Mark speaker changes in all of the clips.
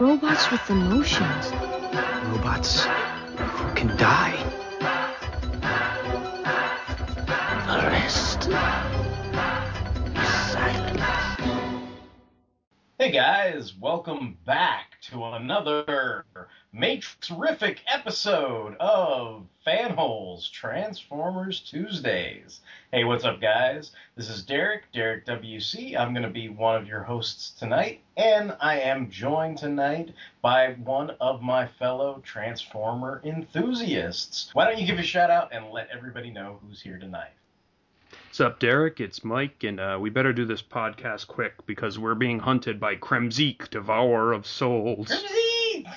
Speaker 1: Robots with emotions.
Speaker 2: Robots who can die.
Speaker 3: The rest is silence.
Speaker 4: Hey guys, welcome back to another Matrixrific episode of Fanholes Transformers Tuesdays. Hey, what's up, guys? This is Derek, Derek WC. I'm going to be one of your hosts tonight, and I am joined tonight by one of my fellow Transformer enthusiasts. Why don't you give a shout out and let everybody know who's here tonight?
Speaker 5: What's up, Derek? It's Mike, and uh, we better do this podcast quick because we're being hunted by Kremzeek, Devourer of Souls.
Speaker 4: Kremzeek!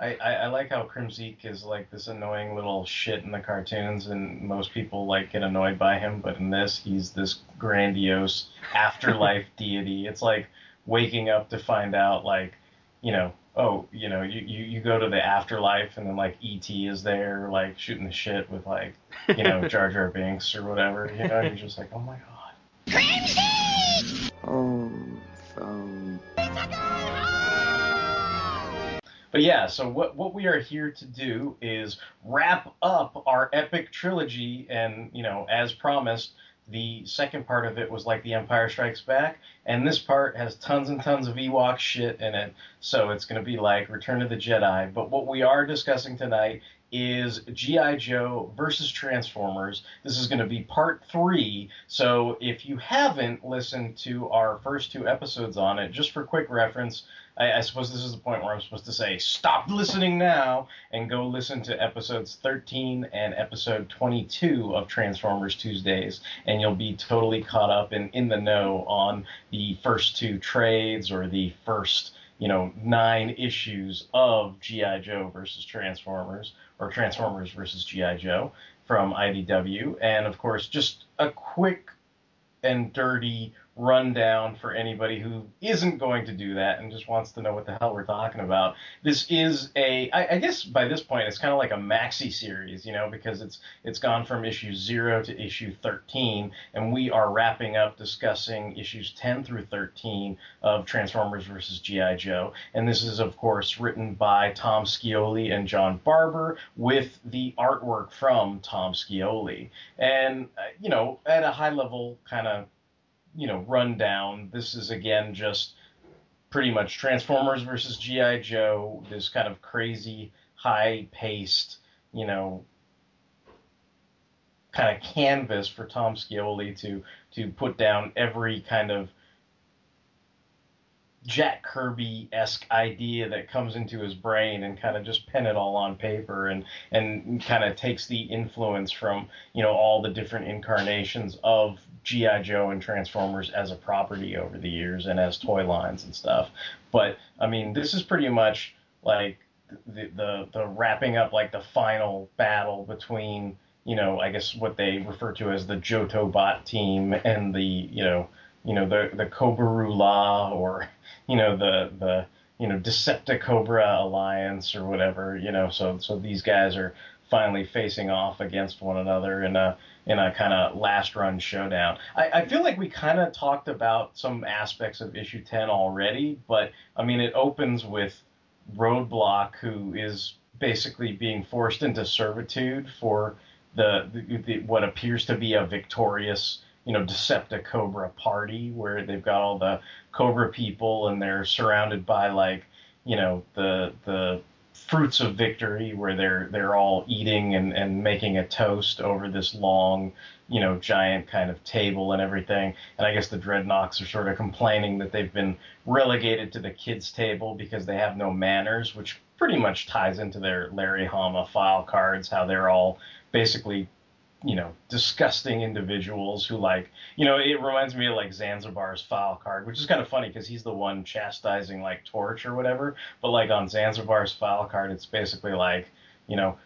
Speaker 4: I, I, I like how Kremzeek is like this annoying little shit in the cartoons, and most people like get annoyed by him. But in this, he's this grandiose afterlife deity. It's like waking up to find out, like, you know, oh, you know, you, you, you go to the afterlife, and then like ET is there, like shooting the shit with like, you know, Jar Jar Binks or whatever. You know, you're just like, oh my god.
Speaker 1: Oh, phone.
Speaker 4: But yeah, so what what we are here to do is wrap up our epic trilogy, and you know, as promised, the second part of it was like The Empire Strikes Back, and this part has tons and tons of Ewok shit in it, so it's going to be like Return of the Jedi. But what we are discussing tonight is G.I. Joe versus Transformers. This is going to be part three. So if you haven't listened to our first two episodes on it, just for quick reference, I, I suppose this is the point where I'm supposed to say stop listening now and go listen to episodes 13 and episode 22 of Transformers Tuesdays, and you'll be totally caught up and in the know on the first two trades or the first you know nine issues of GI Joe versus Transformers or Transformers versus GI Joe from IDW, and of course just a quick and dirty rundown for anybody who isn't going to do that and just wants to know what the hell we're talking about. This is a, I, I guess by this point it's kind of like a maxi series, you know, because it's it's gone from issue zero to issue 13, and we are wrapping up discussing issues 10 through 13 of Transformers versus GI Joe, and this is of course written by Tom Scioli and John Barber with the artwork from Tom Scioli, and uh, you know at a high level kind of you know rundown. This is again just pretty much Transformers versus GI Joe. This kind of crazy, high paced, you know, kind of canvas for Tom Scioli to to put down every kind of Jack Kirby esque idea that comes into his brain and kind of just pen it all on paper and and kind of takes the influence from you know all the different incarnations of GI Joe and Transformers as a property over the years and as toy lines and stuff. But I mean, this is pretty much like the the, the wrapping up like the final battle between you know I guess what they refer to as the Johto Bot team and the you know you know the the Kobarula or you know the the you know Decepticobra alliance or whatever you know so so these guys are finally facing off against one another in a in a kind of last run showdown. I, I feel like we kind of talked about some aspects of issue 10 already, but I mean it opens with Roadblock who is basically being forced into servitude for the, the, the what appears to be a victorious you know Decepticobra party where they've got all the Cobra people and they're surrounded by like you know the the fruits of victory where they're they're all eating and, and making a toast over this long you know giant kind of table and everything. And I guess the dreadnoks are sort of complaining that they've been relegated to the kids table because they have no manners which pretty much ties into their Larry Hama file cards how they're all basically you know, disgusting individuals who like, you know, it reminds me of like Zanzibar's file card, which is kind of funny because he's the one chastising like Torch or whatever. But like on Zanzibar's file card, it's basically like, you know,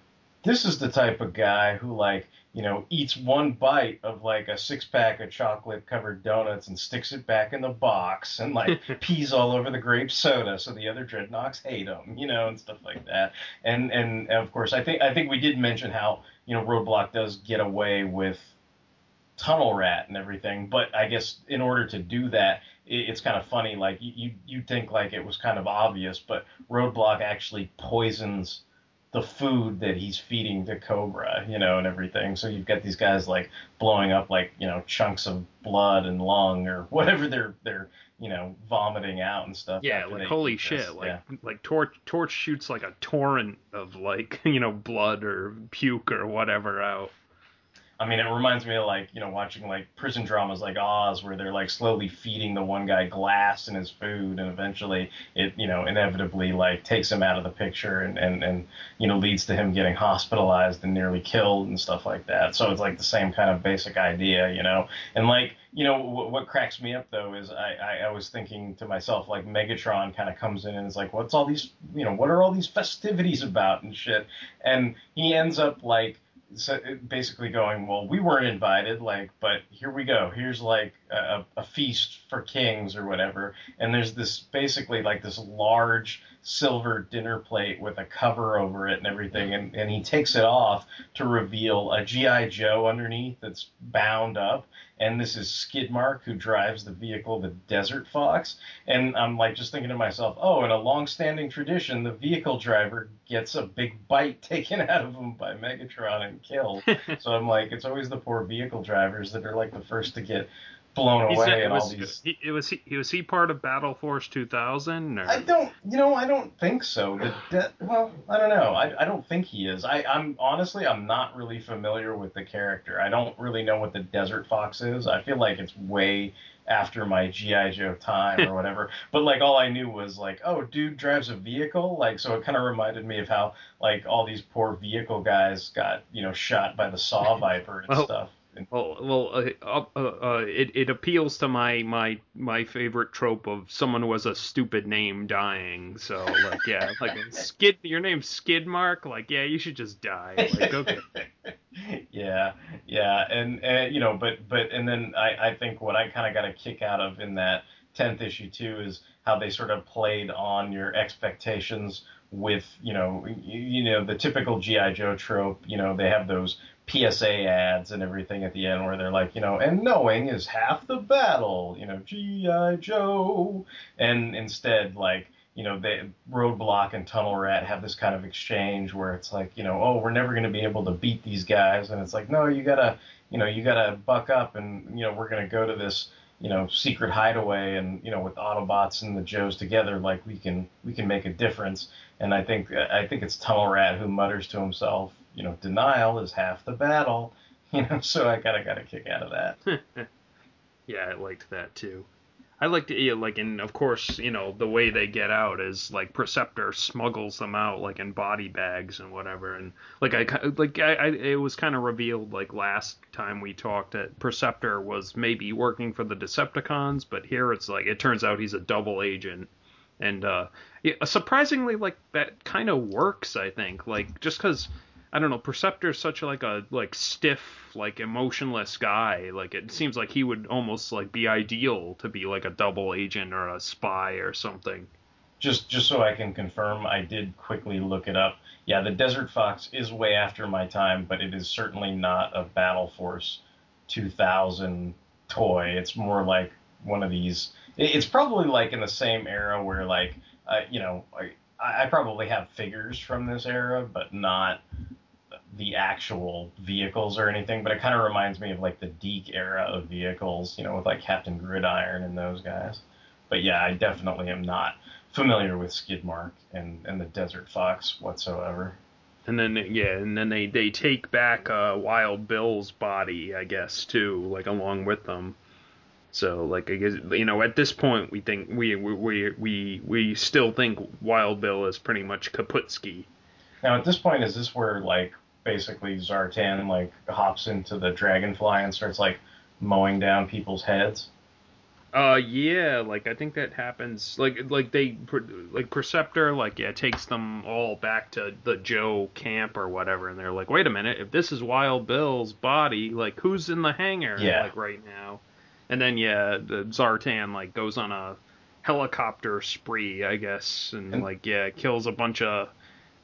Speaker 4: this is the type of guy who like, you know, eats one bite of like a six pack of chocolate covered donuts and sticks it back in the box and like pees all over the grape soda so the other dreadnoks hate him, you know, and stuff like that. And and of course I think I think we did mention how, you know, Roadblock does get away with tunnel rat and everything, but I guess in order to do that, it, it's kind of funny. Like you, you think like it was kind of obvious, but Roadblock actually poisons the food that he's feeding to Cobra, you know, and everything. So you've got these guys like blowing up like, you know, chunks of blood and lung or whatever they're they're, you know, vomiting out and stuff.
Speaker 5: Yeah, like holy shit,
Speaker 4: this.
Speaker 5: like
Speaker 4: Yeah.
Speaker 5: like torch torch shoots like a torrent of like you know blood or puke or whatever out.
Speaker 4: I mean, it reminds me of like, you know, watching like prison dramas like Oz, where they're like slowly feeding the one guy glass in his food, and eventually it, you know, inevitably like takes him out of the picture and, and, and you know, leads to him getting hospitalized and nearly killed and stuff like that. So it's like the same kind of basic idea, you know. And like, you know, what, what cracks me up though is I, I, I was thinking to myself, like Megatron kind of comes in and is like, what's all these, you know, what are all these festivities about and shit? And he ends up like, so basically going, well, we weren't invited, like, but here we go. Here's like a, a feast for kings or whatever. And there's this basically like this large silver dinner plate with a cover over it and everything. And, and he takes it off to reveal a G.I. Joe underneath that's bound up. And this is Skidmark who drives the vehicle, the Desert Fox. And I'm like just thinking to myself, oh, in a long-standing tradition, the vehicle driver gets a big bite taken out of him by Megatron and killed. so I'm like, it's always the poor vehicle drivers that are like the first to get blown
Speaker 5: He
Speaker 4: away
Speaker 5: said it was
Speaker 4: these.
Speaker 5: he, it was he, he was he part of Battle Force 2000 or
Speaker 4: I don't, you know, I don't think so. The de- well, I don't know. I, I don't think he is. I, I'm honestly, I'm not really familiar with the character. I don't really know what the Desert Fox is. I feel like it's way after my GI Joe time or whatever. but like, all I knew was like, oh, dude drives a vehicle. Like, so it kind of reminded me of how like all these poor vehicle guys got, you know, shot by the Saw Viper and
Speaker 5: Well,
Speaker 4: stuff. And,
Speaker 5: Well, well, uh, uh, uh, it it appeals to my my my favorite trope of someone who has a stupid name dying. So like, yeah, like Skid, your name's Skidmark. Like, yeah, you should just die. Like, okay,
Speaker 4: yeah, yeah, and, and you know, but but and then I I think what I kind of got a kick out of in that tenth issue too is how they sort of played on your expectations with you know you, you know the typical GI Joe trope. You know, they have those PSA ads and everything at the end where they're like, you know, and knowing is half the battle. You know, GI Joe, and instead like you know, they, Roadblock and Tunnel Rat have this kind of exchange where it's like, you know, oh, we're never going to be able to beat these guys, and it's like, no, you gotta, you know, you gotta buck up, and you know, we're going to go to this, you know, secret hideaway, and you know, with Autobots and the Joes together, like we can, we can make a difference. And I think, I think it's Tunnel Rat who mutters to himself, you know, denial is half the battle, you know, so I kind of got a kick out of that.
Speaker 5: yeah, I liked that too. I liked it, like, and of course, you know, the way they get out is like Perceptor smuggles them out like in body bags and whatever, and like I like I, I it was kind of revealed like last time we talked that Perceptor was maybe working for the Decepticons, but here it's like it turns out he's a double agent, and uh, yeah, surprisingly like that kind of works. I think like just because. I don't know. Perceptor's such like a like stiff, like emotionless guy. Like it seems like he would almost like be ideal to be like a double agent or a spy or something.
Speaker 4: just just so I can confirm, I did quickly look it up. Yeah, the Desert Fox is way after my time, but it is certainly not a Battle Force 2000 toy. It's more like one of these. It's probably like in the same era where like uh, you know I, I probably have figures from this era, but not the actual vehicles or anything. But it kind of reminds me of like the Deke era of vehicles, you know, with like Captain Gridiron and those guys. But yeah, I definitely am not familiar with Skidmark and, and the Desert Fox whatsoever.
Speaker 5: And then yeah, and then they they take back uh, Wild Bill's body, I guess, too, like along with them. So like I guess you know at this point we think we we we we, we still think Wild Bill is pretty much Kaputski.
Speaker 4: Now at this point, is this where like basically Zartan like hops into the dragonfly and starts like mowing down people's heads.
Speaker 5: Uh, yeah, like I think that happens. Like, like they, like Perceptor, like yeah, takes them all back to the Joe camp or whatever, and they're like, wait a minute, if this is Wild Bill's body, like who's in the hangar,
Speaker 4: Yeah.
Speaker 5: like right now? And then yeah, the Zartan like goes on a helicopter spree, I guess, and,
Speaker 4: And-
Speaker 5: like yeah, kills a bunch of.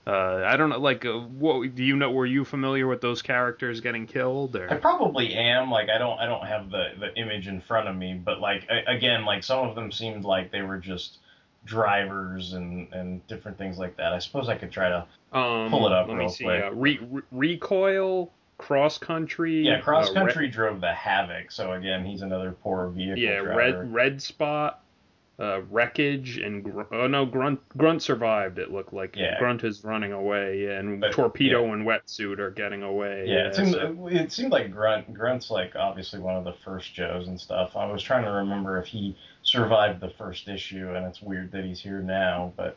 Speaker 5: Uh, I don't know, like, uh, what do you know? Were you familiar with those characters getting killed? Or
Speaker 4: I probably am. Like I don't I don't have the the image in front of me, but like a- again, like some of them seemed like they were just drivers and and different things like that. I suppose I could try to
Speaker 5: Um,
Speaker 4: Pull it up
Speaker 5: let
Speaker 4: real
Speaker 5: me see.
Speaker 4: quick.
Speaker 5: Uh, re- re- recoil, cross country.
Speaker 4: Yeah, cross
Speaker 5: uh,
Speaker 4: country drove the Havoc, so again, he's another poor vehicle
Speaker 5: yeah,
Speaker 4: driver.
Speaker 5: red red spot, uh, wreckage, and gr- oh no, grunt grunt survived. It looked like
Speaker 4: Yeah.
Speaker 5: grunt is running away, and
Speaker 4: But,
Speaker 5: torpedo and wetsuit are getting away.
Speaker 4: Yeah, it seemed,
Speaker 5: so-
Speaker 4: it seemed like Grunt. Grunt's like obviously one of the first Joes and stuff. I was trying to remember if he survived the first issue, and it's weird that he's here now. But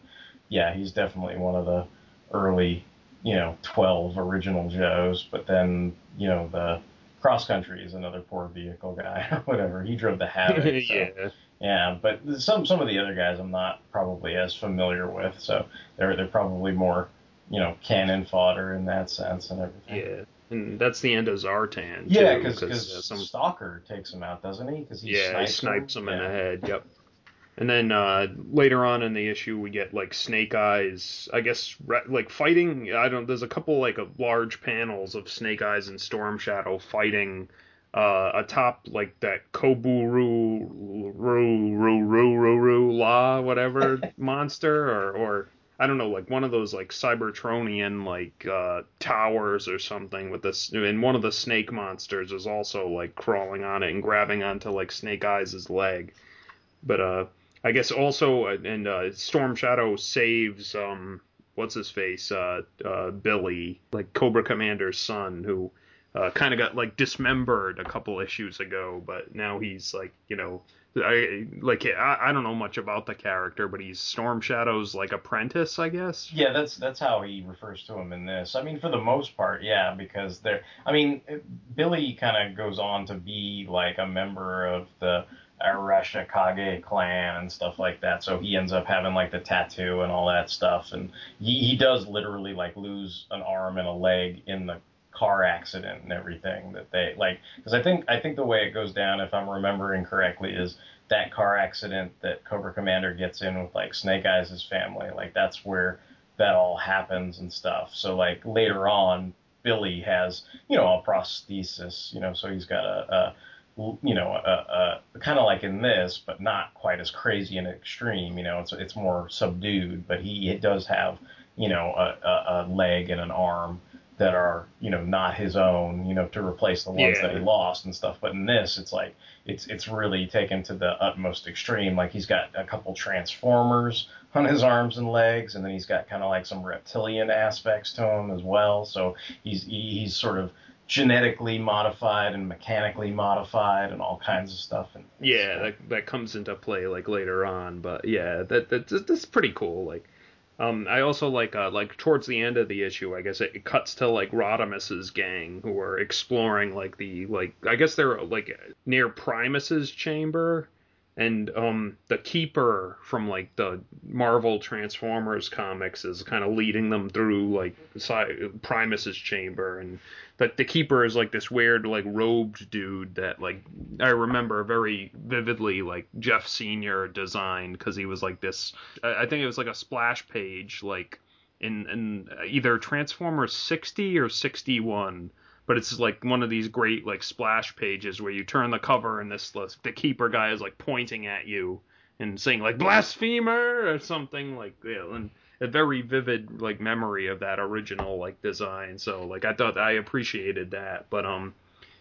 Speaker 4: yeah, he's definitely one of the early, you know, twelve original Joes. But then you know the cross country is another poor vehicle guy or whatever. He drove the Havoc. so-
Speaker 5: yeah.
Speaker 4: Yeah, but some some of the other guys I'm not probably as familiar with, so they're they're probably more, you know, cannon fodder in that sense and everything.
Speaker 5: Yeah, and that's the end of Zartan.
Speaker 4: Yeah,
Speaker 5: too,
Speaker 4: because
Speaker 5: uh, some
Speaker 4: Stalker takes him out, doesn't he? Because he
Speaker 5: yeah,
Speaker 4: snipes,
Speaker 5: he snipes him, in
Speaker 4: Yeah.
Speaker 5: the head. Yep. And then uh, later on in the issue, we get like Snake Eyes. I guess re- like fighting. I don't. There's a couple like large panels of Snake Eyes and Storm Shadow fighting uh, atop like that Koburu Ru Ru Ru Ru Ru La whatever monster or or I don't know like one of those like Cybertronian like uh, towers or something with this and one of the snake monsters is also like crawling on it and grabbing onto like Snake Eyes' leg. But uh I guess also uh, and uh, Storm Shadow saves um what's his face uh uh Billy like Cobra Commander's son who uh, kind of got like dismembered a couple issues ago, but now he's like, you know, I like I, I don't know much about the character, but he's Storm Shadow's like apprentice, I guess.
Speaker 4: Yeah, that's that's how he refers to him in this. I mean, for the most part, yeah, because they're. I mean, Billy kind of goes on to be like a member of the Arashikage clan and stuff like that. So he ends up having like the tattoo and all that stuff, and he, he does literally like lose an arm and a leg in the car accident and everything that they like because I think I think the way it goes down if I'm remembering correctly is that car accident that Cobra Commander gets in with like Snake Eyes' family like that's where that all happens and stuff. So like later on Billy has you know a prosthesis you know so he's got a, a you know a, a kind of like in this but not quite as crazy and extreme you know it's it's more subdued but he does have you know a, a, a leg and an arm that are you know not his own you know to replace the ones
Speaker 5: Yeah.
Speaker 4: that he lost and stuff. But in this it's like it's it's really taken to the utmost extreme. Like he's got a couple transformers on his arms and legs and then he's got kind of like some reptilian aspects to him as well. So he's he's sort of genetically modified and mechanically modified and all kinds of stuff. And
Speaker 5: Yeah, that that comes into play like later on, but yeah, that that that's pretty cool. Like, um, I also like uh like towards the end of the issue, I guess it, it cuts to like Rodimus's gang who are exploring like the like I guess they're like near Primus's chamber. And um, the keeper from like the Marvel Transformers comics is kind of leading them through like Primus's chamber, and the the keeper is like this weird like robed dude that like I remember very vividly like Geoff Senior designed because he was like this. I think it was like a splash page like in in either Transformers 60 or 61 but it's like one of these great like splash pages where you turn the cover and this the keeper guy is like pointing at you and saying like blasphemer or something like yeah, and a very vivid like memory of that original like design so like I thought I appreciated that but um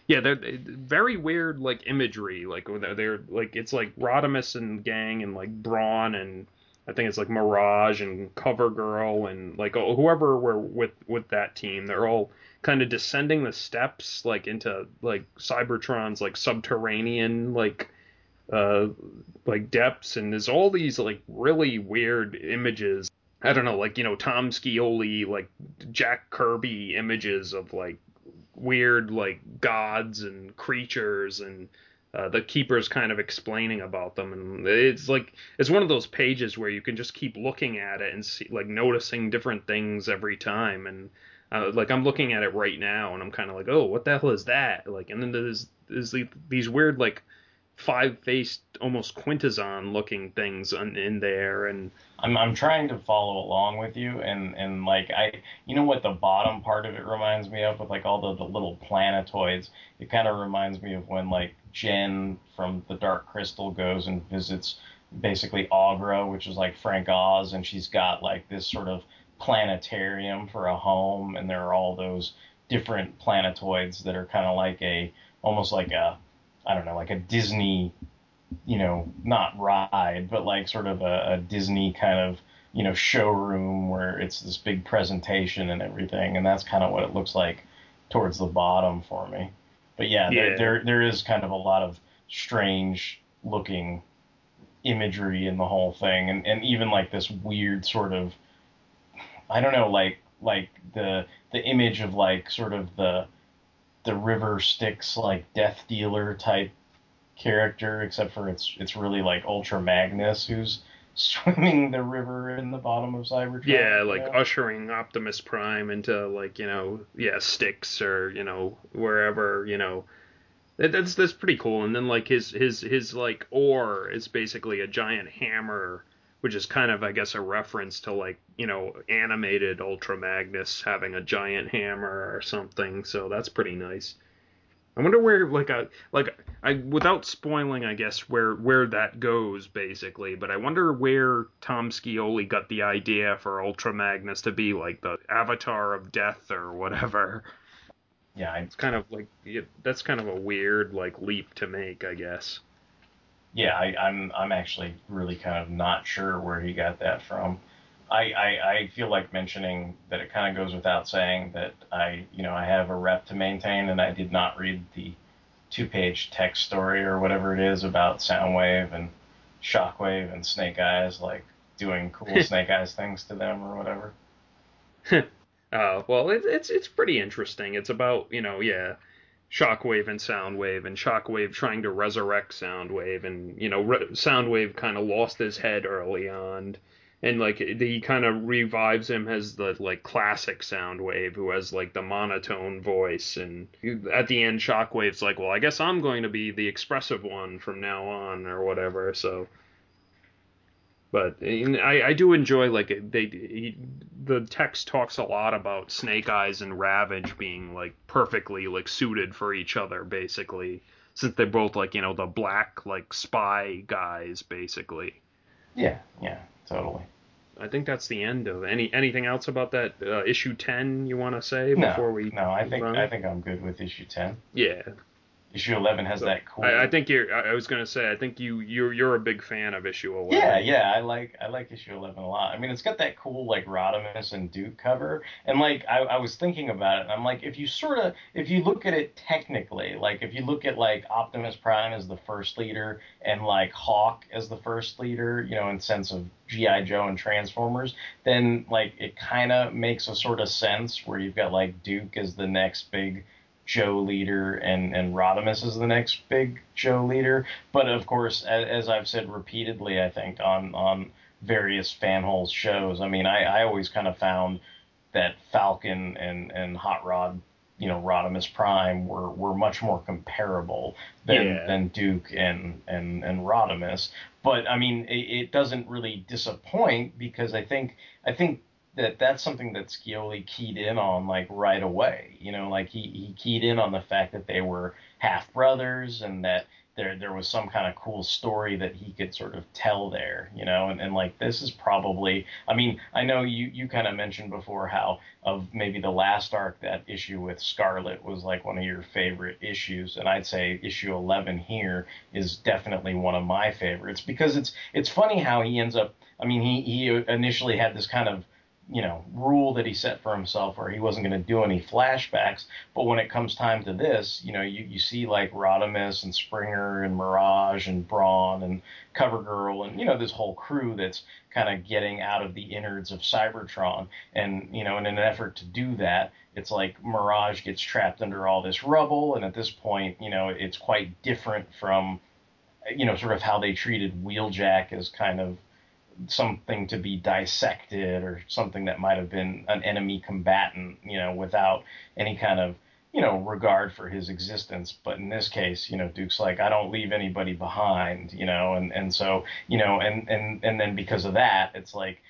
Speaker 5: yeah they're they- very weird like imagery like they're, they're like it's like Rodimus and gang and like Brawn and I think it's like Mirage and Covergirl and like whoever were with with that team. They're all kind of descending the steps like into like Cybertron's like subterranean like uh like depths and there's all these like really weird images. I don't know, like you know Tom Scioli, like Jack Kirby images of like weird like gods and creatures and uh, the keeper's kind of explaining about them and it's like it's one of those pages where you can just keep looking at it and see like noticing different things every time and uh, like I'm looking at it right now and I'm kind of like oh what the hell is that? Like and then there's there's these weird like five faced almost quintesson looking things in, in there and
Speaker 4: I'm I'm trying to follow along with you and and like I you know what the bottom part of it reminds me of with like all the, the little planetoids? It kind of reminds me of when like Jen from the Dark Crystal goes and visits basically Aughra which is like Frank Oz and she's got like this sort of planetarium for a home and there are all those different planetoids that are kind of like a almost like a I don't know, like a Disney, you know, not ride, but like sort of a, a Disney kind of, you know, showroom where it's this big presentation and everything, and that's kind of what it looks like towards the bottom for me. But yeah,
Speaker 5: Yeah.
Speaker 4: There, there there is kind of a lot of strange looking imagery in the whole thing, and and even like this weird sort of, I don't know, like like the the image of like sort of the the river Styx like death dealer type character, except for it's it's really like Ultra Magnus who's swimming the river in the bottom of Cybertron.
Speaker 5: yeah
Speaker 4: you
Speaker 5: like
Speaker 4: know?
Speaker 5: ushering optimus prime into like you know yeah Styx or you know wherever you know that, that's that's pretty cool and then like his his his like oar is basically a giant hammer which is kind of i guess a reference to like you know animated ultra magnus having a giant hammer or something so that's pretty nice I wonder where like a like I without spoiling I guess where where that goes basically, but I wonder where Tom Scioli got the idea for Ultra Magnus to be like the avatar of death or whatever.
Speaker 4: yeah, I,
Speaker 5: It's kind of like yeah, that's kind of a weird like leap to make, I guess.
Speaker 4: Yeah, I, I'm I'm actually really kind of not sure where he got that from. I, I, I feel like mentioning that it kind of goes without saying that I you know I have a rep to maintain and I did not read the two page text story or whatever it is about Soundwave and Shockwave and Snake Eyes like doing cool Snake Eyes things to them or whatever.
Speaker 5: Uh, well, it, it's it's pretty interesting. It's about you know yeah, Shockwave and Soundwave, and Shockwave trying to resurrect Soundwave, and you know Re- Soundwave kind of lost his head early on, and like he kind of revives him as the like classic Soundwave who has like the monotone voice, and at the end Shockwave's like, well, I guess I'm going to be the expressive one from now on or whatever. So but I, I do enjoy like they he, the text talks a lot about Snake Eyes and Ravage being like perfectly like suited for each other basically since they're both like you know the black like spy guys basically.
Speaker 4: Yeah, yeah, totally.
Speaker 5: I think that's the end of any anything else about that uh, issue ten you want to say
Speaker 4: No,
Speaker 5: before we
Speaker 4: no, I think
Speaker 5: on?
Speaker 4: I think I'm good with issue ten.
Speaker 5: yeah
Speaker 4: Issue eleven has that cool.
Speaker 5: I, I think you're I, was gonna say I think you you're you're a big fan of issue eleven.
Speaker 4: Yeah, yeah, I like I like issue eleven a lot. I mean, it's got that cool like Rodimus and Duke cover, and like I, I was thinking about it, and I'm like, if you sort of if you look at it technically, like if you look at like Optimus Prime as the first leader and like Hawk as the first leader, you know, in sense of GI Joe and Transformers, then like it kind of makes a sort of sense where you've got like Duke as the next big Joe leader and and Rodimus is the next big Joe leader. But of course, as, as I've said repeatedly, I think on on various fanholes shows, I mean, I, I always kind of found that Falcon and and Hot Rod, you know, Rodimus Prime were were much more comparable than
Speaker 5: Yeah.
Speaker 4: than Duke and and and Rodimus. But I mean, it, it doesn't really disappoint because I think I think that that's something that Scioli keyed in on like right away. You know, like he, he keyed in on the fact that they were half brothers and that there there was some kind of cool story that he could sort of tell there, you know, and, and like this is probably I mean, I know you, you kind of mentioned before how of maybe the last arc that issue with Scarlet was like one of your favorite issues, and I'd say issue eleven here is definitely one of my favorites because it's it's funny how he ends up I mean he, he initially had this kind of you know rule that he set for himself where he wasn't going to do any flashbacks. But when it comes time to this, you know, you, you see like Rodimus and Springer and Mirage and Brawn and CoverGirl and you know this whole crew that's kind of getting out of the innards of Cybertron. And you know, in an effort to do that, it's like Mirage gets trapped under all this rubble, and at this point, you know, it's quite different from you know sort of how they treated Wheeljack as kind of something to be dissected or something that might have been an enemy combatant, you know, without any kind of, you know, regard for his existence. But in this case, you know, Duke's like, I don't leave anybody behind, you know, and, and so, you know, and, and, and then because of that, it's like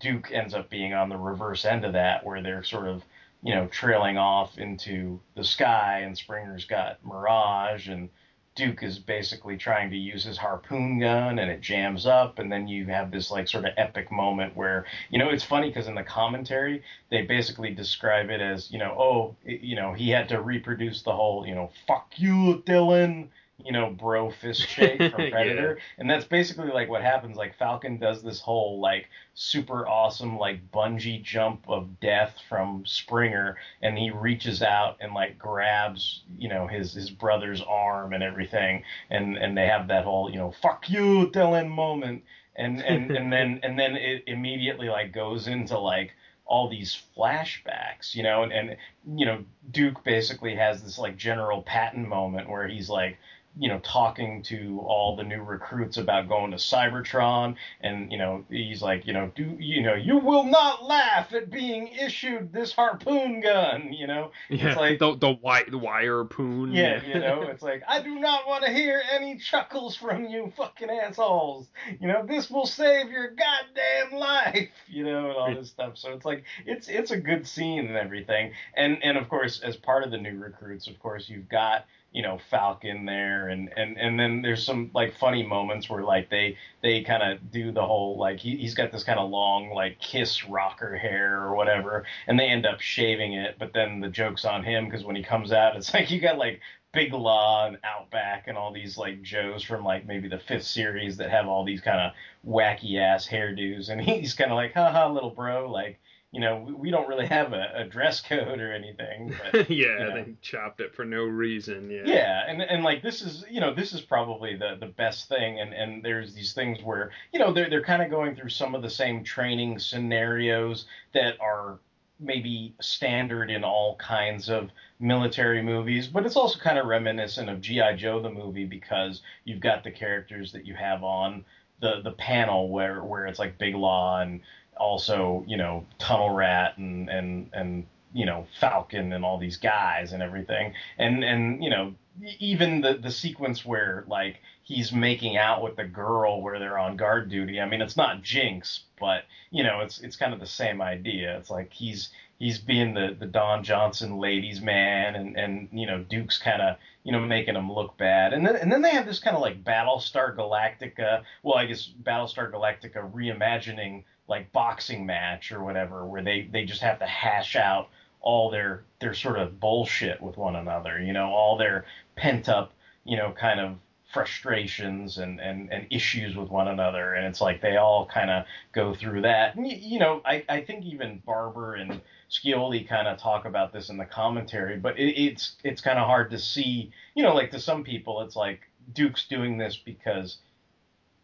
Speaker 4: Duke ends up being on the reverse end of that where they're sort of, you know, trailing off into the sky and Springer's got Mirage and, Duke is basically trying to use his harpoon gun and it jams up and then you have this like sort of epic moment where you know it's funny because in the commentary they basically describe it as you know oh it, you know he had to reproduce the whole you know fuck you Dillon you know, bro fist shake from Predator. yeah. And that's basically like what happens. Like Falcon does this whole like super awesome like bungee jump of death from Springer and he reaches out and like grabs, you know, his his brother's arm and everything and and they have that whole, you know, fuck you Dillon moment. And and and then and then it immediately like goes into like all these flashbacks, you know, and, and you know, Duke basically has this like General Patton moment where he's like, you know, talking to all the new recruits about going to Cybertron, and you know, he's like, you know, do you know, you will not laugh at being issued this harpoon gun, you know?
Speaker 5: Yeah,
Speaker 4: it's like
Speaker 5: the the wire the wire poon.
Speaker 4: Yeah, you know, it's like I do not want to hear any chuckles from you, fucking assholes. You know, this will save your goddamn life, you know, and all this stuff. So it's like it's it's a good scene and everything, and and of course, as part of the new recruits, of course, you've got you know Falcon there and and and then there's some like funny moments where like they they kind of do the whole like he, he's got this kind of long like kiss rocker hair or whatever and they end up shaving it but then the joke's on him because when he comes out it's like you got like Big Lob and Outback and all these like Joes from like maybe the fifth series that have all these kind of wacky ass hairdos and he's kind of like haha little bro like you know, we, we don't really have a, a, dress code or anything. But,
Speaker 5: yeah,
Speaker 4: you know.
Speaker 5: they chopped it for no reason. Yeah.
Speaker 4: Yeah, and and like this is, you know, this is probably the the best thing. And and there's these things where, you know, they're they're kind of going through some of the same training scenarios that are maybe standard in all kinds of military movies, but it's also kind of reminiscent of GI Joe the movie because you've got the characters that you have on the the panel where where it's like Big Lob and also, you know, Tunnel Rat and and and you know Falcon and all these guys and everything, and and you know even the the sequence where like he's making out with the girl where they're on guard duty. I mean, it's not Jinx, but you know, it's it's kind of the same idea. It's like he's he's being the the Don Johnson ladies man, and and you know Duke's kind of you know making him look bad, and then and then they have this kind of like Battlestar Galactica. Well, I guess Battlestar Galactica reimagining like boxing match or whatever, where they they just have to hash out all their their sort of bullshit with one another, you know, all their pent up, you know, kind of frustrations and, and, and issues with one another. And it's like they all kind of go through that. And, you know, I, I think even Barber and Scioli kind of talk about this in the commentary, but it, it's, it's kind of hard to see, you know, like to some people, it's like Duke's doing this because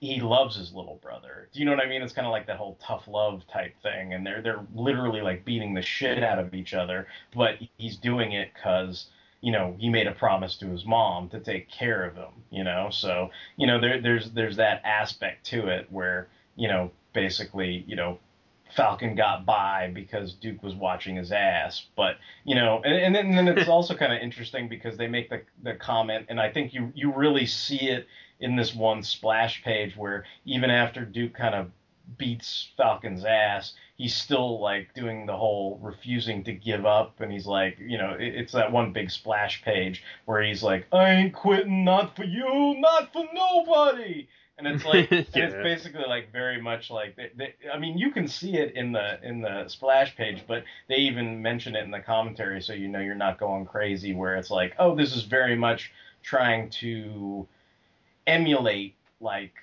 Speaker 4: he loves his little brother. Do you know what I mean? It's kind of like that whole tough love type thing, and they're they're literally like beating the shit out of each other, but he's doing it because you know he made a promise to his mom to take care of him. You know, so you know there there's there's that aspect to it where you know basically you know Falcon got by because Duke was watching his ass. But you know, and, and then, and then it's also kind of interesting because they make the the comment, and I think you you really see it in this one splash page where even after Duke kind of beats Falcon's ass, he's still like doing the whole refusing to give up, and he's like, you know, it, it's that one big splash page where he's like, I ain't quitting, not for you, not for nobody. And it's like, yeah. it's basically like very much like, they, they, I mean, you can see it in the in the splash page, but they even mention it in the commentary, so you know you're not going crazy. Where it's like, oh, this is very much trying to emulate like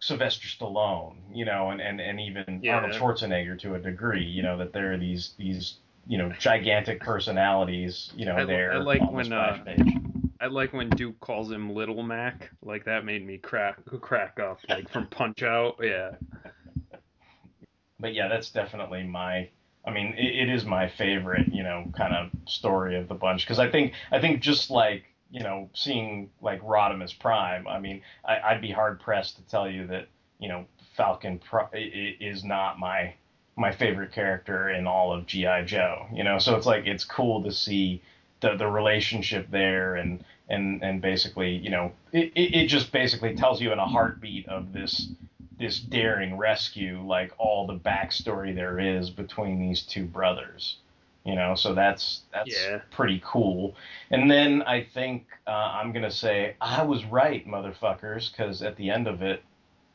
Speaker 4: Sylvester Stallone, you know, and, and, and even
Speaker 5: Yeah.
Speaker 4: Arnold Schwarzenegger to a degree, you know, that there are these these you know gigantic personalities, you know,
Speaker 5: I-
Speaker 4: there
Speaker 5: I like
Speaker 4: on
Speaker 5: when,
Speaker 4: the splash
Speaker 5: uh,
Speaker 4: page.
Speaker 5: I like when Duke calls him Little Mac. Like that made me crack crack up. Like from Punch Out. Yeah.
Speaker 4: But yeah, that's definitely my. I mean, it, it is my favorite, you know, kind of story of the bunch because I think I think just like you know seeing like Rodimus Prime, I mean, I, I'd be hard pressed to tell you that you know Falcon i- is not my my favorite character in all of GI Joe. You know, so it's like it's cool to see the the relationship there and and and basically you know it, it, just basically tells you in a heartbeat of this this daring rescue like all the backstory there is between these two brothers you know? So that's that's
Speaker 5: Yeah.
Speaker 4: pretty cool. And then i think uh, i'm gonna say i was right motherfuckers because at the end of it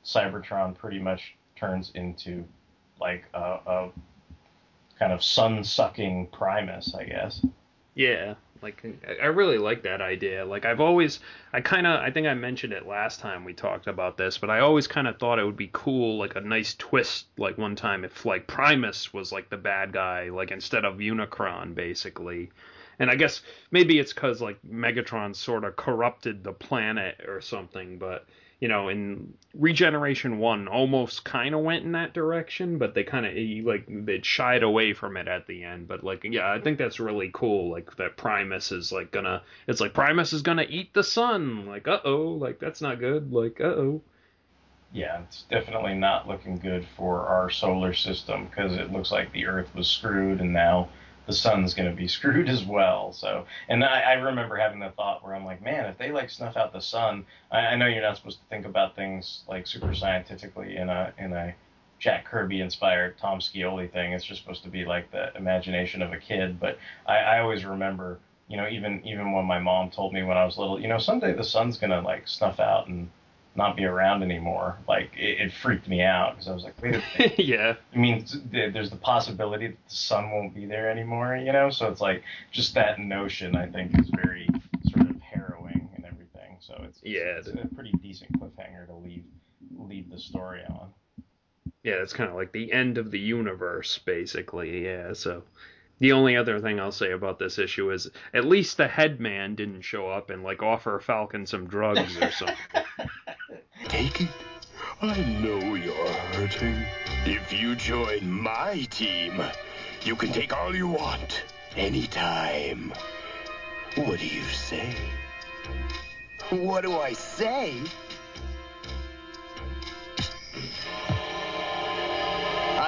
Speaker 4: cybertron pretty much turns into like a, a kind of sun sucking primus i guess.
Speaker 5: Yeah, like I- really like that idea. Like I've always, I kind of, I think I mentioned it last time we talked about this, but I always kind of thought it would be cool, like a nice twist, like one time if like Primus was like the bad guy, like instead of Unicron, basically. And I guess maybe it's because like Megatron sort of corrupted the planet or something, but you know, in Regeneration One, almost kind of went in that direction, but they kind of like they shied away from it at the end. But like, yeah, I think that's really cool. Like that Primus is like gonna, it's like Primus is gonna eat the sun. Like, uh oh, like that's not good. Like, uh oh.
Speaker 4: yeah, it's definitely not looking good for our solar system because it looks like the Earth was screwed and now the sun's going to be screwed as well. So, and I, I remember having the thought where I'm like, man, if they like snuff out the sun, I, I know you're not supposed to think about things like super scientifically in a in a Jack Kirby inspired Tom Scioli thing. It's just supposed to be like the imagination of a kid. But I, I always remember, you know, even even when my mom told me when I was little, you know, someday the sun's gonna like snuff out and not be around anymore. Like it, it freaked me out because I was like, wait a minute.
Speaker 5: yeah,
Speaker 4: I mean, there's the possibility that the sun won't be there anymore, you know. So it's like just that notion. I think is very sort of harrowing and everything. So it's
Speaker 5: Yeah,
Speaker 4: it's
Speaker 5: the-
Speaker 4: a pretty decent cliffhanger to leave leave the story on.
Speaker 5: yeah, it's kind of like the end of the universe, basically. Yeah, so. The only other thing I'll say about this issue is at least the headman didn't show up and like offer Falcon some drugs or something.
Speaker 3: Take it. I know you're hurting. If you join my team, you can take all you want, anytime. What do you say? What do I say?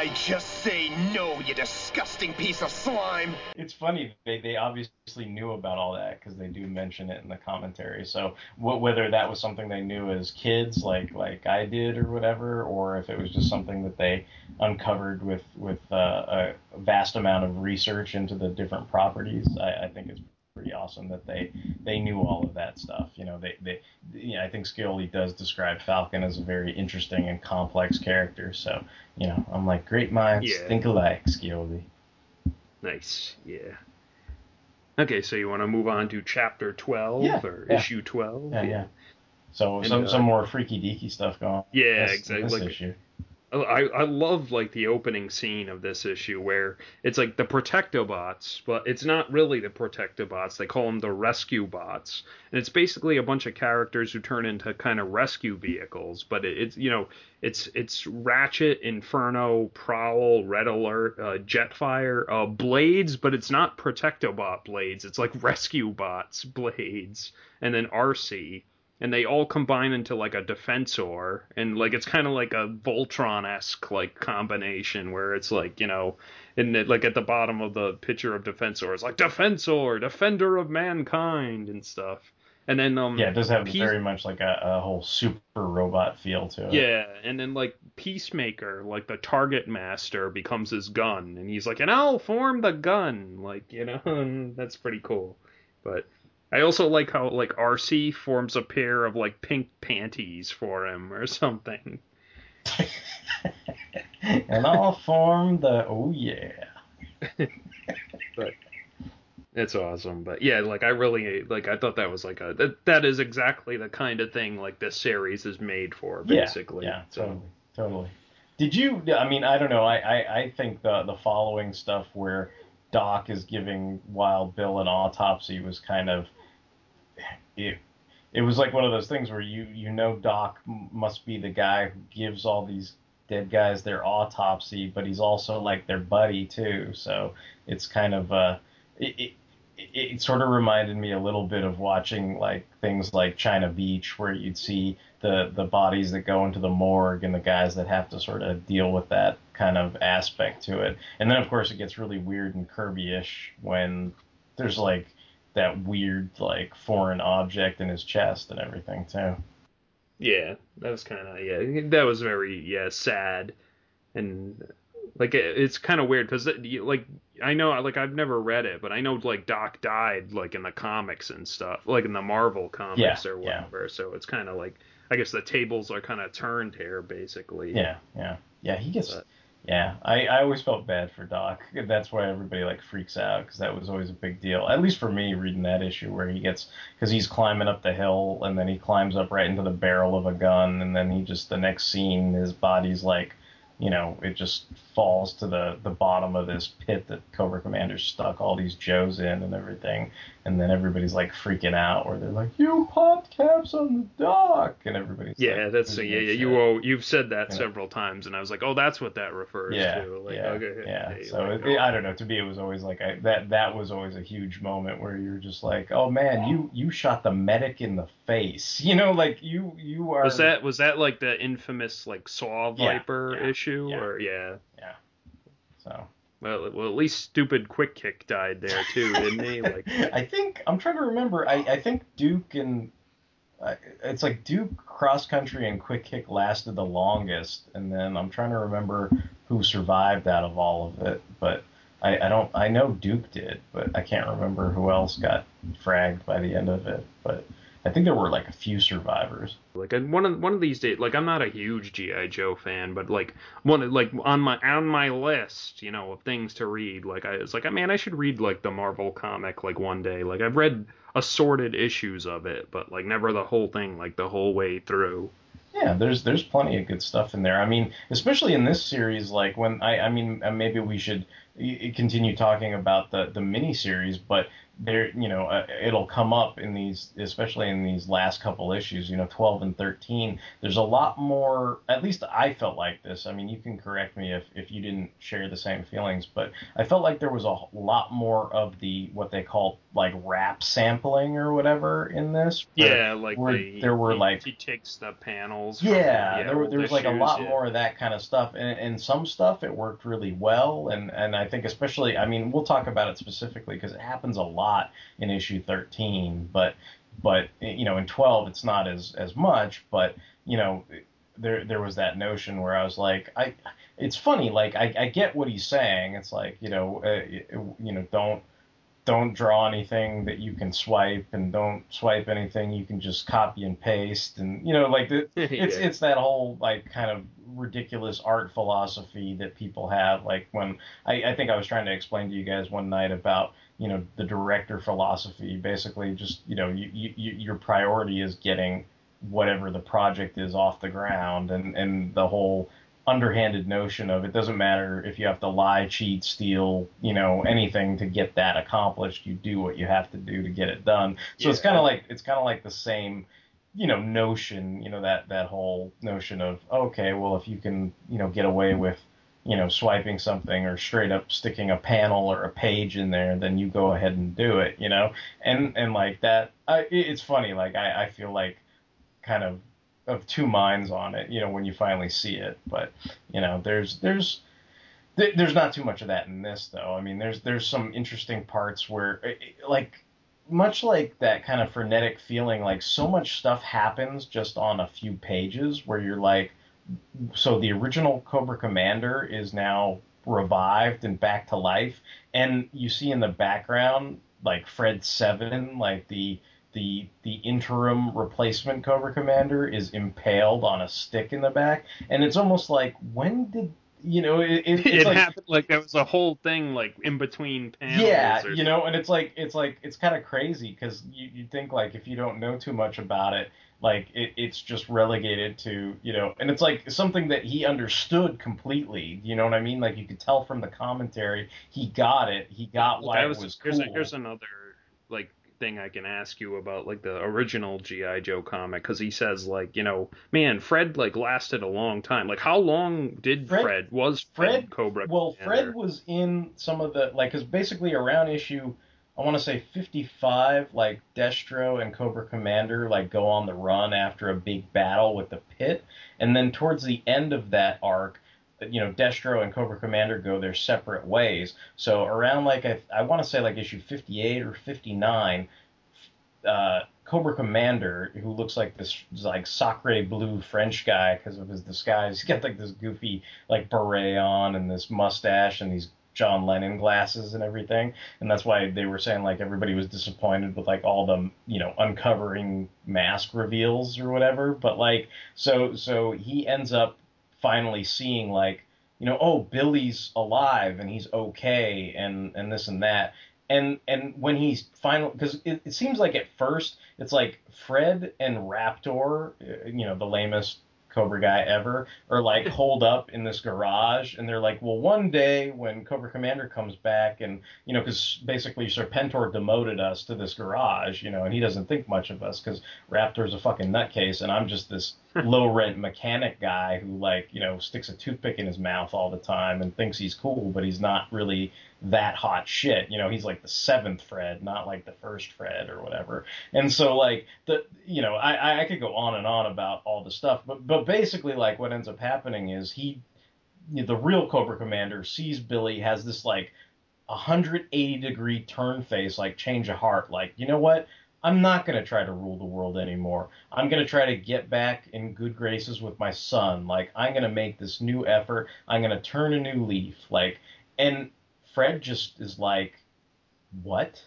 Speaker 3: I just say no, you disgusting piece of slime.
Speaker 4: It's funny they they obviously knew about all that because they do mention it in the commentary. So wh- whether that was something they knew as kids, like like I did or whatever, or if it was just something that they uncovered with with uh, a vast amount of research into the different properties, I, I think it's pretty awesome that they they knew all of that stuff. You know, they they you know, I think Scioli does describe Falcon as a very interesting and complex character. So you know, I'm like great minds
Speaker 5: Yeah.
Speaker 4: think alike, Scioli.
Speaker 5: Nice, yeah. Okay, so you want to move on to chapter 12
Speaker 4: Yeah,
Speaker 5: or
Speaker 4: yeah.
Speaker 5: issue 12?
Speaker 4: Yeah, yeah. So
Speaker 5: And,
Speaker 4: some
Speaker 5: uh,
Speaker 4: some more freaky deaky stuff going. on.
Speaker 5: Yeah,
Speaker 4: this-
Speaker 5: exactly.
Speaker 4: This
Speaker 5: Like-
Speaker 4: issue.
Speaker 5: I, I love like the opening scene of this issue where it's like the Protectobots, but it's not really the Protectobots. They call them the Rescue Bots, and it's basically a bunch of characters who turn into kind of rescue vehicles. But it, it's you know it's it's Ratchet, Inferno, Prowl, Red Alert, uh, Jetfire, uh, Blades, but it's not Protectobot Blades. It's like Rescue Bots Blades, and then RC and they all combine into like a defensor and like it's kind of like a voltron-esque like combination where it's like you know in it, like at the bottom of the picture of defensor it's like defensor defender of mankind and stuff and then um
Speaker 4: Yeah, it does have
Speaker 5: Peace-
Speaker 4: very much like a, a whole super robot feel to it.
Speaker 5: yeah, and then like Peacemaker, like the target master, becomes his gun, and he's like, and I'll form the gun, like you know, and that's pretty cool. But I also like how like RC forms a pair of like pink panties for him or something.
Speaker 4: and I'll form the oh yeah.
Speaker 5: but It's awesome, but yeah, like I really like I thought that was like a that, that is exactly the kind of thing like this series is made for basically.
Speaker 4: Yeah, yeah
Speaker 5: So-
Speaker 4: totally, totally. Did you? I mean, I don't know. I, I, I think the the following stuff where Doc is giving Wild Bill an autopsy was kind of it. It was like one of those things where you you know Doc must be the guy who gives all these dead guys their autopsy, but he's also like their buddy too. So it's kind of uh, it, it it, sort of reminded me a little bit of watching like things like China Beach, where you'd see the the bodies that go into the morgue and the guys that have to sort of deal with that kind of aspect to it. And then of course it gets really weird and Kirby-ish when there's like that weird like foreign object in his chest and everything too.
Speaker 5: Yeah, that was kind of yeah, that was very yeah sad, and like it, it's kind of weird because uh, like I know like I've never read it, but I know like Doc died like in the comics and stuff, like in the Marvel comics
Speaker 4: Yeah,
Speaker 5: or
Speaker 4: yeah.
Speaker 5: whatever. So it's kind of like I guess the tables are kind of turned here basically.
Speaker 4: Yeah, yeah, yeah. He gets.
Speaker 5: But-
Speaker 4: Yeah, I, I always felt bad for Doc. That's why everybody like freaks out because that was always a big deal. At least for me, reading that issue where he gets because he's climbing up the hill and then he climbs up right into the barrel of a gun and then he just the next scene his body's like, you know, it just falls to the the bottom of this pit that Cobra Commander stuck all these Joes in and everything, and then everybody's like freaking out where they're like, "You popped caps on the Doc," and everybody's
Speaker 5: Yeah,
Speaker 4: like,
Speaker 5: that's yeah, yeah. You all, you've said that
Speaker 4: Yeah.
Speaker 5: several times, and I was like, oh, that's what that refers
Speaker 4: yeah,
Speaker 5: to. Like,
Speaker 4: yeah,
Speaker 5: okay,
Speaker 4: yeah.
Speaker 5: okay,
Speaker 4: So
Speaker 5: like,
Speaker 4: it, it- I don't know. To me, it was always like I, that. That was always a huge moment where you're just like, oh man, you you shot the medic in the face. You know, like you you are.
Speaker 5: was that was that like the infamous like Saw Viper
Speaker 4: yeah,
Speaker 5: issue
Speaker 4: yeah.
Speaker 5: or yeah?
Speaker 4: Yeah. So.
Speaker 5: Well, well, at least stupid Quick Kick died there too, didn't he? Like,
Speaker 4: I think I'm trying to remember. I, I think Duke and uh, it's like Duke cross country and quick kick lasted the longest, and then I'm trying to remember who survived out of all of it. But I, I don't. I know Duke did, but I can't remember who else got fragged by the end of it. But I think there were like a few survivors.
Speaker 5: like one of one of these days, like I'm not a huge GI Joe fan, but like one of- like on my on my list, you know, of things to read, like I was like, man, I should read like the Marvel comic like one day. Like I've read assorted issues of it, but like never the whole thing, like the whole way through.
Speaker 4: Yeah, there's there's plenty of good stuff in there. I mean, especially in this series, like when I I mean uh, maybe we should continue talking about the the mini series, but there you know uh, it'll come up in these especially in these last couple issues, you know, 12 and 13. There's a lot more. At least I felt like this. I mean, you can correct me if if you didn't share the same feelings, but I felt like there was a lot more of the what they call like rap sampling or whatever in this. where-
Speaker 5: Yeah, like
Speaker 4: where
Speaker 5: the,
Speaker 4: there were
Speaker 5: he,
Speaker 4: like
Speaker 5: he takes the panels.
Speaker 4: yeah, there, were- there was like a lot
Speaker 5: yeah.
Speaker 4: more of that kind of stuff, and, and some stuff it worked really well, and and I think especially, I mean, we'll talk about it specifically because it happens a lot in issue 13, but but you know in 12 it's not as as much, but you know there there was that notion where I was like, I it's funny, like I I get what he's saying, it's like you know uh, you know don't don't draw anything that you can swipe and don't swipe anything you can just copy and paste and you know like the, it's it's that whole like kind of ridiculous art philosophy that people have. Like when I, I think I was trying to explain to you guys one night about you know the director philosophy basically just you know you, you, you your priority is getting whatever the project is off the ground and and the whole underhanded notion of it doesn't matter if you have to lie, cheat, steal, you know, anything to get that accomplished. You do what you have to do to get it done. So it's kind of like it's kind of like the same, you know, notion. You know that that whole notion of okay, well, if you can, you know, get away with you know, swiping something or straight up sticking a panel or a page in there, then you go ahead and do it, you know, and and like that, I, it's funny. Like I, I feel like kind of of two minds on it, you know, when you finally see it. But you know, there's there's there's not too much of that in this though. I mean, there's there's some interesting parts where like much like that kind of frenetic feeling, like so much stuff happens just on a few pages where you're like, so the original Cobra Commander is now revived and back to life, and you see in the background like Fred Seven, like the the the interim replacement Cobra Commander is impaled on a stick in the back, and it's almost like when did you know, it, it, it's
Speaker 5: it
Speaker 4: like,
Speaker 5: happened like there was a whole thing like in between panels.
Speaker 4: yeah, you know, and it's like it's like it's kind of crazy because you you think like if you don't know too much about it, like it, it's just relegated to you know, and it's like something that he understood completely. You know what I mean? Like you could tell from the commentary, he got it. He got why
Speaker 5: that
Speaker 4: it
Speaker 5: was,
Speaker 4: was
Speaker 5: here's,
Speaker 4: cool.
Speaker 5: a, here's another like thing I can ask you about like the original GI Joe comic because he says like you know man Fred like lasted a long time like how long did
Speaker 4: Fred-
Speaker 5: Fred, was Fred,
Speaker 4: Fred
Speaker 5: Cobra
Speaker 4: Well,
Speaker 5: Commander?
Speaker 4: Fred was in some of the like, cause basically around issue, I want to say 55, like Destro and Cobra Commander like go on the run after a big battle with the Pit, and then towards the end of that arc, you know, Destro and Cobra Commander go their separate ways. So around like I, I want to say like issue 58 or 59, uh, Cobra Commander, who looks like this like sacre blue French guy because of his disguise. He's got like this goofy like beret on and this mustache and these John Lennon glasses and everything. And that's why they were saying like everybody was disappointed with like all the you know uncovering mask reveals or whatever. But like so so he ends up finally seeing like you know oh Billy's alive and he's okay and and this and that and and when he's final because it, it seems like at first it's like Fred and Raptor, uh, you know, the lamest Cobra guy ever, or like holed up in this garage, and they're like, well, one day when Cobra Commander comes back, and you know, because basically Serpentor demoted us to this garage, you know, and he doesn't think much of us because Raptor's a fucking nutcase, and I'm just this low rent mechanic guy who like you know sticks a toothpick in his mouth all the time and thinks he's cool, but he's not really that hot shit. You know, he's like the seventh Fred, not like the first Fred or whatever. And so like the you know, I I could go on and on about all the stuff, but but basically like what ends up happening is he the real Cobra Commander sees Billy has this like 180 degree turn face, like change of heart, like, you know what? I'm not going to try to rule the world anymore. I'm going to try to get back in good graces with my son. Like, I'm going to make this new effort. I'm going to turn a new leaf. Like, and Fred just is like, what?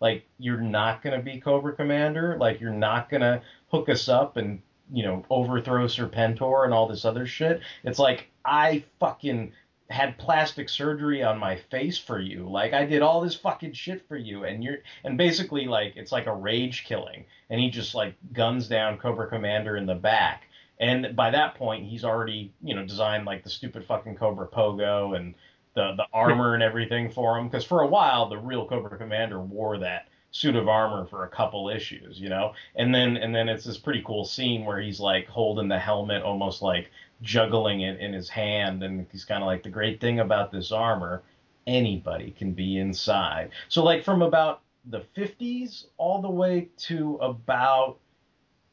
Speaker 4: Like, you're not going to be Cobra Commander? Like, you're not going to hook us up and, you know, overthrow Serpentor and all this other shit? It's like, I fucking had plastic surgery on my face for you. Like I did all this fucking shit for you and you're and basically like it's like a rage killing and he just like guns down Cobra Commander in the back. And by that point he's already, you know, designed like the stupid fucking Cobra Pogo and the the armor and everything for him because for a while the real Cobra Commander wore that suit of armor for a couple issues, you know. And then and then it's this pretty cool scene where he's like holding the helmet almost like juggling it in his hand and he's kind of like the great thing about this armor anybody can be inside. So like from about the 50s all the way to about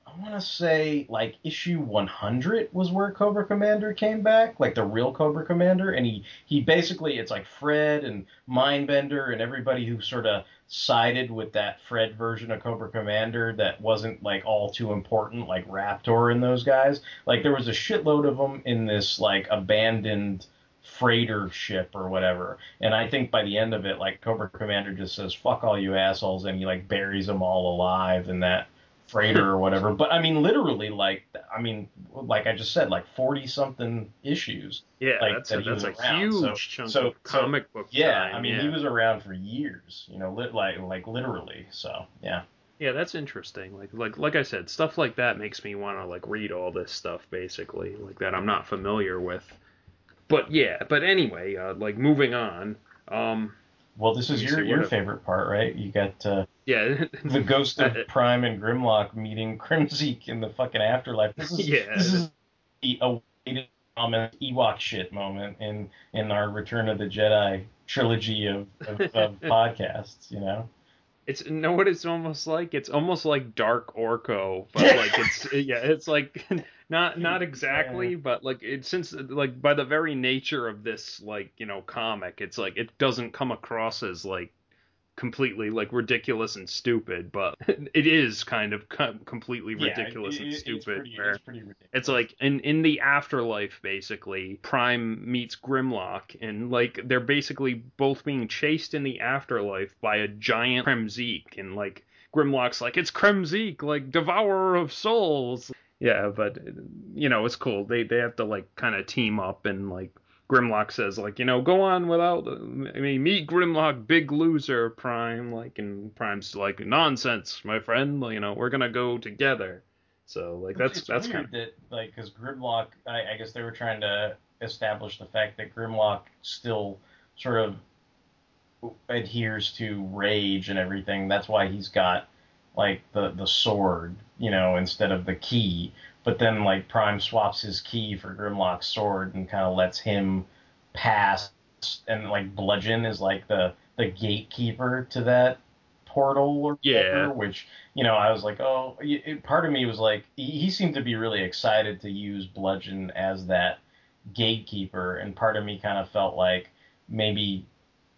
Speaker 4: i want to say like issue 100 was where cobra commander came back like the real cobra commander and he he basically it's like fred and mindbender and everybody who sort of sided with that Fred version of Cobra Commander that wasn't like all too important, like Raptor and those guys. Like there was a shitload of them in this like abandoned freighter ship or whatever. And I think by the end of it, like Cobra Commander just says "fuck all you assholes" and he like buries them all alive in that freighter or whatever. But I mean, literally, like I mean, like I just said, like forty something issues.
Speaker 5: Yeah,
Speaker 4: like,
Speaker 5: that's
Speaker 4: that
Speaker 5: a, that's a
Speaker 4: around.
Speaker 5: huge
Speaker 4: So-
Speaker 5: chunk
Speaker 4: so-
Speaker 5: of comic book
Speaker 4: Yeah,
Speaker 5: time.
Speaker 4: I mean,
Speaker 5: yeah.
Speaker 4: he was around for years. You know, lit, like like literally. So yeah.
Speaker 5: Yeah, that's interesting. Like like like I said, stuff like that makes me want to like read all this stuff basically, like that I'm not familiar with. But yeah, but anyway, uh, like moving on. Um,
Speaker 4: Well, this is your your favorite part, right? You got uh,
Speaker 5: yeah,
Speaker 4: the ghost of Prime and Grimlock meeting Kremzeek in the fucking afterlife. This is
Speaker 5: Yeah.
Speaker 4: this is the awaited moment, Ewok shit moment in in our Return of the Jedi trilogy of, of, of podcasts. You know.
Speaker 5: It's you know what it's almost like. It's almost like Dark Orco, but like it's yeah, it's like not not exactly, but like it since like by the very nature of this like you know comic, it's like it doesn't come across as like completely like ridiculous and stupid, but it is kind of com- completely
Speaker 4: Yeah,
Speaker 5: ridiculous
Speaker 4: it-
Speaker 5: and stupid.
Speaker 4: It's pretty, it's pretty ridiculous.
Speaker 5: it's like in in the afterlife, basically, Prime meets Grimlock, and like they're basically both being chased in the afterlife by a giant Kremzeek, and like Grimlock's like it's Kremzeek, like devourer of souls. Yeah, but you know it's cool. They they have to like kind of team up and like Grimlock says like, you know, go on without uh, I mean, meet Grimlock, big loser, Prime, like, and Prime's like, nonsense, my friend, you know, we're gonna go together. So like that's
Speaker 4: it's
Speaker 5: that's kind of
Speaker 4: that like because Grimlock, I, I guess they were trying to establish the fact that Grimlock still sort of adheres to rage and everything. That's why he's got like the the sword, you know, instead of the key. But then like Prime swaps his key for Grimlock's sword and kind of lets him pass. And like Bludgeon is like the the gatekeeper to that portal or whatever,
Speaker 5: Yeah.
Speaker 4: which you know I was like, oh, it, part of me was like, he, he seemed to be really excited to use Bludgeon as that gatekeeper, and part of me kind of felt like maybe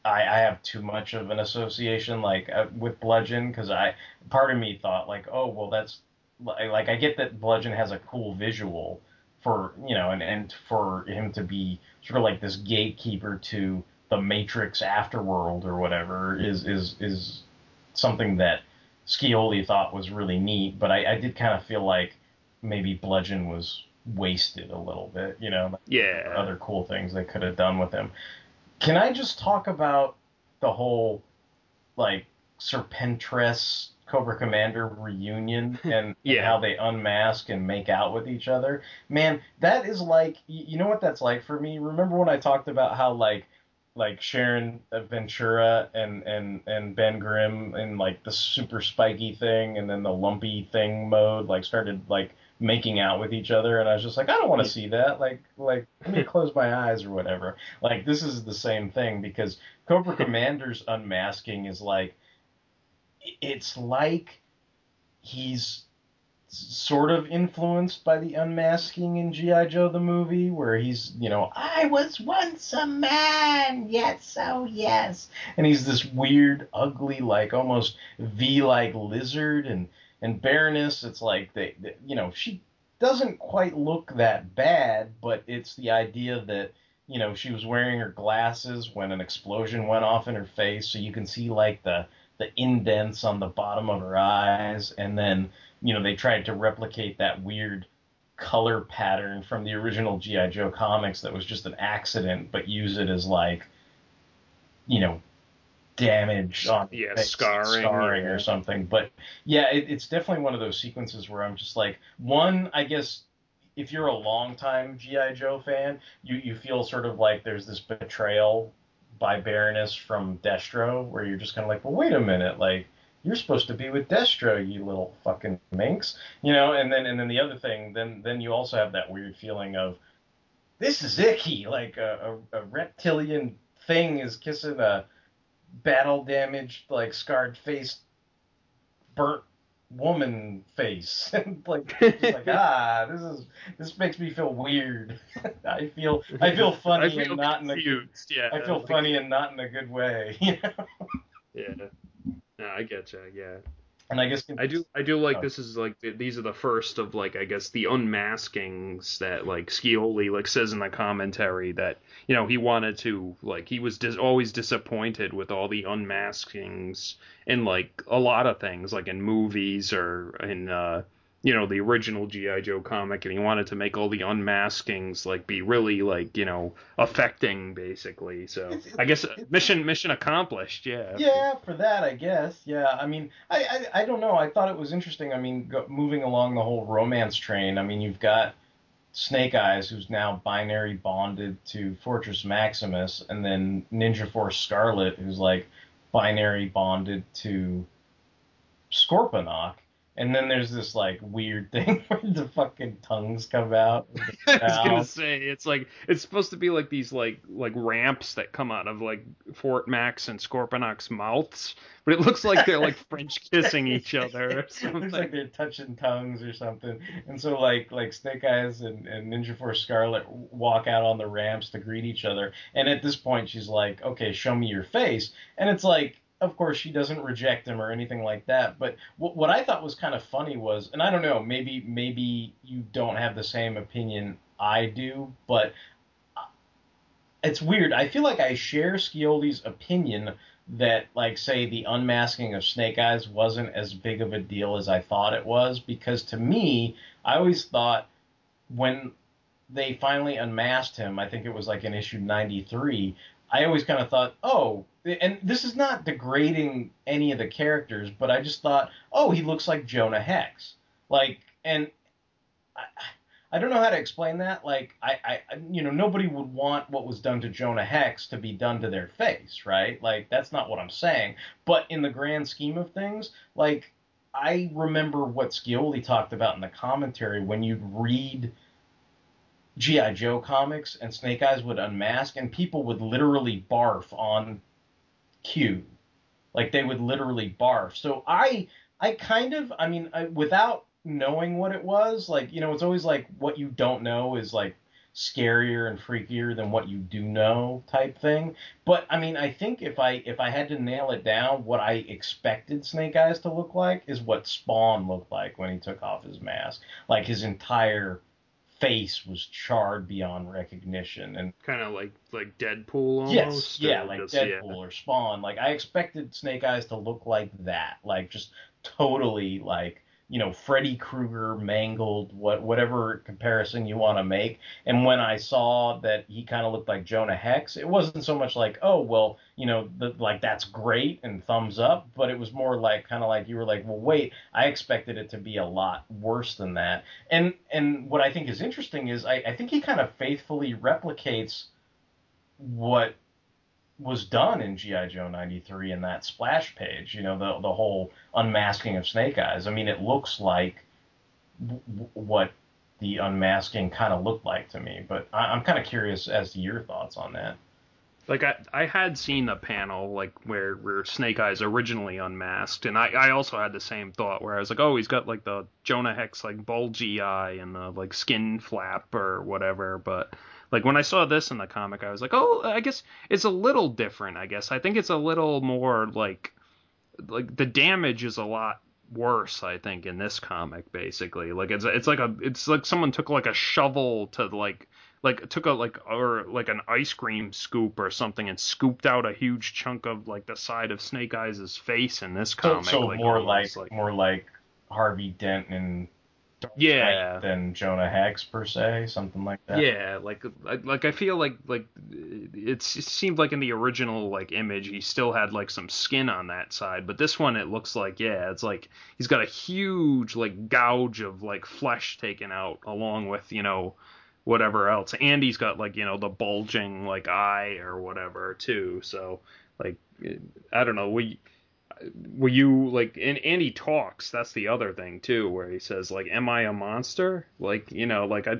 Speaker 4: I, I have too much of an association like uh, with Bludgeon because I part of me thought like, oh well, that's like I get that Bludgeon has a cool visual for you know, and and for him to be sort of like this gatekeeper to the Matrix afterworld or whatever is is is something that Scioli thought was really neat, but I, I did kind of feel like maybe Bludgeon was wasted a little bit, you know,
Speaker 5: yeah.
Speaker 4: other cool things they could have done with him. Can I just talk about the whole like Serpentress Cobra Commander reunion and, and how they unmask and make out with each other? Man, that is like you know what that's like for me. Remember when I talked about how like like Sharon Ventura and and and Ben Grimm in like the super spiky thing and then the lumpy thing mode like started like making out with each other and I was just like I don't want to see that like like let me close my eyes or whatever like this is the same thing because Cobra Commander's unmasking is like it's like he's sort of influenced by the unmasking in GI Joe the movie where he's you know I was once a man yes oh yes. And he's this weird ugly like almost V like lizard and and Baroness. It's like they, they you know she doesn't quite look that bad but it's the idea that you know she was wearing her glasses when an explosion went off in her face so you can see like the the indents on the bottom of her eyes and then you know they tried to replicate that weird color pattern from the original GI Joe comics that was just an accident but use it as like you know damage on the
Speaker 5: Yeah,
Speaker 4: face,
Speaker 5: scarring,
Speaker 4: scarring
Speaker 5: yeah.
Speaker 4: or something. But yeah it, it's definitely one of those sequences where I'm just like one I guess if you're a longtime GI Joe fan you you feel sort of like there's this betrayal by Baroness from Destro where you're just kind of like well wait a minute like you're supposed to be with Destro, you little fucking minx, you know. And then and then the other thing, then then you also have that weird feeling of this is icky, like a, a, a reptilian thing is kissing a battle damaged, like scarred faced, burnt woman face, and like like ah, this is this makes me feel weird. I feel I feel funny
Speaker 5: I feel
Speaker 4: and not in a good.
Speaker 5: Yeah.
Speaker 4: I feel funny and not in a good way, you know.
Speaker 5: Yeah. No, I get you. Yeah.
Speaker 4: And I guess
Speaker 5: I do. I do like
Speaker 4: Oh.
Speaker 5: this is like these are the first of like I guess the unmaskings that like Scioli like says in the commentary that you know he wanted to like he was dis- always disappointed with all the unmaskings in like a lot of things like in movies or in uh you know the original GI Joe comic and he wanted to make all the unmaskings like be really like you know affecting basically so
Speaker 4: It's-
Speaker 5: I guess
Speaker 4: uh,
Speaker 5: mission mission accomplished yeah
Speaker 4: Yeah, for that, I guess. Yeah, I mean, I, I, I don't know. I thought it was interesting. I mean, go, moving along the whole romance train. I mean, you've got Snake Eyes, who's now binary bonded to Fortress Maximus, and then Ninja Force Scarlet, who's like binary bonded to Scorponok. And then there's this like weird thing where the fucking tongues come out.
Speaker 5: I was gonna say it's like it's supposed to be like these like like ramps that come out of like Fort Max and Scorponok's mouths, but it looks like they're like French kissing each other or something.
Speaker 4: Looks like they're touching tongues or something. And so like like Snake Eyes and, and Ninja Force Scarlet walk out on the ramps to greet each other. And at this point she's like, Okay, show me your face. And it's like of course she doesn't reject him or anything like that. But what what I thought was kind of funny was and I don't know, maybe maybe you don't have the same opinion I do, but uh, it's weird. I feel like I share Scioli's opinion that, like, say, the unmasking of Snake Eyes wasn't as big of a deal as I thought it was, because to me, I always thought when they finally unmasked him, I think it was like in issue 93, I always kind of thought, oh, and this is not degrading any of the characters, but I just thought, oh, he looks like Jonah Hex. Like, and I, I don't know how to explain that. Like, I, I, you know, nobody would want what was done to Jonah Hex to be done to their face, right? Like, that's not what I'm saying. But in the grand scheme of things, like, I remember what Scioli talked about in the commentary when you'd read GI Joe comics and Snake Eyes would unmask and people would literally barf on cue. Like they would literally barf. So I I kind of I mean I, without knowing what it was, like you know it's always like what you don't know is like scarier and freakier than what you do know type thing. But I mean, I think if I if I had to nail it down, what I expected Snake Eyes to look like is what Spawn looked like when he took off his mask. Like his entire face was charred beyond recognition and
Speaker 5: kind of like like Deadpool almost.
Speaker 4: yes yeah like
Speaker 5: just-
Speaker 4: deadpool
Speaker 5: yeah.
Speaker 4: or spawn like i expected snake eyes to look like that like just totally like you know freddy krueger mangled what whatever comparison you want to make. And when i saw that he kind of looked like jonah hex it wasn't so much like oh well you know the, like that's great and thumbs up but it was more like kind of like you were like well wait i expected it to be a lot worse than that. And and what i think is interesting is i, I think he kind of faithfully replicates what was done in GI Joe 93 in that splash page, you know, the the whole unmasking of Snake Eyes. I mean, it looks like w- what the unmasking kind of looked like to me, but I, I'm kind of curious as to your thoughts on that.
Speaker 5: Like I, I had seen a panel like where where Snake Eyes originally unmasked, and I, I also had the same thought where I was like, oh, he's got like the Jonah Hex like bulgy eye and the like skin flap or whatever. But like when I saw this in the comic, I was like, oh, I guess it's a little different. I guess I think it's a little more like like the damage is a lot worse i think in this comic basically like it's it's like a it's like someone took like a shovel to like like took a like or like an ice cream scoop or something and scooped out a huge chunk of like the side of snake eyes' face in this comic
Speaker 4: so
Speaker 5: like,
Speaker 4: more
Speaker 5: almost,
Speaker 4: like, more like Harvey Dent and
Speaker 5: Yeah.
Speaker 4: Than Jonah Hex per se, something like that.
Speaker 5: Yeah, like like like I feel like like it seemed like in the original like image he still had like some skin on that side, but this one it looks like yeah, it's like he's got a huge like gouge of like flesh taken out along with you know whatever else, and he's got like you know the bulging like eye or whatever too. So like I don't know we were you like and, and he talks that's the other thing too where he says like am i a monster? Like you know like i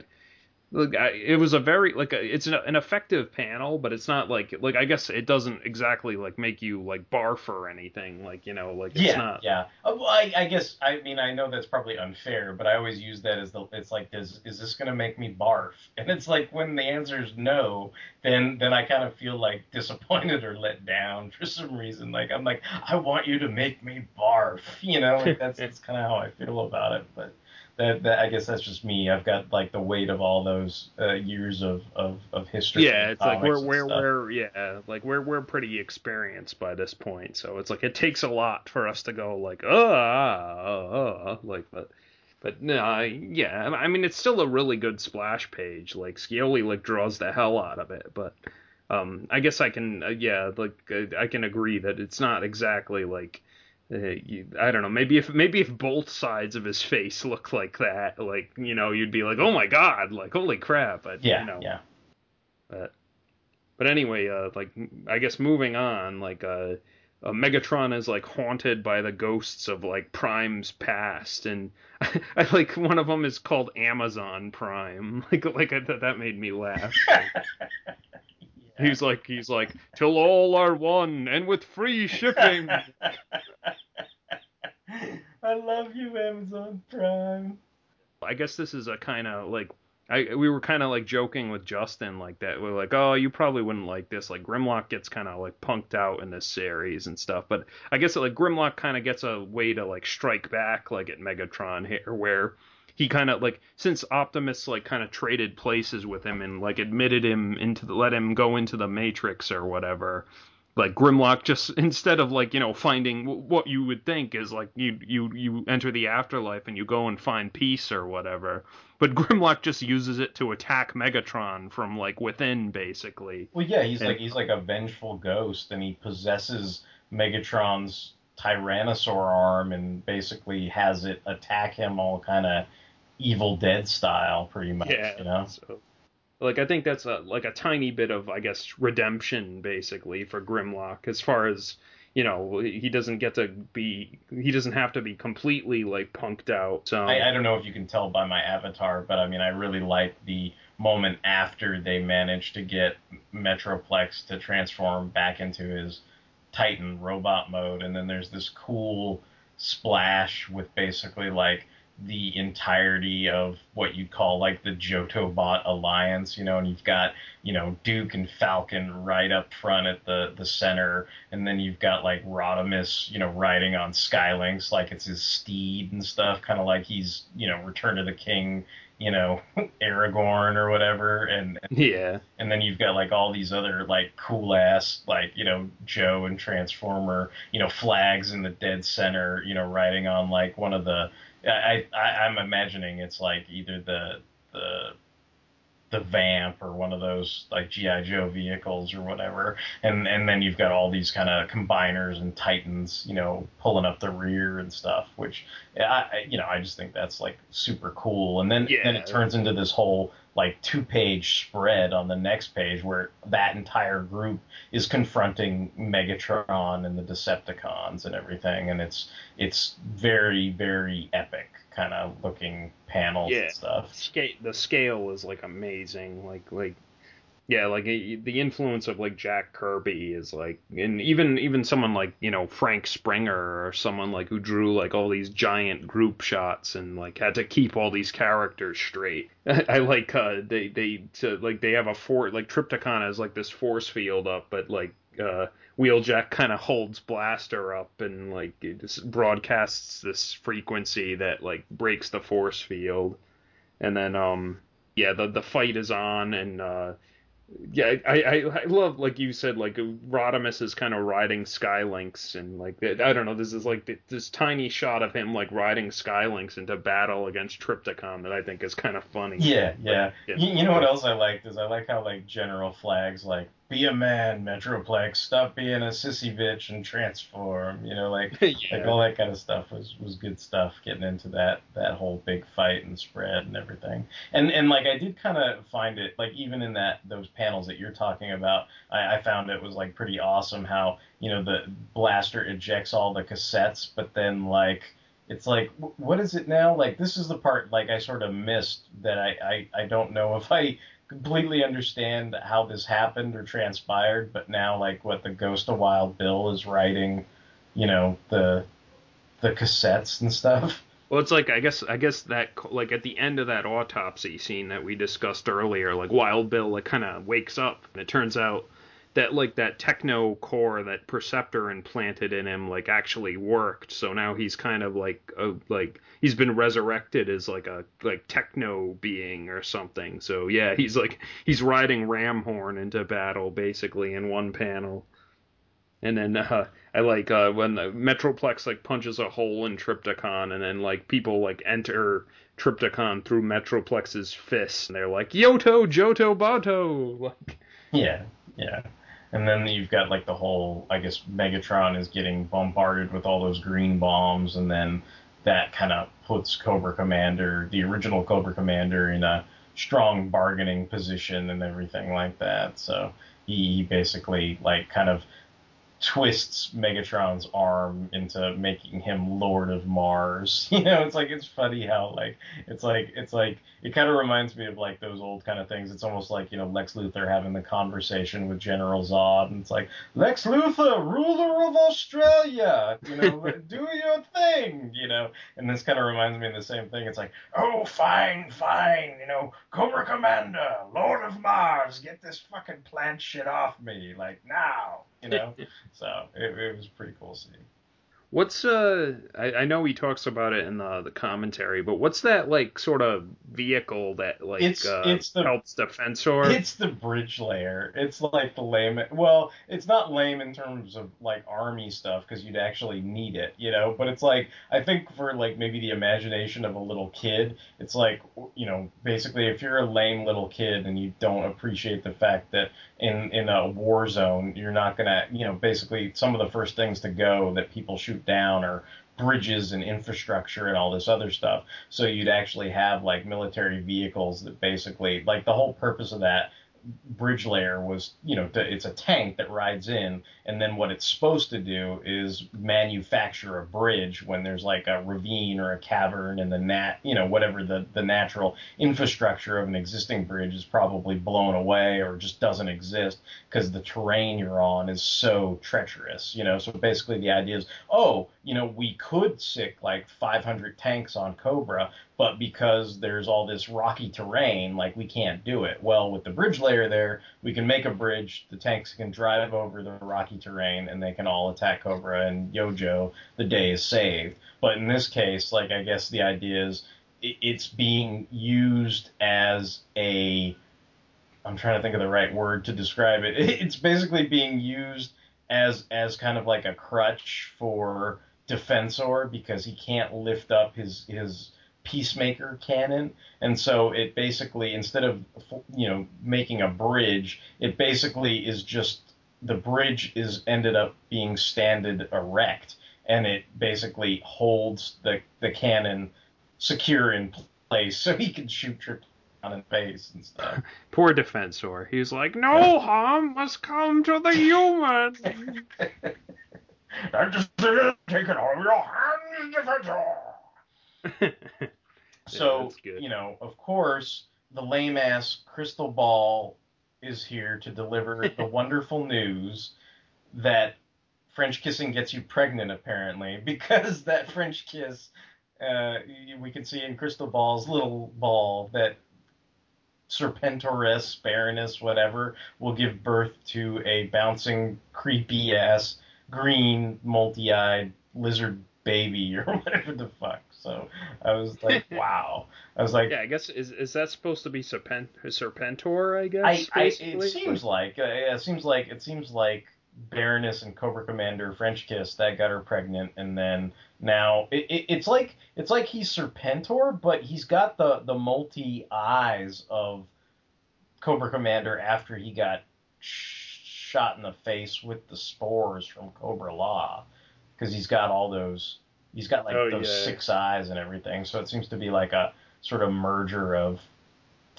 Speaker 5: look I, it was a very like a, it's an, an effective panel but it's not like like i guess it doesn't exactly like make you like barf or anything like you know like it's
Speaker 4: yeah,
Speaker 5: not
Speaker 4: yeah. Uh, well, I, I guess I mean I know that's probably unfair, but I always use that as the it's like does is this gonna make me barf? And it's like when the answer is no, then then I kind of feel like disappointed or let down for some reason. Like I'm like I want you to make me barf, you know? Like that's that's kind of how I feel about it. But that, that I guess that's just me. I've got like the weight of all those uh, years of, of, of history.
Speaker 5: yeah it's like we're we're we're yeah like we're we're pretty experienced by this point so it's like it takes a lot for us to go like uh, uh, uh like but but no I- yeah i mean it's still a really good splash page like scioli like draws the hell out of it but um i guess i can uh, yeah like uh, i can agree that it's not exactly like uh, you, I don't know. Maybe if maybe if both sides of his face looked like that, like you know, you'd be like, oh my god, like holy crap. But
Speaker 4: yeah,
Speaker 5: you know,
Speaker 4: yeah.
Speaker 5: but but anyway, uh, like I guess moving on, like uh, uh, Megatron is like haunted by the ghosts of like Prime's past, and I, like one of them is called Amazon Prime. Like like I, that made me laugh. He's like he's like till all are one and with free shipping.
Speaker 4: I love you, Amazon Prime.
Speaker 5: I guess this is a kind of like I we were kind of like joking with Justin like that. We're like, oh, you probably wouldn't like this. Like Grimlock gets kind of like punked out in this series and stuff. But I guess like Grimlock kind of gets a way to like strike back like at Megatron here, where he kind of like since Optimus like kind of traded places with him and like admitted him into the let him go into the Matrix or whatever. like Grimlock just instead of like you know finding what you would think is like you you you enter the afterlife and you go and find peace or whatever, but Grimlock just uses it to attack Megatron from like within basically.
Speaker 4: Well, yeah, he's
Speaker 5: And-
Speaker 4: like he's like a vengeful ghost, and he possesses Megatron's Tyrannosaur arm, and basically has it attack him all kind of Evil Dead style, pretty much.
Speaker 5: Yeah,
Speaker 4: You know.
Speaker 5: So, like I think that's a like a tiny bit of I guess redemption basically for Grimlock as far as you know he doesn't get to be he doesn't have to be completely like punked out. So
Speaker 4: I, I don't know if you can tell by my avatar, but I mean, I really like the moment after they managed to get Metroplex to transform back into his Titan robot mode, and then there's this cool splash with basically like the entirety of what you call like the Jotobot alliance, you know, and you've got, you know, Duke and Falcon right up front at the the center, and then you've got like Rodimus, you know, riding on Skylynx like it's his steed and stuff, kind of like he's, you know, Return of the King, you know, Aragorn or whatever, and
Speaker 5: yeah.
Speaker 4: and then you've got like all these other like cool ass like you know Joe and Transformer you know flags in the dead center you know riding on like one of the I, I I'm imagining it's like either the the the vamp or one of those like GI Joe vehicles or whatever. And and then you've got all these kind of combiners and titans you know pulling up the rear and stuff which I I- you know I just think that's like super cool. And then then it turns into this whole like two page spread on the next page where that entire group is confronting Megatron and the Decepticons and everything and it's it's very very epic kind of looking panels
Speaker 5: Yeah.
Speaker 4: and stuff.
Speaker 5: scale the scale is like amazing like like yeah like the influence of like jack kirby is like and even even someone like you know frank springer or someone like who drew like all these giant group shots and like had to keep all these characters straight. I like uh they they to, like they have a fort like trypticon has like this force field up but like uh wheeljack kind of holds blaster up and like it just broadcasts this frequency that like breaks the force field. And then um yeah the the fight is on and uh yeah I, I I love like you said like Rodimus is kind of riding Skylynx and like I don't know this is like th- this tiny shot of him like riding Skylynx into battle against Trypticon that I think is kind of funny.
Speaker 4: Yeah, yeah.
Speaker 5: Yeah.
Speaker 4: You, you know what else I liked is I like how like General Flagg's like be a man, Metroplex, stop being a sissy bitch and transform. You know, like
Speaker 5: Yeah.
Speaker 4: like all that kind of stuff was was good stuff. Getting into that that whole big fight and spread and everything. And and like I did kind of find it like even in that those panels that you're talking about, I, I found it was like pretty awesome how you know the blaster ejects all the cassettes, but then like it's like what is it now like this is the part like i sort of missed that i i, I don't know if i completely understand how this happened or transpired but now like what the ghost of wild bill is writing you know the the cassettes and stuff.
Speaker 5: Well, it's like I guess I guess that like at the end of that autopsy scene that we discussed earlier, like Wild Bill like kind of wakes up and it turns out that like that techno core that Perceptor implanted in him like actually worked. So now he's kind of like a, like he's been resurrected as like a like techno being or something. So yeah, he's like he's riding Ramhorn into battle basically in one panel. And then uh, I like uh, when the Metroplex like punches a hole in Trypticon, and then like people like enter Trypticon through Metroplex's fist, and they're like Yoto, Joto, Bato. Like,
Speaker 4: yeah yeah and then you've got like the whole i guess megatron is getting bombarded with all those green bombs and then that kind of puts cobra commander the original cobra commander in a strong bargaining position and everything like that. So he, basically like kind of twists Megatron's arm into making him Lord of Mars. You know, it's like it's funny how like it's like it's like it kind of reminds me of like those old kind of things. It's almost like you know Lex Luthor having the conversation with General Zod, and it's like Lex Luthor, ruler of Australia, you know, do your thing, you know. And this kind of reminds me of the same thing. It's like, oh, fine, fine, you know, Cobra Commander, Lord of Mars, get this fucking plant shit off me, like now, you know. So it, it was pretty cool seeing.
Speaker 5: What's uh? I, I know he talks about it in the the commentary, but what's that like sort of vehicle that like
Speaker 4: It's-
Speaker 5: uh,
Speaker 4: it's the-
Speaker 5: helps Defensor?
Speaker 4: It's the bridge layer. It's like the lame. Well, it's not lame in terms of like army stuff because you'd actually need it, you know. But it's like I think for like maybe the imagination of a little kid, it's like you know basically if you're a lame little kid and you don't appreciate the fact that in in a war zone you're not gonna you know basically some of the first things to go that people shoot down or bridges and infrastructure and all this other stuff. So you'd actually have like military vehicles that basically like the whole purpose of that bridge layer was you know it's a tank that rides in and then what it's supposed to do is manufacture a bridge when there's like a ravine or a cavern and the nat you know whatever the the natural infrastructure of an existing bridge is probably blown away or just doesn't exist because the terrain you're on is so treacherous you know? So basically the idea is oh you know we could sick like 500 tanks on cobra but because there's all this rocky terrain, like we can't do it. Well, with the bridge layer there, we can make a bridge. The tanks can drive over the rocky terrain, and they can all attack Cobra and Yojo. The day is saved. But in this case, like I guess the idea is it's being used as a I'm trying to think of the right word to describe it. It's basically being used as as kind of like a crutch for Defensor because he can't lift up his his peacemaker cannon and so it basically instead of you know making a bridge it basically is just the bridge is ended up being standed erect and it basically holds the the cannon secure in place so he can shoot your on in face and stuff
Speaker 5: Poor Defensor. He's like, no harm must come to the human.
Speaker 4: I just take it out of your hands, Defensor. So, you know, of course, the lame ass crystal ball is here to deliver the wonderful news that French kissing gets you pregnant, apparently, because that French kiss, uh, we can see in Crystal Ball's little ball that Serpentoress, Baroness, whatever, will give birth to a bouncing, creepy ass, green, multi eyed lizard baby or whatever the fuck. So I was like, wow. I was like,
Speaker 5: yeah, I guess is is that supposed to be Serpent Serpentor? I guess.
Speaker 4: I, I it seems like uh, it seems like it seems like Baroness and Cobra Commander French Kiss that got her pregnant, and then now it, it, it's like it's like he's Serpentor, but he's got the the multi eyes of Cobra Commander after he got sh- shot in the face with the spores from Cobra-La, because he's got all those he's got like
Speaker 5: Oh,
Speaker 4: those
Speaker 5: yeah.
Speaker 4: six eyes and everything. So it seems to be like a sort of merger of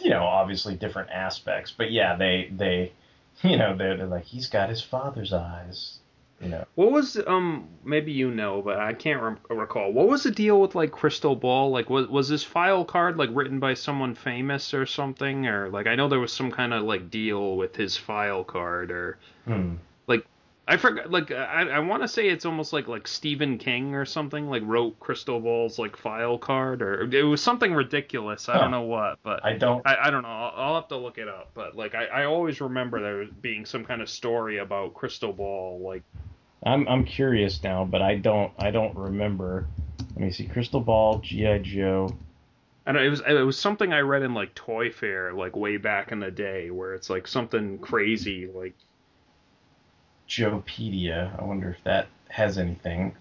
Speaker 4: you know, obviously different aspects. But yeah, they they you know, they're, they're like he's got his father's eyes. You know.
Speaker 5: What was um maybe you know, but I can't rem- recall. What was the deal with like Crystal Ball? Like was was this file card like written by someone famous or something or like I know there was some kind of like deal with his file card or
Speaker 4: Hmm.
Speaker 5: I forgot like I I want to say it's almost like like Stephen King or something like wrote Crystal Ball's like file card or it was something ridiculous. I
Speaker 4: Huh.
Speaker 5: don't know what, but
Speaker 4: I don't
Speaker 5: I, I don't know. I'll, I'll have to look it up. But like I, I always remember there being some kind of story about Crystal Ball like
Speaker 4: I'm I'm curious now, but I don't I don't remember. Let me see. Crystal Ball, GI Joe.
Speaker 5: I know it was it was something I read in like Toy Fair like way back in the day where it's like something crazy like
Speaker 4: Joepedia. I wonder if that has anything.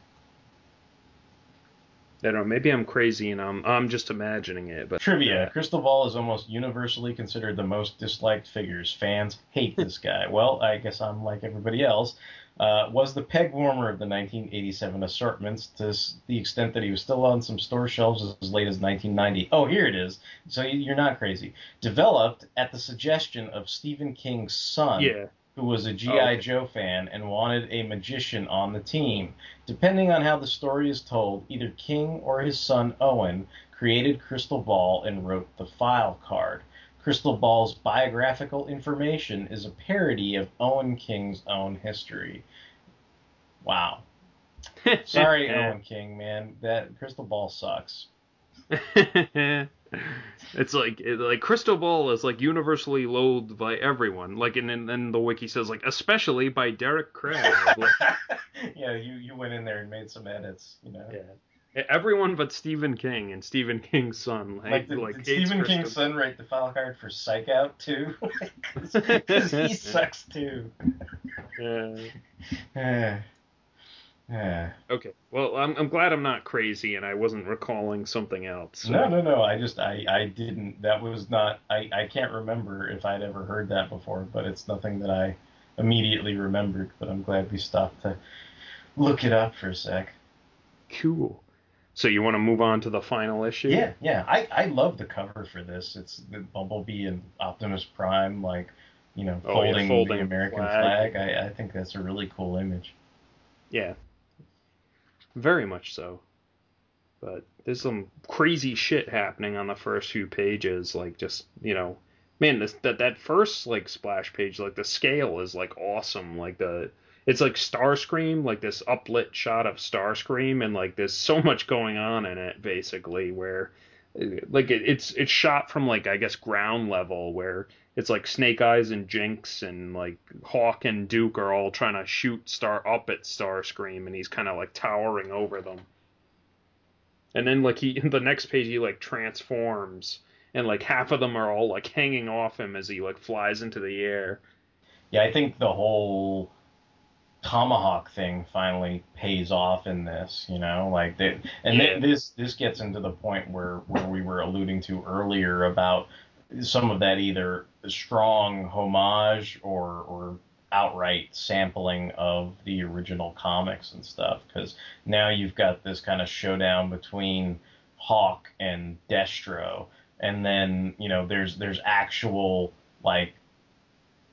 Speaker 5: I don't know maybe I'm crazy and I'm I'm just imagining it but
Speaker 4: Trivia: Crystal Ball is almost universally considered the most disliked figures. Fans hate this guy. well, I guess I'm like everybody else. Uh, was the peg warmer of the 1987 assortments to the extent that he was still on some store shelves as late as 1990. Oh, here it is. So you're not crazy. Developed at the suggestion of Stephen King's son,
Speaker 5: yeah
Speaker 4: who was a G.I.
Speaker 5: Oh, okay.
Speaker 4: Joe fan and wanted a magician on the team. Depending on how the story is told, either King or his son Owen created Crystal Ball and wrote the file card. Crystal Ball's biographical information is a parody of Owen King's own history. Wow. Sorry, Owen King, man. That Crystal Ball sucks.
Speaker 5: it's like it, like Crystal Ball is like universally loathed by everyone. Like and then the wiki says like especially by Derek Craig. Like,
Speaker 4: yeah, you you went in there and made some edits, you know.
Speaker 5: yeah. Everyone but Stephen King and Stephen King's son. Like,
Speaker 4: Like, did,
Speaker 5: like
Speaker 4: Stephen
Speaker 5: Crystal-
Speaker 4: King's son write the file card for Psych Out too? Because he sucks too.
Speaker 5: Yeah.
Speaker 4: Eh.
Speaker 5: Okay. Well, I'm I'm glad I'm not crazy and I wasn't recalling something else. so-
Speaker 4: No, no, no. I just I I didn't. That was not. I I can't remember if I'd ever heard that before, but it's nothing that I immediately remembered. But I'm glad we stopped to look it up for a sec.
Speaker 5: Cool. So you want to move on to the final issue?
Speaker 4: Yeah, yeah. I I love the cover for this. It's the Bumblebee and Optimus Prime, like you know,
Speaker 5: Oh, yeah,
Speaker 4: folding,
Speaker 5: folding
Speaker 4: the American
Speaker 5: flag.
Speaker 4: flag. I I think that's a really cool image.
Speaker 5: Yeah. Very much so. But there's some crazy shit happening on the first few pages, like just you know, man, this that that first like splash page, like the scale is like awesome, like the it's like Starscream, like this uplit shot of Starscream, and like there's so much going on in it, basically, where like it, it's it's shot from like I guess ground level, where it's like Snake Eyes and Jinx and like Hawk and Duke are all trying to shoot Star up at Starscream, and he's kind of like towering over them. And then like he in the next page he like transforms, and like half of them are all like hanging off him as he like flies into the air.
Speaker 4: Yeah, I think the whole tomahawk thing finally pays off in this, you know, like that, and
Speaker 5: Yeah.
Speaker 4: th- this this gets into the point where where we were alluding to earlier about some of that either strong homage or or outright sampling of the original comics and stuff because now you've got this kind of showdown between Hawk and Destro and then you know there's there's actual like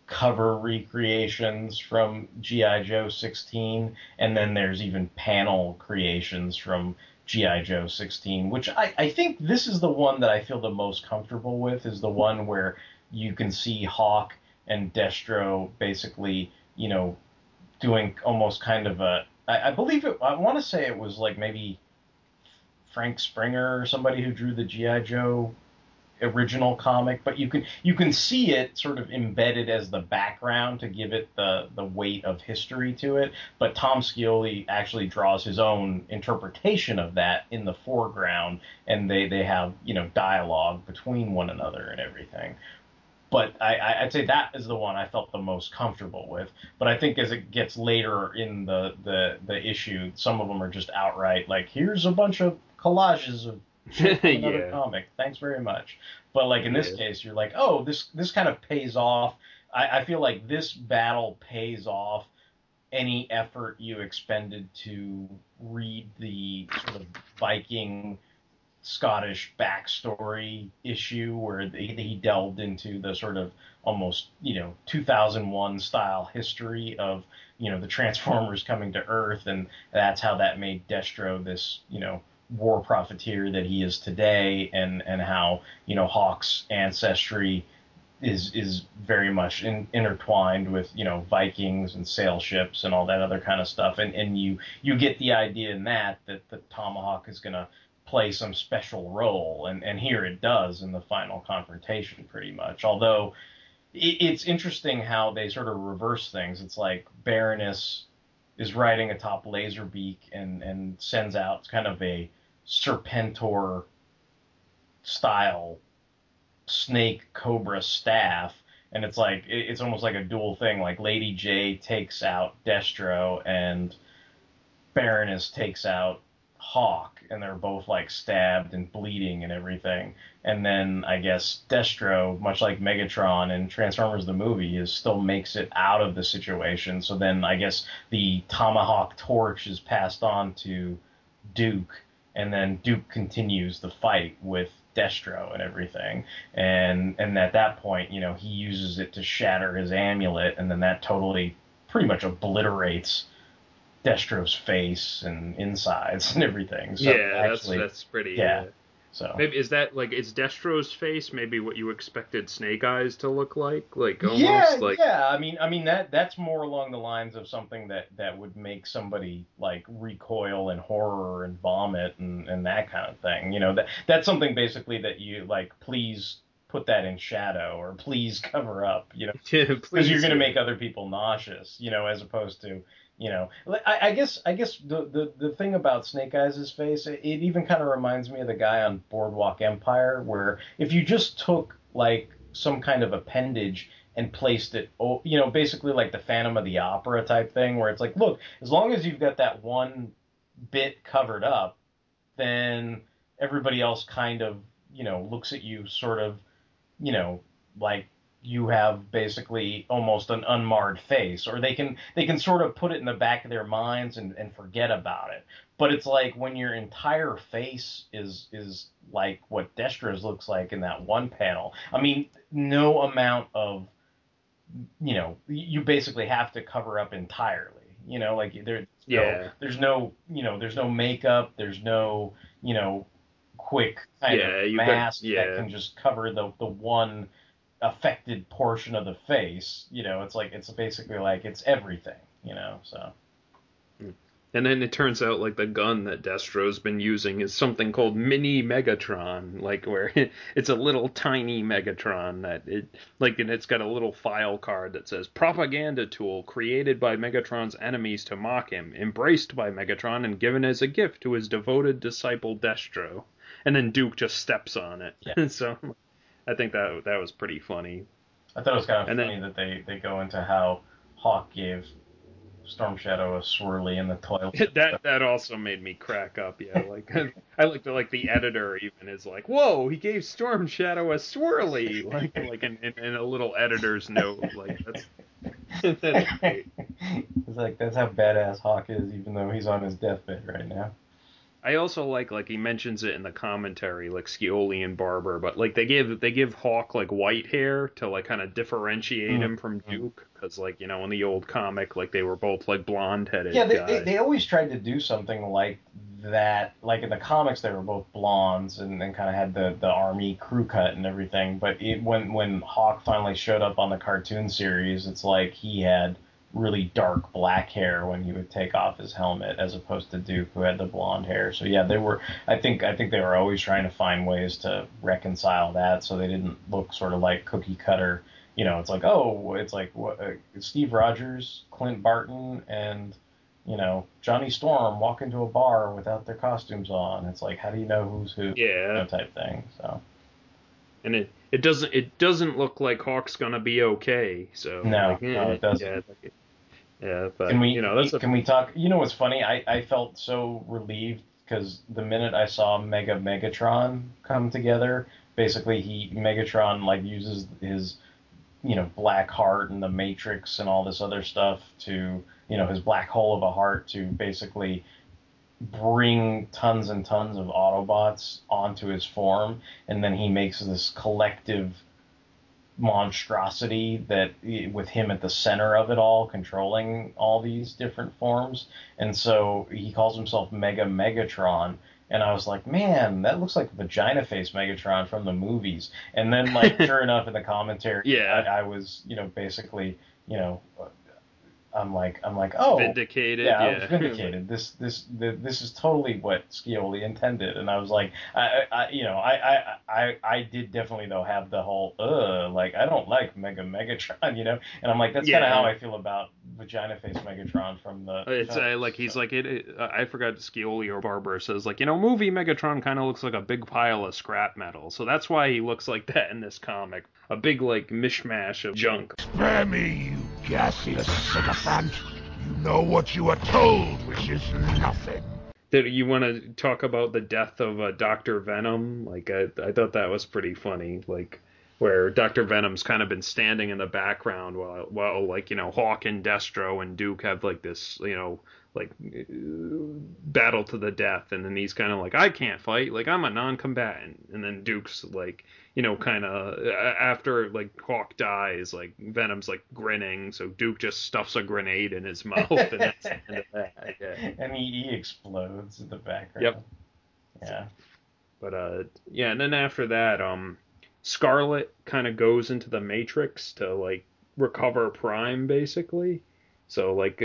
Speaker 4: cover recreations from GI Joe 16 and then there's even panel creations from GI Joe 16 which I, I think this is the one that I feel the most comfortable with is the one where you can see Hawk and Destro basically you know doing almost kind of a I, I believe it I want to say it was like maybe Frank Springer or somebody who drew the GI Joe original comic, but you can you can see it sort of embedded as the background to give it the the weight of history to it. But Tom Scioli actually draws his own interpretation of that in the foreground, and they they have you know dialogue between one another and everything. But I, I'd say that is the one I felt the most comfortable with. But I think as it gets later in the, the, the issue, some of them are just outright like, here's a bunch of collages of another
Speaker 5: Yeah.
Speaker 4: comic. Thanks very much. But like in this
Speaker 5: Yeah.
Speaker 4: case, you're like, oh, this this kind of pays off. I, I feel like this battle pays off any effort you expended to read the sort of Viking Scottish backstory issue where he, he delved into the sort of almost you know 2001 style history of you know the Transformers coming to Earth and that's how that made Destro this you know war profiteer that he is today and and how you know Hawk's ancestry is is very much in, intertwined with you know Vikings and sail ships and all that other kind of stuff. And and you you get the idea in that that the tomahawk is to play some special role. And and here it does in the final confrontation pretty much. Although it, it's interesting how they sort of reverse things. It's like Baroness is riding atop Laserbeak and and sends out kind of a Serpentor style snake cobra staff. And it's like it- it's almost like a dual thing. Like lady j takes out destro and baroness takes out hawk and they're both like stabbed and bleeding and everything. And then i guess destro much like megatron in transformers the movie is still makes it out of the situation. So then i guess the tomahawk torch is passed on to duke and then duke continues the fight with destro and everything. And and at that point, you know, he uses it to shatter his amulet, and then that totally, pretty much obliterates Destro's face and insides and everything. So
Speaker 5: yeah,
Speaker 4: actually,
Speaker 5: that's that's pretty.
Speaker 4: yeah. So
Speaker 5: Maybe is that like is Destro's face maybe what you expected Snake Eyes to look like? Like almost
Speaker 4: yeah,
Speaker 5: like
Speaker 4: yeah. I mean, I mean that that's more along the lines of something that that would make somebody like recoil in horror and vomit and and that kind of thing. You know, that that's something basically that you like. Please put that in shadow or please cover up. You know, because you're going to make other people nauseous. You know, as opposed to you know, I, I guess I guess the, the the thing about Snake Eyes' face, it, it even kind of reminds me of the guy on Boardwalk Empire, where if you just took like some kind of appendage and placed it, you know, basically like the Phantom of the Opera type thing, where it's like, look, as long as you've got that one bit covered up, then everybody else kind of, you know, looks at you sort of, you know, like you have basically almost an unmarred face or they can they can sort of put it in the back of their minds and, and forget about it. But it's like when your entire face is is like what Destro's looks like in that one panel. I mean no amount of you know you basically have to cover up entirely you know like there
Speaker 5: Yeah.
Speaker 4: no, there's no you know there's no makeup there's no you know quick kind
Speaker 5: Yeah,
Speaker 4: of
Speaker 5: you bet-
Speaker 4: mask that can just cover the the one affected portion of the face. You know, it's like it's basically like it's everything. You know, so hmm.
Speaker 5: And then it turns out like the gun that Destro's been using is something called Mini Megatron, like where it's a little tiny Megatron that it like and it's got a little file card that says propaganda tool created by Megatron's enemies to mock him, embraced by Megatron and given as a gift to his devoted disciple Destro. And then Duke just steps on it.
Speaker 4: Yeah.
Speaker 5: so I think that that was pretty funny.
Speaker 4: I thought it was kind of
Speaker 5: And then-
Speaker 4: funny that they they go into how Hawk gave Storm Shadow a swirly in the toilet.
Speaker 5: that that also made me crack up. Yeah, like I like the like the editor even is like, whoa, he gave Storm Shadow a swirly, like like in, in, in a little editor's note. Like that's that's great.
Speaker 4: it's like that's how badass Hawk is, even though he's on his deathbed right now.
Speaker 5: I also like like he mentions it in the commentary, like Scioli and Barber, but like they give they give Hawk like white hair to like kind of differentiate him mm-hmm. from mm-hmm. Duke, because like you know in the old comic like they were both like blonde headed
Speaker 4: Yeah, they,
Speaker 5: guys.
Speaker 4: they, they always tried to do something like that. Like in the comics, they were both blondes and, and kind of had the, the army crew cut and everything. But it, when when Hawk finally showed up on the cartoon series, it's like he had really dark black hair when he would take off his helmet, as opposed to Duke, who had the blonde hair. So yeah, they were. I think I think they were always trying to find ways to reconcile that, so they didn't look sort of like cookie cutter. You know, it's like oh, it's like what, uh, Steve Rogers, Clint Barton, and you know, Johnny Storm walk into a bar without their costumes on. It's like, how do you know who's who? You
Speaker 5: yeah,
Speaker 4: know, type thing. So
Speaker 5: and it it doesn't it doesn't look like Hawk's gonna be okay. So
Speaker 4: No,
Speaker 5: like,
Speaker 4: no, it doesn't.
Speaker 5: Yeah, yeah, but
Speaker 4: can we?
Speaker 5: you know a,
Speaker 4: can we talk? You know what's funny? I I felt so relieved because the minute I saw Mega Megatron come together, basically he Megatron like uses his you know black heart and the Matrix and all this other stuff to you know his black hole of a heart to basically bring tons and tons of Autobots onto his form, and then he makes this collective monstrosity that eh, with him at the center of it all controlling all these different forms. And so he calls himself mega megatron. And i was like man that looks like vagina face megatron from the movies. And then like sure enough in the commentary
Speaker 5: Yeah.
Speaker 4: I, I was you know basically you know i'm like i'm like oh
Speaker 5: vindicated.
Speaker 4: yeah,
Speaker 5: Yeah,
Speaker 4: I was vindicated. This this the, this is totally what Scioli intended, and I was like, I, I I- you know, I, I I I did definitely though have the whole uh like I don't like Mega Megatron, you know, and I'm like that's kind of how I feel about Vagina Face Megatron from the.
Speaker 5: It's uh, like he's like it. it uh, I forgot Scioli or Barber says like you know movie Megatron kind of looks like a big pile of scrap metal, so that's why he looks like that in this comic. A big like mishmash of junk.
Speaker 3: Spare me, you gaseous sycophant. You know what you are told, which is nothing.
Speaker 5: Did you want to talk about the death of uh, Doctor Venom? Like I, I thought that was pretty funny. Like where Doctor Venom's kind of been standing in the background while while like you know Hawk and Destro and Duke have like this you know like battle to the death, and then he's kind of like I can't fight, like I'm a non-combatant, and then Duke's like you know kind of after like Hawk dies, like Venom's like grinning, so Duke just stuffs a grenade in his mouth, and that's the end of that. Yeah.
Speaker 4: and he, he explodes in the background.
Speaker 5: Yep.
Speaker 4: Yeah.
Speaker 5: But uh, yeah, and then after that, um, Scarlet kind of goes into the Matrix to like recover Prime, basically. So like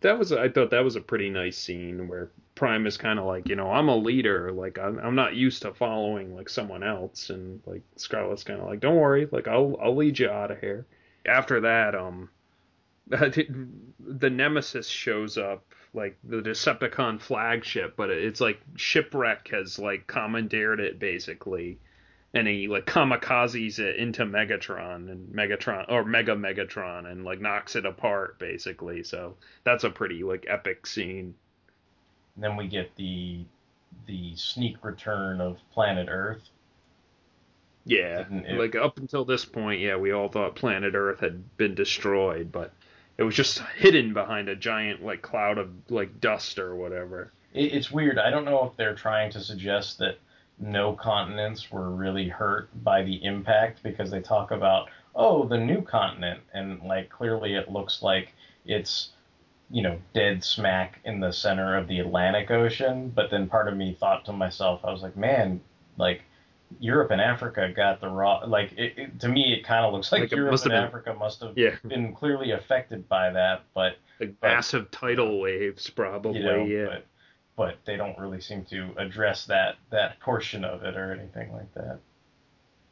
Speaker 5: that was I thought that was a pretty nice scene where Prime is kind of like you know I'm a leader like I'm I'm not used to following like someone else and like Scarlet's kind of like don't worry like I'll I'll lead you out of here. After that um the Nemesis shows up like the Decepticon flagship but it's like shipwreck has like commandeered it basically and he like kamikazes it into Megatron and Megatron or Mega Megatron and like knocks it apart basically. So that's a pretty like epic scene.
Speaker 4: And then we get the the sneak return of Planet Earth.
Speaker 5: Yeah,
Speaker 4: It-
Speaker 5: like up until this point, yeah, we all thought Planet Earth had been destroyed, but it was just hidden behind a giant like cloud of like dust or whatever.
Speaker 4: It, it's weird. I don't know if they're trying to suggest that no continents were really hurt by the impact because they talk about oh the new continent and like clearly it looks like it's you know dead smack in the center of the Atlantic Ocean. But then part of me thought to myself, I was like, man, like Europe and Africa got the raw. Like it, it, to me, it kind of looks like,
Speaker 5: Like
Speaker 4: Europe and
Speaker 5: been-
Speaker 4: Africa must have
Speaker 5: Yeah,
Speaker 4: been clearly affected by that, but
Speaker 5: like
Speaker 4: But-
Speaker 5: massive tidal waves probably.
Speaker 4: you know,
Speaker 5: yeah.
Speaker 4: but but they don't really seem to address that that portion of it or anything like that.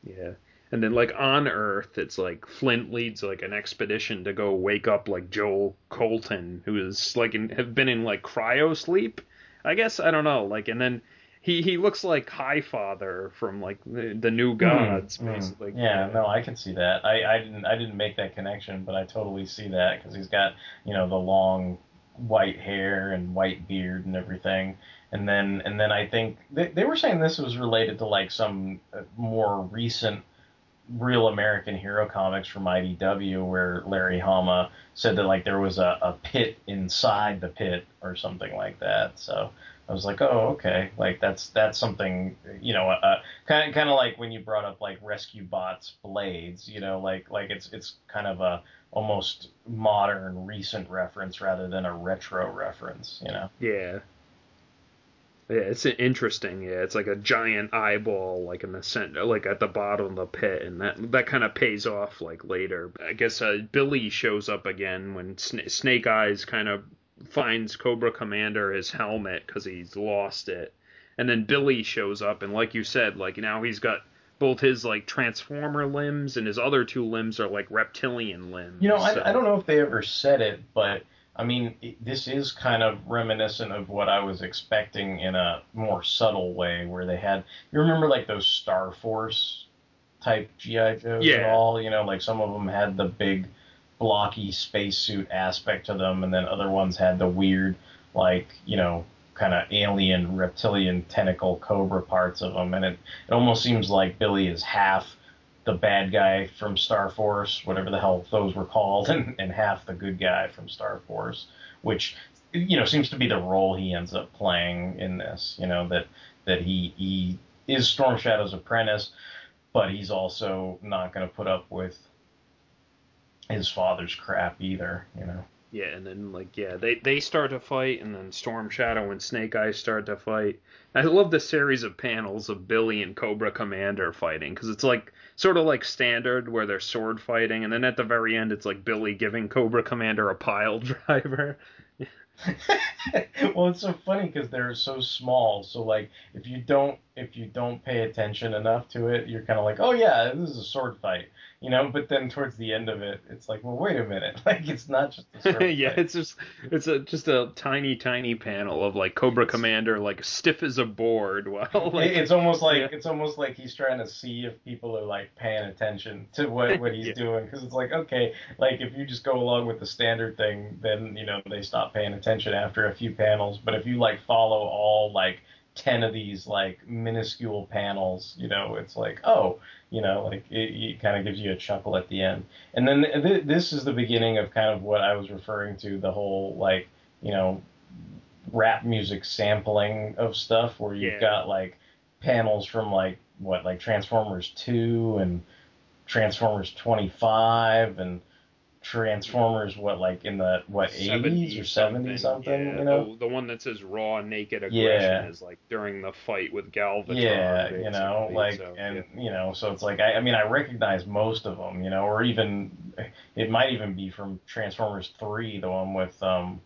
Speaker 5: Yeah. And then like on Earth, it's like Flint leads like an expedition to go wake up like Joe Colton, who is like in, have been in like cryo sleep. I guess I don't know. Like and then he he looks like Highfather from like the, the New Gods,
Speaker 4: Mm, mm.
Speaker 5: basically.
Speaker 4: Yeah, no, I can see that. I, I didn't I didn't make that connection, but I totally see that because he's got you know the long white hair and white beard and everything. And then and then I think they, they were saying this was related to like some uh, more recent real American hero comics from IDW where Larry Hama said that like there was a, a pit inside the pit or something like that. So I was like, oh, okay, like that's that's something, you know, uh, kind kind of like when you brought up like Rescue Bots Blades, you know, like like it's it's kind of a almost modern recent reference rather than a retro reference, you know.
Speaker 5: Yeah. Yeah, it's interesting. Yeah, it's like a giant eyeball, like in the center, like at the bottom of the pit, and that that kind of pays off like later. I guess uh, Billy shows up again when Sna- Snake Eyes kind of finds Cobra Commander his helmet because he's lost it, and then Billy shows up, and like you said, like now he's got both his like transformer limbs and his other two limbs are like reptilian limbs.
Speaker 4: You know,
Speaker 5: so-
Speaker 4: I, I don't know if they ever said it, but I mean, this is kind of reminiscent of what I was expecting in a more subtle way, where they had. You remember like those Star Force type GI Joes at
Speaker 5: Yeah.
Speaker 4: all? You know, like some of them had the big blocky spacesuit aspect to them, and then other ones had the weird, like you know, kind of alien reptilian tentacle cobra parts of him, and it it almost seems like Billy is half the bad guy from Star Force, whatever the hell those were called, and, and half the good guy from Star Force, which you know seems to be the role he ends up playing in this. You know that that he he is Storm Shadow's apprentice, but he's also not going to put up with his father's crap either. You know.
Speaker 5: Yeah, and then like yeah, they they start to fight, and then Storm Shadow and Snake Eyes start to fight. I love the series of panels of Billy and Cobra Commander fighting because it's like sort of like standard where they're sword fighting, and then at the very end it's like Billy giving Cobra Commander a pile driver.
Speaker 4: well, it's so funny because they're so small. So like, if you don't if you don't pay attention enough to it, you're kind of like, oh yeah, this is a sword fight, you know. But then towards the end of it, it's like, well, wait a minute, like it's not just a sword
Speaker 5: yeah,
Speaker 4: fight.
Speaker 5: it's just it's a just a tiny tiny panel of like Cobra Commander like stiff as a board Well, like
Speaker 4: it's almost like
Speaker 5: yeah.
Speaker 4: it's almost like he's trying to see if people are like paying attention to what what he's
Speaker 5: Yeah.
Speaker 4: doing because it's like okay like if you just go along with the standard thing then you know they stop paying attention after a few panels but if you like follow all like 10 of these like minuscule panels you know it's like oh you know like it, it kind of gives you a chuckle at the end and then th- th- this is the beginning of kind of what I was referring to the whole like you know rap music sampling of stuff where you've
Speaker 5: Yeah.
Speaker 4: got like panels from like what like Transformers 2 and Transformers 25 and Transformers, what like in the what 80s or 70s something,
Speaker 5: yeah,
Speaker 4: you know?
Speaker 5: the, the one that says raw naked aggression
Speaker 4: Yeah.
Speaker 5: is like during the fight with Galvatron.
Speaker 4: Yeah, you know, like,
Speaker 5: so,
Speaker 4: and
Speaker 5: yeah.
Speaker 4: you know, so it's like I, I mean, I recognize most of them, you know, or even it might even be from Transformers Three, the one with um,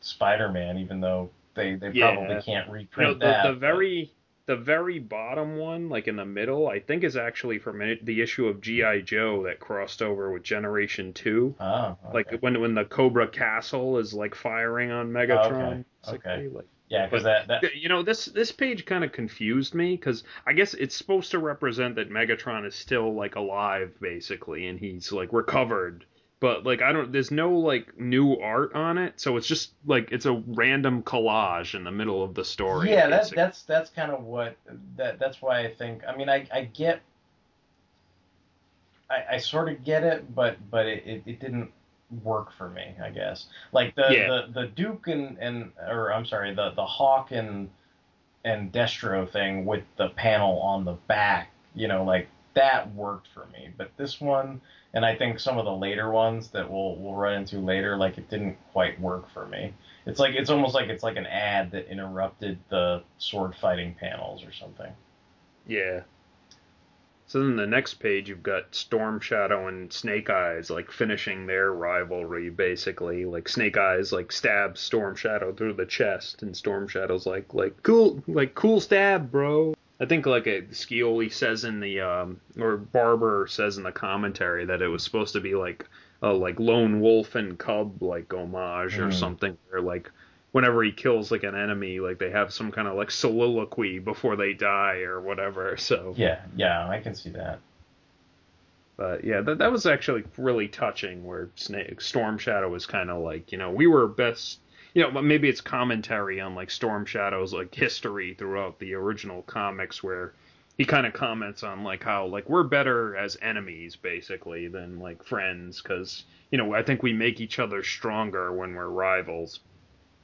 Speaker 4: Spider-Man, even though they they probably can't
Speaker 5: You know,
Speaker 4: reprint
Speaker 5: the,
Speaker 4: that.
Speaker 5: the very the very bottom one, like in the middle, I think is actually from the issue of GI Joe that crossed over with Generation Two.
Speaker 4: Oh,
Speaker 5: Like when when the Cobra Castle is like firing on Megatron.
Speaker 4: Okay,
Speaker 5: basically,
Speaker 4: okay.
Speaker 5: Like,
Speaker 4: yeah, because that that
Speaker 5: you know this this page kind of confused me because I guess it's supposed to represent that Megatron is still like alive basically and he's like recovered but like I don't there's no like new art on it so it's just like it's a random collage in the middle of the story
Speaker 4: yeah, that's that's that's kind of what that that's why I think. I mean, I I get. I, I sort of get it, but but it, it, it didn't work for me. I guess like the
Speaker 5: Yeah.
Speaker 4: the, the Duke and and or I'm sorry the the Hawk and and Destro thing with the panel on the back. You know, like that worked for me. But this one, and I think some of the later ones that we'll we'll run into later, like it didn't quite work for me. It's like it's almost like it's like an ad that interrupted the sword fighting panels or something.
Speaker 5: yeah so then the next page you've got Storm Shadow and Snake Eyes like finishing their rivalry basically like Snake Eyes like stabs Storm Shadow through the chest and Storm Shadow's like like cool like cool stab bro I think like a Scioli says in the um or Barber says in the commentary that it was supposed to be like a like lone wolf and cub like homage or
Speaker 4: Mm.
Speaker 5: something where like whenever he kills like an enemy like they have some kind of like soliloquy before they die or whatever so
Speaker 4: Yeah, yeah, I can see that.
Speaker 5: but yeah, that that was actually really touching. Where Snake, Storm Shadow was kind of like, you know, we were best. You know, but maybe it's commentary on like Storm Shadow's like history throughout the original comics, where he kind of comments on like how like we're better as enemies basically than like friends, because you know I think we make each other stronger when we're rivals.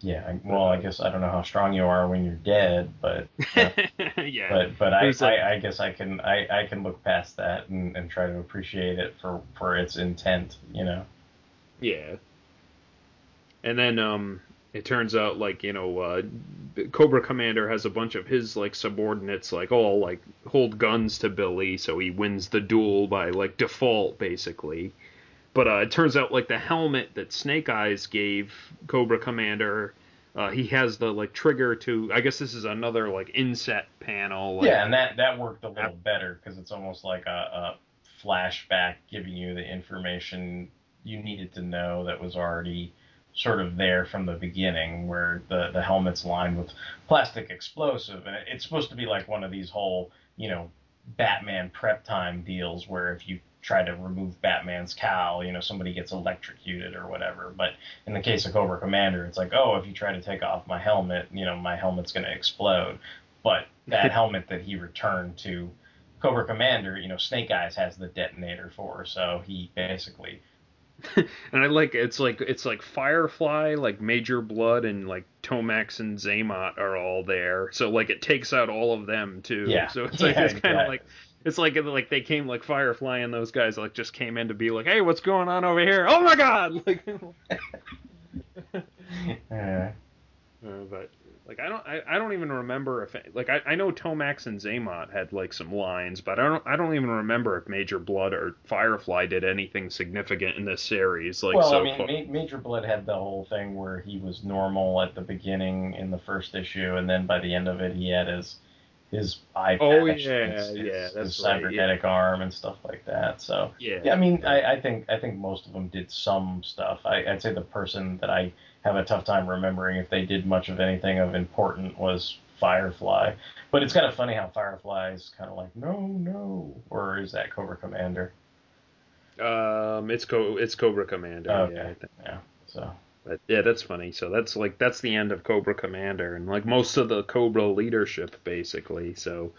Speaker 4: Yeah, well, I guess I don't know how strong you are when you're dead, but uh,
Speaker 5: yeah,
Speaker 4: but but I,
Speaker 5: There's a-
Speaker 4: I I guess I can I, I can look past that and, and try to appreciate it for for its intent, you know.
Speaker 5: Yeah. And then um it turns out like, you know, uh Cobra Commander has a bunch of his like subordinates like all like hold guns to Billy, so he wins the duel by like default basically. But uh, it turns out like the helmet that Snake Eyes gave Cobra Commander, uh, he has the like trigger to. I guess this is another like inset panel. Like,
Speaker 4: yeah, and that that worked a little better because it's almost like a, a flashback giving you the information you needed to know that was already sort of there from the beginning, where the the helmet's lined with plastic explosive, and it, it's supposed to be like one of these whole you know Batman prep time deals where if you try to remove Batman's cowl, you know, somebody gets electrocuted or whatever. But in the case of Cobra Commander, it's like, oh, if you try to take off my helmet, you know, my helmet's going to explode. But that helmet that he returned to Cobra Commander, you know, Snake Eyes has the detonator for, so he basically
Speaker 5: and I like it's like it's like Firefly, like Major Blood, and like Tomax and Xamot are all there. So like it takes out all of them too.
Speaker 4: Yeah.
Speaker 5: So it's like
Speaker 4: Yeah,
Speaker 5: it's kind of like it's like like they came like Firefly and those guys like just came in to be like, hey, what's going on over here? Oh my god! Like,
Speaker 4: Uh,
Speaker 5: but like I don't I, I don't even remember if like I, I know Tomax and Xamot had like some lines, but I don't I don't even remember if Major Blood or Firefly did anything significant in this series. Like
Speaker 4: well,
Speaker 5: so
Speaker 4: I mean,
Speaker 5: far.
Speaker 4: Ma- Major Blood had the whole thing where he was normal at the beginning in the first issue, and then by the end of it, he had his his eye
Speaker 5: Oh,
Speaker 4: patch,
Speaker 5: yeah,
Speaker 4: his, his-
Speaker 5: yeah,
Speaker 4: his
Speaker 5: right,
Speaker 4: cybernetic arm and stuff like that. So
Speaker 5: yeah.
Speaker 4: yeah, I mean, I, I think I think most of them did some stuff. I, I'd say the person that I have a tough time remembering if they did much of anything of important was Firefly. But it's kind of funny how Firefly is kind of like no, no, or is that Cobra Commander?
Speaker 5: Um, it's Co- it's Cobra Commander.
Speaker 4: Okay.
Speaker 5: Yeah.
Speaker 4: Yeah. So
Speaker 5: But yeah, that's funny. So that's like that's the end of Cobra Commander and like most of the Cobra leadership basically. So,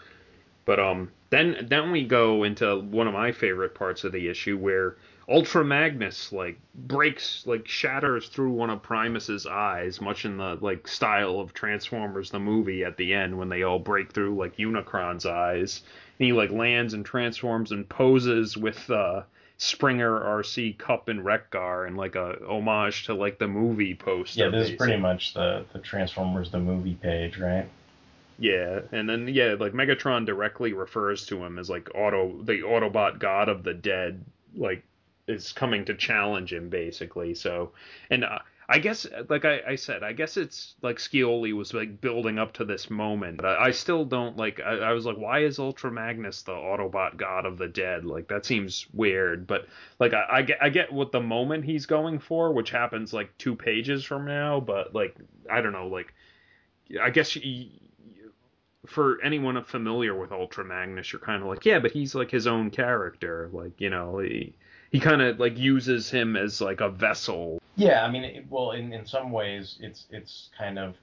Speaker 5: but um, then then we go into one of my favorite parts of the issue where Ultra Magnus like breaks like shatters through one of Primus's eyes, much in the like style of Transformers the movie at the end when they all break through like Unicron's eyes. And he like lands and transforms and poses with uh Springer Arcee Kup and Wreck-Gar and like a homage to like the movie poster.
Speaker 4: Yeah, this is pretty much the the Transformers the movie page, right?
Speaker 5: Yeah, and then yeah, like Megatron directly refers to him as like Auto the Autobot god of the dead, like is coming to challenge him basically. So, and uh, I guess like I, I said, I guess it's like Scioli was like building up to this moment. But I, I still don't like. I, I was like, why is Ultra Magnus the Autobot god of the dead? Like that seems weird. But like I, get I get what the moment he's going for, which happens like two pages from now. But like I don't know, like I guess. For anyone familiar with Ultra Magnus, you're kind of like, yeah, but he's like his own character. Like, you know, he he kind of like uses him as like a vessel.
Speaker 4: Yeah, I mean, it, well, in in some ways, it's it's kind of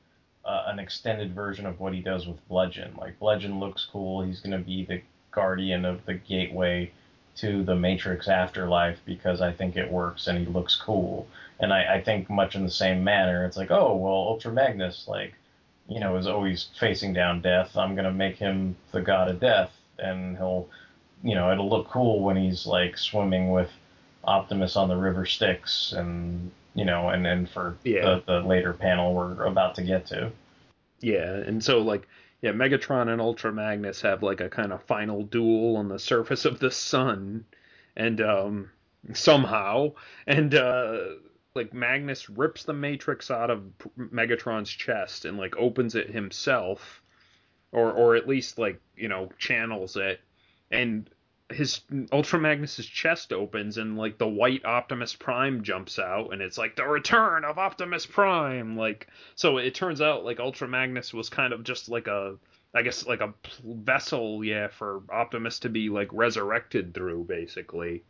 Speaker 4: uh, an extended version of what he does with Bludgeon. Like Bludgeon looks cool. He's going to be the guardian of the gateway to the Matrix afterlife because I think it works and he looks cool. And I, I think much in the same manner, it's like, oh well, Ultra Magnus, like, you know, is always facing down death. I'm going to make him the god of death, and he'll, you know, it'll look cool when he's like swimming with Optimus on the river Styx, and you know, and and for
Speaker 5: Yeah.
Speaker 4: the, the later panel we're about to get to.
Speaker 5: Yeah, and so like yeah, Megatron and Ultra Magnus have like a kind of final duel on the surface of the sun, and um somehow and uh like Magnus rips the Matrix out of Megatron's chest and like opens it himself, or or at least like you know channels it, and his Ultra Magnus's chest opens and like the white Optimus Prime jumps out and it's like the return of Optimus Prime! Like so it turns out like Ultra Magnus was kind of just like a I guess like a vessel yeah for Optimus to be like resurrected through basically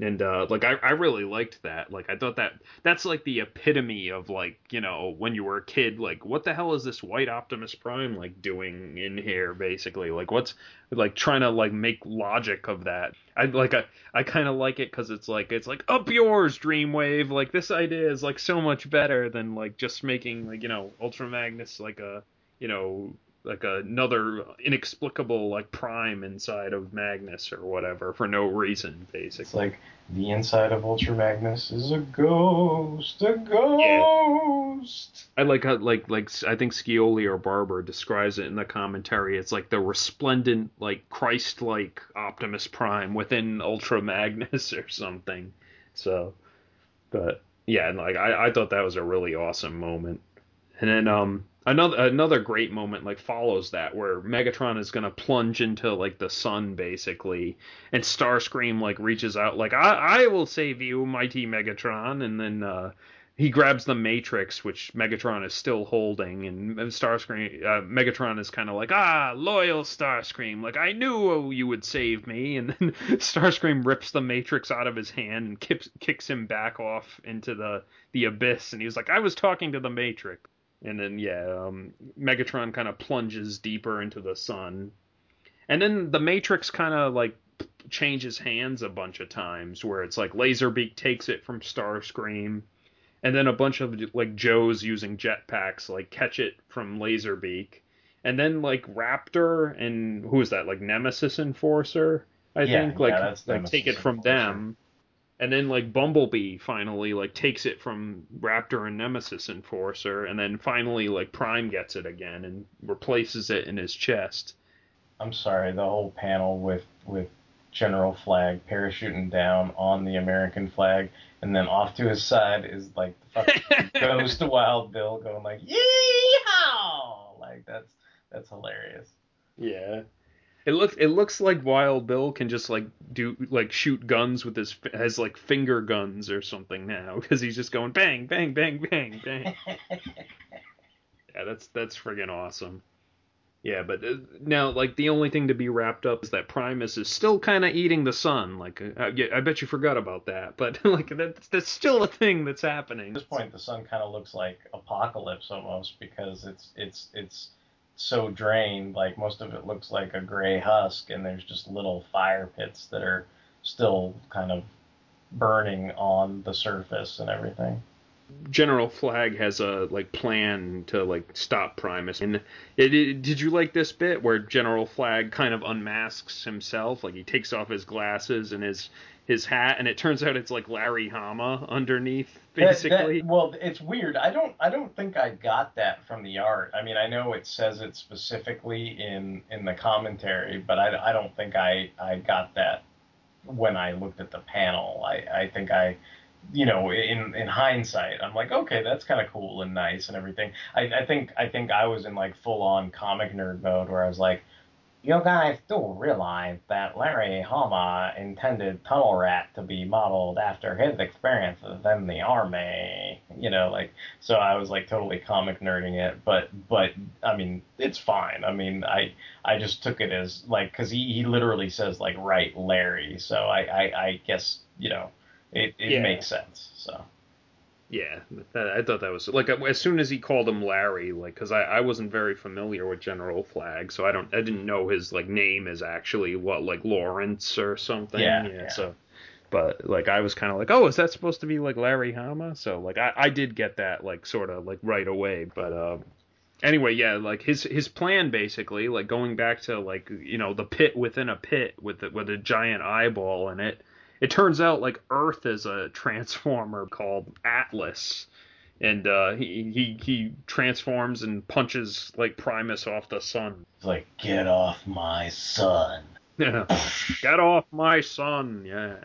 Speaker 5: and uh like I, I really liked that. Like i thought that that's like the epitome of like you know when you were a kid like what the hell is this white optimus prime like doing in here basically? Like what's like trying to like make logic of that? I like i, I kind of like it because it's like it's like up yours dreamwave! Like this idea is like so much better than like just making like you know ultra magnus like a you know like another inexplicable like prime inside of Magnus or whatever for no reason, basically.
Speaker 4: It's like the inside of Ultra Magnus is a ghost, a ghost. Yeah.
Speaker 5: I like how like like I think Scioli or Barber describes it in the commentary. It's like the resplendent like Christ-like Optimus Prime within Ultra Magnus or something. So, but yeah, and like I I thought that was a really awesome moment. And then um another another great moment like follows that where Megatron is gonna plunge into like the sun basically, and Starscream like reaches out like I I will save you, mighty Megatron, and then uh, he grabs the Matrix which Megatron is still holding, and Starscream uh, Megatron is kind of like ah loyal Starscream like I knew you would save me, and then Starscream rips the Matrix out of his hand and kicks kicks him back off into the the abyss, and he was like I was talking to the Matrix. And then yeah, um, Megatron kind of plunges deeper into the sun, and then the Matrix kind of like changes hands a bunch of times, where it's like Laserbeak takes it from Starscream, and then a bunch of like Joes using jetpacks like catch it from Laserbeak, and then like Raptor and who is that like Nemesis Enforcer, I
Speaker 4: Yeah,
Speaker 5: think? Like
Speaker 4: yeah,
Speaker 5: like take it from
Speaker 4: Enforcer.
Speaker 5: them and then like Bumblebee finally like takes it from Raptor and Nemesis Enforcer, and then finally like Prime gets it again and replaces it in his chest.
Speaker 4: I'm sorry, the whole panel with with General Flagg parachuting down on the American flag, and then off to his side is like the fucking Ghost Wild Bill going like yeehaw, like that's that's hilarious.
Speaker 5: Yeah. It looks it looks like Wild Bill can just like do like shoot guns with his has like finger guns or something now because he's just going bang bang bang bang bang. yeah, that's that's friggin' awesome. Yeah, but uh, now like the only thing to be wrapped up is that Primus is still kind of eating the sun. Like uh, yeah, I bet you forgot about that, but like that's that's still a thing that's happening.
Speaker 4: At this point, the sun kind of looks like apocalypse almost because it's it's it's so drained. Like most of it looks like a gray husk, and there's just little fire pits that are still kind of burning on the surface and everything.
Speaker 5: General Flagg has a like plan to like stop Primus. And it, it- did you like this bit where General Flagg kind of unmasks himself? Like he takes off his glasses and his his hat, and it turns out it's like Larry Hama underneath,
Speaker 4: That- that-
Speaker 5: basically.
Speaker 4: well, it's weird. I don't I don't think I got that from the art. I mean, I know it says it specifically in in the commentary, but I, I don't think I I got that when I looked at the panel. I I think I you know in in hindsight i'm like okay that's kind of cool and nice and everything I, I think i think i was in like full on comic nerd mode where i was like you guys do realize that Larry Hama intended Tunnel Rat to be modeled after his experiences in the army. You know, like so I was like totally comic nerding it, but but I mean it's fine. I mean I I just took it as like because he he literally says like right Larry, so I I, I guess you know it it
Speaker 5: Yeah.
Speaker 4: makes sense. So
Speaker 5: Yeah, that, I thought that was like as soon as he called him Larry, like because I, I wasn't very familiar with General Flagg, so I don't I didn't know his like name is actually what like Lawrence or something.
Speaker 4: Yeah, yeah.
Speaker 5: So, but like I was kind of like, oh, is that supposed to be like Larry Hama? So like I I did get that like sort of like right away, but um. Anyway, yeah, like his his plan basically, like going back to like you know the pit within a pit with the, with a giant eyeball in it, it turns out like Earth is a transformer called Atlas, and uh, he he he transforms and punches like Primus off the sun.
Speaker 4: it's like get off my sun.
Speaker 5: Yeah, get off my son. Yeah,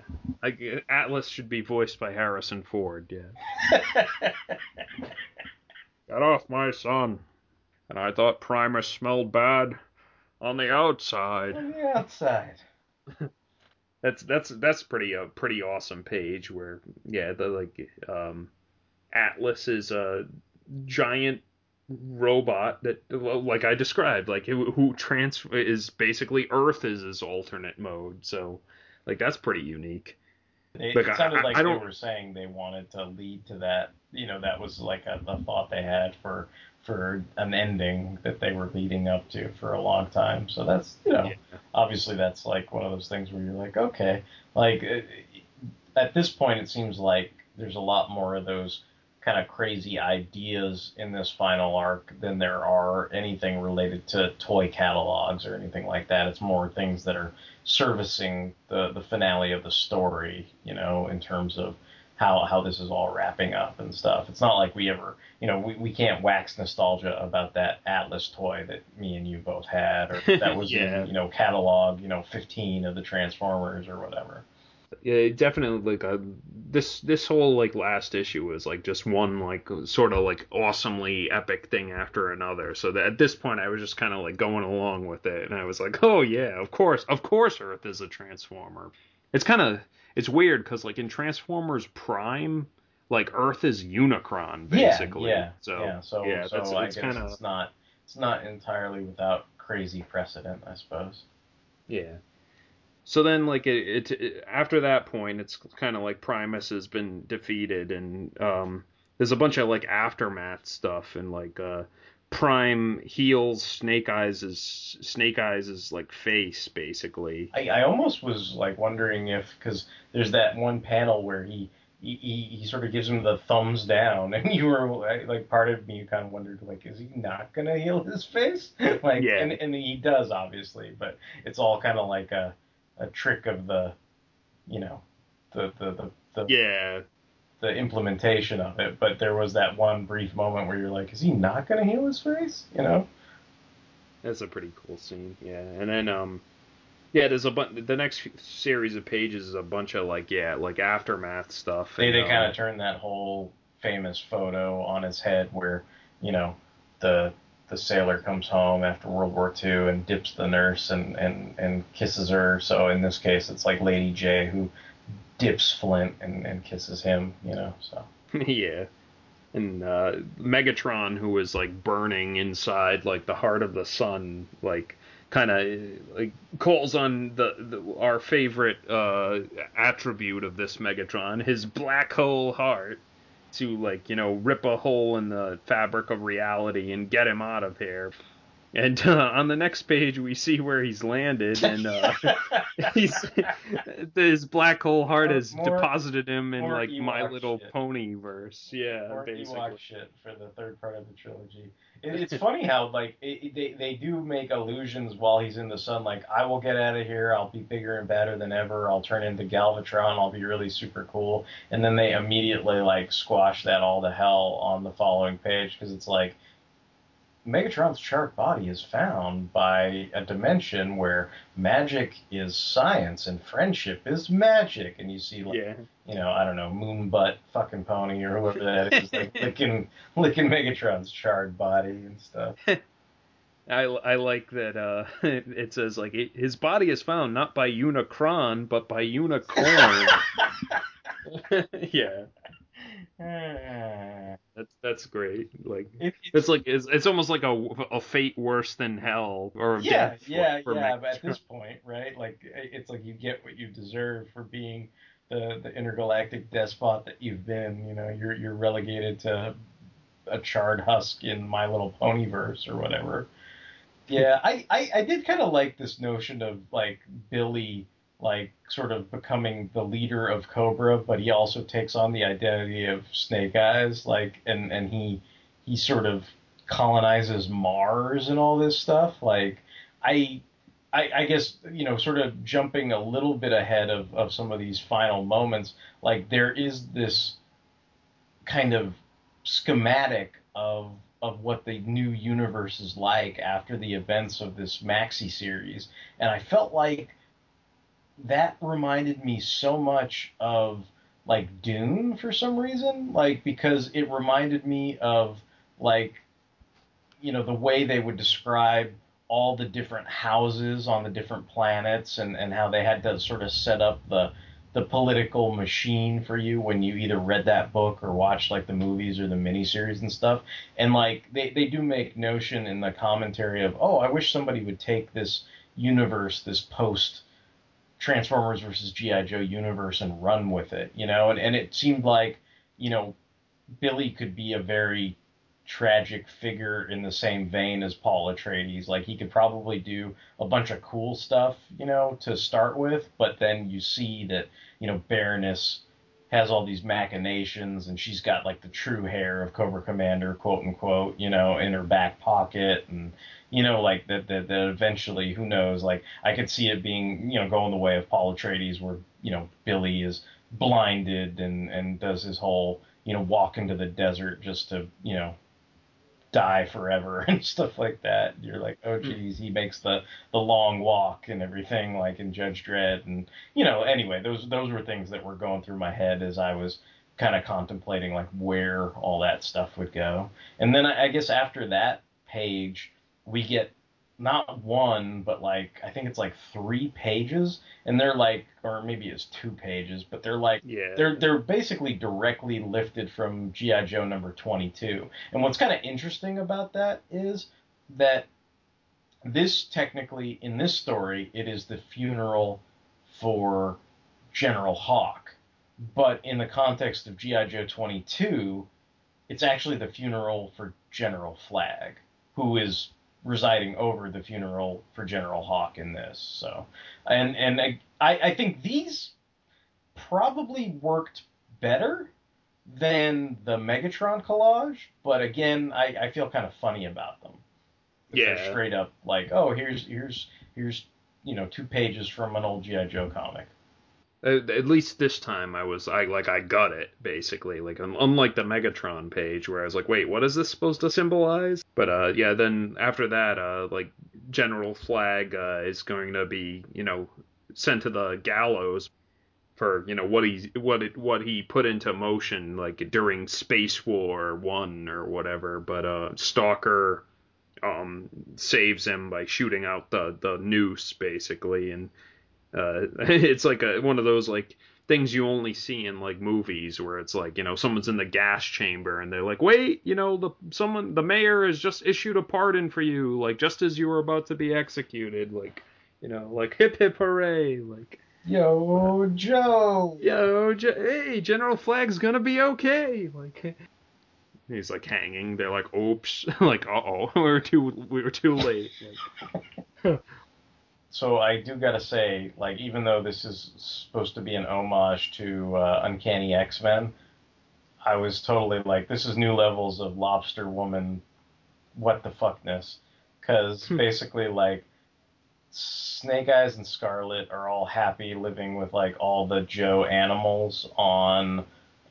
Speaker 5: like Atlas should be voiced by Harrison Ford. Yeah, get off my son. And I thought Primus smelled bad on the outside.
Speaker 4: On the outside.
Speaker 5: That's that's that's pretty a pretty awesome page where yeah the like um Atlas is a giant robot that like I described like who, who trans is basically Earth is his alternate mode so like that's pretty unique.
Speaker 4: It,
Speaker 5: Look,
Speaker 4: it sounded
Speaker 5: I-
Speaker 4: like
Speaker 5: I
Speaker 4: they were saying they wanted to lead to that. You know, that was like a, a thought they had for for an ending that they were leading up to for a long time. So that's you know,
Speaker 5: Yeah.
Speaker 4: obviously that's like one of those things where you're like, okay, like uh, at this point it seems like there's a lot more of those kind of crazy ideas in this final arc than there are anything related to toy catalogs or anything like that. It's more things that are servicing the the finale of the story, you know, in terms of how how this is all wrapping up and stuff. It's not like we ever, you know, we, we can't wax nostalgia about that Atlas toy that me and you both had, or that was
Speaker 5: Yeah.
Speaker 4: in, you know, catalog, you know, 15 of the Transformers or whatever.
Speaker 5: Yeah, definitely like a this this whole like last issue was like just one like sort of like awesomely epic thing after another. So that at this point I was just kind of like going along with it and I was like, "Oh yeah, of course. Of course Earth is a transformer." It's kind of it's weird cuz like in Transformers Prime like Earth is Unicron basically.
Speaker 4: Yeah, yeah,
Speaker 5: So
Speaker 4: yeah. So,
Speaker 5: yeah,
Speaker 4: so
Speaker 5: that's it's kind of
Speaker 4: it's not it's not entirely without crazy precedent, I suppose.
Speaker 5: Yeah. So then, like it, it, it after that point, it's kind of like Primus has been defeated, and um, there's a bunch of like aftermath stuff, and like uh, Prime heals Snake Eyes' Snake Eyes' like face, basically.
Speaker 4: I, I almost was like wondering if because there's that one panel where he, he he sort of gives him the thumbs down, and you were like, like part of me kind of wondered like, is he not gonna heal his face? like,
Speaker 5: Yeah.
Speaker 4: and and he does obviously, but it's all kind of like a a trick of the, you know, the the the, the
Speaker 5: Yeah,
Speaker 4: the implementation of it, but there was that one brief moment where you're like, is he not going to heal his face? You know?
Speaker 5: that's a pretty cool scene. Yeah, and then um, yeah, there's a bunch. The next series of pages is a bunch of like yeah, like aftermath stuff.
Speaker 4: They
Speaker 5: and,
Speaker 4: they
Speaker 5: um,
Speaker 4: kind of turned that whole famous photo on its head where, you know, the the sailor comes home after World War II and dips the nurse and, and, and kisses her. So in this case, it's like Lady J who dips Flint and, and kisses him, you know, so.
Speaker 5: yeah. And uh, Megatron, who was like burning inside, like the heart of the sun, like kind of like calls on the, the our favorite uh, attribute of this Megatron, his black hole heart, to like you know rip a hole in the fabric of reality and get him out of here. And uh, on the next page, we see where he's landed, and uh, he's his black hole heart
Speaker 4: More-
Speaker 5: has deposited him in
Speaker 4: more
Speaker 5: like My Little
Speaker 4: shit.
Speaker 5: Pony verse. Yeah,
Speaker 4: Or
Speaker 5: basically.
Speaker 4: Ewok shit for the third part of the trilogy. It, it's funny how like it- they they do make allusions while he's in the sun, like I will get out of here, I'll be bigger and better than ever, I'll turn into Galvatron, I'll be really super cool, and then they immediately like squash that all to hell on the following page because it's like Megatron's charred body is found by a dimension where magic is science and friendship is magic, and you see like
Speaker 5: Yeah.
Speaker 4: you know, I don't know, moon butt fucking pony or whoever that is, like licking licking Megatron's charred body and stuff.
Speaker 5: I, I like that uh, it says like his body is found not by Unicron but by Unicorn. yeah, that's that's great. Like
Speaker 4: it-
Speaker 5: it's like it's, it's almost like a, a fate worse than hell or
Speaker 4: yeah,
Speaker 5: death for-
Speaker 4: yeah,
Speaker 5: for
Speaker 4: yeah. But at this point, right? Like it's like you get what you deserve for being the the intergalactic despot that you've been. You know, you're you're relegated to a charred husk in My Little Ponyverse or whatever. Yeah, I I, I did kind of like this notion of like Billy like sort of becoming the leader of Cobra, but he also takes on the identity of Snake Eyes, like and and he he sort of colonizes Mars and all this stuff. Like I I, I guess you know, sort of jumping a little bit ahead of, of some of these final moments, like there is this kind of schematic of of what the new universe is like after the events of this maxi series, and I felt like that reminded me so much of like Dune for some reason, like because it reminded me of like you know the way they would describe all the different houses on the different planets and, and how they had to sort of set up the the political machine for you when you either read that book or watched like the movies or the miniseries and stuff. And like they, they do make notion in the commentary of, oh, I wish somebody would take this universe, this post Transformers versus G.I. Joe universe and run with it, you know? And, and it seemed like, you know, Billy could be a very tragic figure in the same vein as Paul Atreides. Like he could probably do a bunch of cool stuff, you know, to start with, but then you see that, you know, Baroness has all these machinations and she's got like the true heir of Cobra Commander, quote unquote, you know, in her back pocket and you know, like that that, that eventually, who knows, like I could see it being, you know, going the way of Paul Atreides where, you know, Billy is blinded and, and does his whole, you know, walk into the desert just to, you know, die forever and stuff like that. You're like, oh hmm. geez, he makes the the long walk and everything, like in Judge Dredd, and you know. Anyway, those those were things that were going through my head as I was kind of contemplating like where all that stuff would go. And then I, I guess after that page, we get not one, but like I think it's like three pages, and they're like, or maybe it's two pages, but they're like
Speaker 5: Yeah.
Speaker 4: they're they're basically directly lifted from GI Joe number 22. And what's kind of interesting about that is that this technically in this story it is the funeral for General Hawk, but in the context of GI Joe 22, it's actually the funeral for General Flagg, who is residing over the funeral for General Hawk in this. So, and and I I think these probably worked better than the Megatron collage, but again, I, I feel kind of funny about them. They're
Speaker 5: Yeah.
Speaker 4: straight up like, oh, here's here's here's you know two pages from an old GI Joe comic.
Speaker 5: At, least this time I was I like I got it basically. Like unlike the Megatron page where I was like wait what is this supposed to symbolize? But uh yeah then after that uh like General Flagg uh, is going to be you know sent to the gallows for you know what he what it what he put into motion like during Space War One or whatever. But uh Stalker um saves him by shooting out the the noose basically. And uh, it's like a one of those like things you only see in like movies where it's like you know someone's in the gas chamber and they're like wait you know the someone the mayor has just issued a pardon for you like just as you were about to be executed like you know like hip hip hooray like
Speaker 4: Yo, Joe.
Speaker 5: yo Ge- hey general Flagg's gonna be okay like He's like hanging. They're like, "Oops!" like, "Uh oh, we were too we were too late." Like,
Speaker 4: So I do gotta say, like, even though this is supposed to be an homage to uh, Uncanny X Men, I was totally like, this is new levels of Lobster Woman, what the fuckness, because basically like, Snake Eyes and Scarlett are all happy living with like all the Joe animals on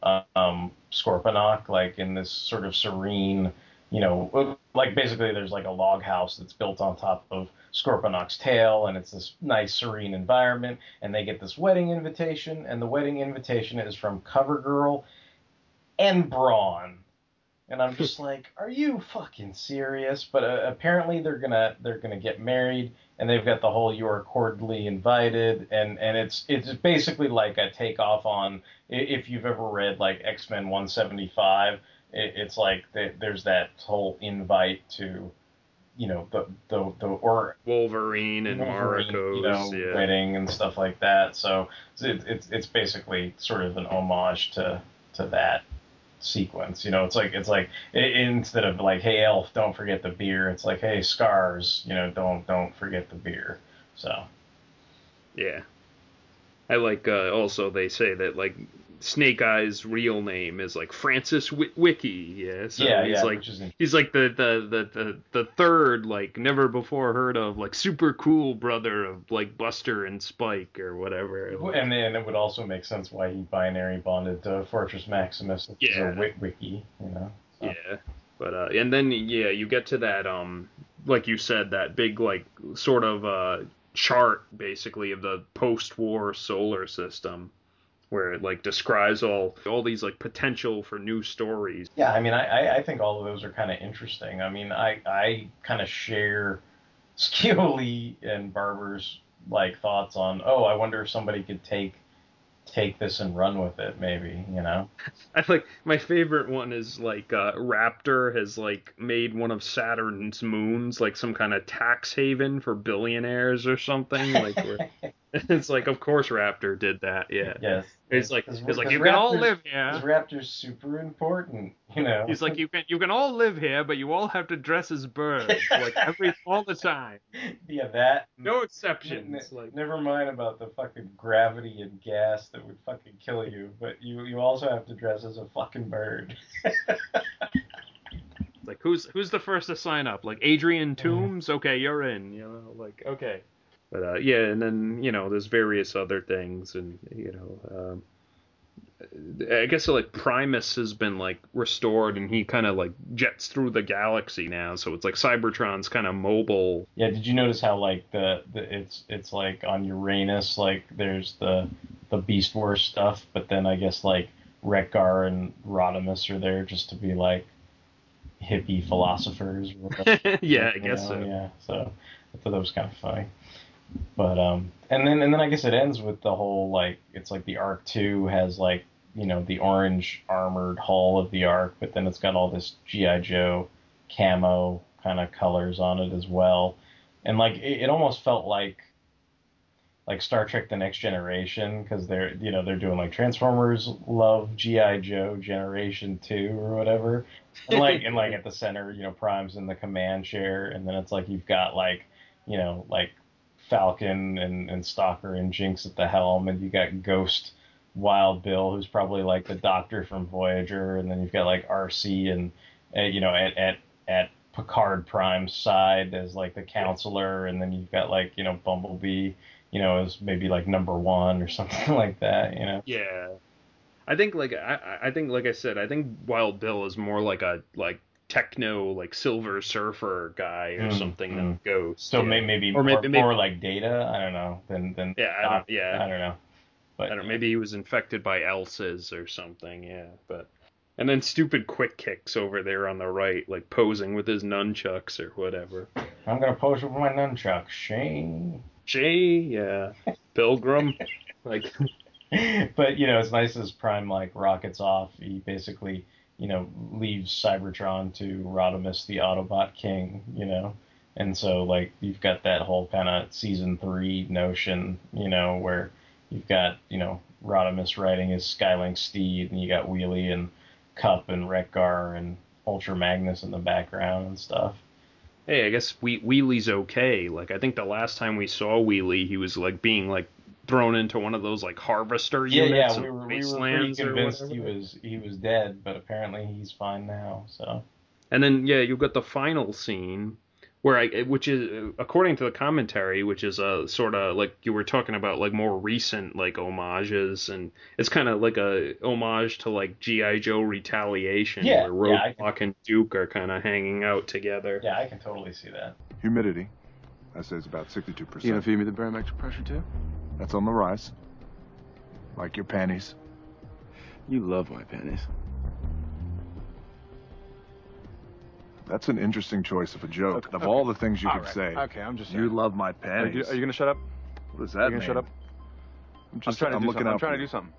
Speaker 4: um, Scorponok, like in this sort of serene, you know, like basically there's like a log house that's built on top of Scorponok's tail, and it's this nice serene environment, and they get this wedding invitation, and the wedding invitation is from CoverGirl and Brawn. And I'm just like, are you fucking serious? But uh, apparently they're gonna they're gonna get married, and they've got the whole "you are cordially invited," and and it's it's basically like a takeoff on if you've ever read like X Men 175. It, it's like th- there's that whole invite to, you know, the the the or
Speaker 5: Wolverine and
Speaker 4: Wolverine,
Speaker 5: Mariko's,
Speaker 4: you know,
Speaker 5: yeah.
Speaker 4: wedding and stuff like that. So it's it's it's basically sort of an homage to to that sequence. You know, it's like it's like i instead of like, hey Elf, don't forget the beer. It's like, hey Scars, you know, don't don't forget the beer. So
Speaker 5: Yeah. I like uh, also they say that like Snake Eyes' real name is like Francis Wi- Wiki. Yeah. So
Speaker 4: yeah,
Speaker 5: he's
Speaker 4: yeah,
Speaker 5: like
Speaker 4: is
Speaker 5: he's like the, the the the the third like never before heard of like super cool brother of like Buster and Spike or whatever.
Speaker 4: and then it would also make sense why he binary bonded to Fortress Maximus, which is
Speaker 5: Yeah.
Speaker 4: a Witwicky, you know. So.
Speaker 5: Yeah. But uh and then yeah, you get to that um like you said that big like sort of uh chart basically of the post-war solar system where it like describes all all these like potential for new stories.
Speaker 4: Yeah, I mean, I, I, think all of those are kind of interesting. I mean, I, I kind of share Scioli and Barber's like thoughts on, oh, I wonder if somebody could take take this and run with it, maybe, you know?
Speaker 5: I like my favorite one is like uh, Raptor has like made one of Saturn's moons like some kind of tax haven for billionaires or something. Like where, it's like of course Raptor did that. Yeah.
Speaker 4: Yes.
Speaker 5: It's like it's like you can all live here.
Speaker 4: Raptor's super important, you know?
Speaker 5: He's like you can you can all live here, but you all have to dress as birds like every all the time.
Speaker 4: yeah, that.
Speaker 5: No
Speaker 4: N- n-
Speaker 5: Like
Speaker 4: never mind about the fucking gravity and gas that would fucking kill you, but you you also have to dress as a fucking bird.
Speaker 5: like who's who's the first to sign up? Like Adrian Toombs? Okay, you're in. You know, like okay. But uh, yeah, and then you know there's various other things, and you know, um, I guess like Primus has been like restored, and he kind of like jets through the galaxy now, so it's like Cybertron's kind of mobile.
Speaker 4: Yeah, did you notice how like the, the it's it's like on Uranus like there's the the Beast Wars stuff, but then I guess like Wreck-Gar and Rodimus are there just to be like hippie philosophers.
Speaker 5: yeah, I guess
Speaker 4: know,
Speaker 5: so.
Speaker 4: Yeah, so I thought that was kind of funny. But um, and then and then I guess it ends with the whole like it's like the Ark Two has like you know the orange armored hull of the Ark, but then it's got all this GI Joe camo kind of colors on it as well, and like it, it almost felt like like Star Trek: The Next Generation because they're you know they're doing like Transformers love GI Joe Generation Two or whatever, and like and like at the center you know Prime's in the command chair, and then it's like you've got like you know like Falcon and, and Stalker and Jinx at the helm, and you got Ghost Wild Bill, who's probably like the Doctor from Voyager, and then you've got like Arcee and uh, you know at at at Picard Prime's side as like the counselor, and then you've got like you know Bumblebee, you know as maybe like number one or something like that, you know.
Speaker 5: Yeah. I think like I I think like I said, I think Wild Bill is more like a like techno like Silver Surfer guy or
Speaker 4: Mm,
Speaker 5: something than Ghost.
Speaker 4: So
Speaker 5: yeah.
Speaker 4: maybe
Speaker 5: or
Speaker 4: more,
Speaker 5: maybe,
Speaker 4: more like Data, I don't know, than than
Speaker 5: Yeah, I don't- yeah.
Speaker 4: I don't know, but
Speaker 5: I don't know, maybe he was infected by Elsa's or something, yeah. But and then stupid Quick Kick's over there on the right, like posing with his nunchucks or whatever.
Speaker 4: I'm gonna pose with my nunchucks Shane.
Speaker 5: Jay, yeah. Pilgrim. like
Speaker 4: but you know, as nice as Prime like rockets off. He basically, you know, leaves Cybertron to Rodimus, the Autobot King. You know, and so like you've got that whole kind of season three notion. You know, where you've got you know Rodimus riding his Skylynx steed, and you got Wheelie and Kup and Wreck-Gar and Ultra Magnus in the background and stuff.
Speaker 5: Hey, I guess we, Wheelie's okay. Like I think the last time we saw Wheelie, he was like being like thrown into one of those like harvester
Speaker 4: Yeah,
Speaker 5: units.
Speaker 4: yeah,
Speaker 5: in
Speaker 4: we were, we were pretty convinced he was he was dead, but apparently he's fine now. So
Speaker 5: And then yeah, you've got the final scene where I, which is according to the commentary, which is a sort of like you were talking about like more recent like homages, and it's kind of like a homage to like GI Joe Retaliation,
Speaker 4: Yeah,
Speaker 5: where
Speaker 4: yeah, I
Speaker 5: Roadblock and Duke are kind of hanging out together.
Speaker 4: yeah, I can totally see that.
Speaker 6: Humidity, I say it's about 62%.
Speaker 7: You gonna feed me the barometric pressure too?
Speaker 6: That's on the rise. Like your panties.
Speaker 7: You love my panties.
Speaker 6: That's an interesting choice of a joke.
Speaker 7: Okay,
Speaker 6: of
Speaker 7: okay.
Speaker 6: all the things you
Speaker 7: All
Speaker 6: could
Speaker 7: right,
Speaker 6: say.
Speaker 7: okay, I'm just
Speaker 6: You
Speaker 7: saying.
Speaker 6: love my
Speaker 7: Are
Speaker 6: panties.
Speaker 7: you, are you gonna shut up?
Speaker 6: what does that?
Speaker 7: Are
Speaker 6: that
Speaker 7: you gonna
Speaker 6: mean?
Speaker 7: shut up?
Speaker 6: I'm
Speaker 7: I'm
Speaker 6: just
Speaker 7: trying to
Speaker 6: I'm
Speaker 7: do
Speaker 6: looking
Speaker 7: something. I'm trying to do something.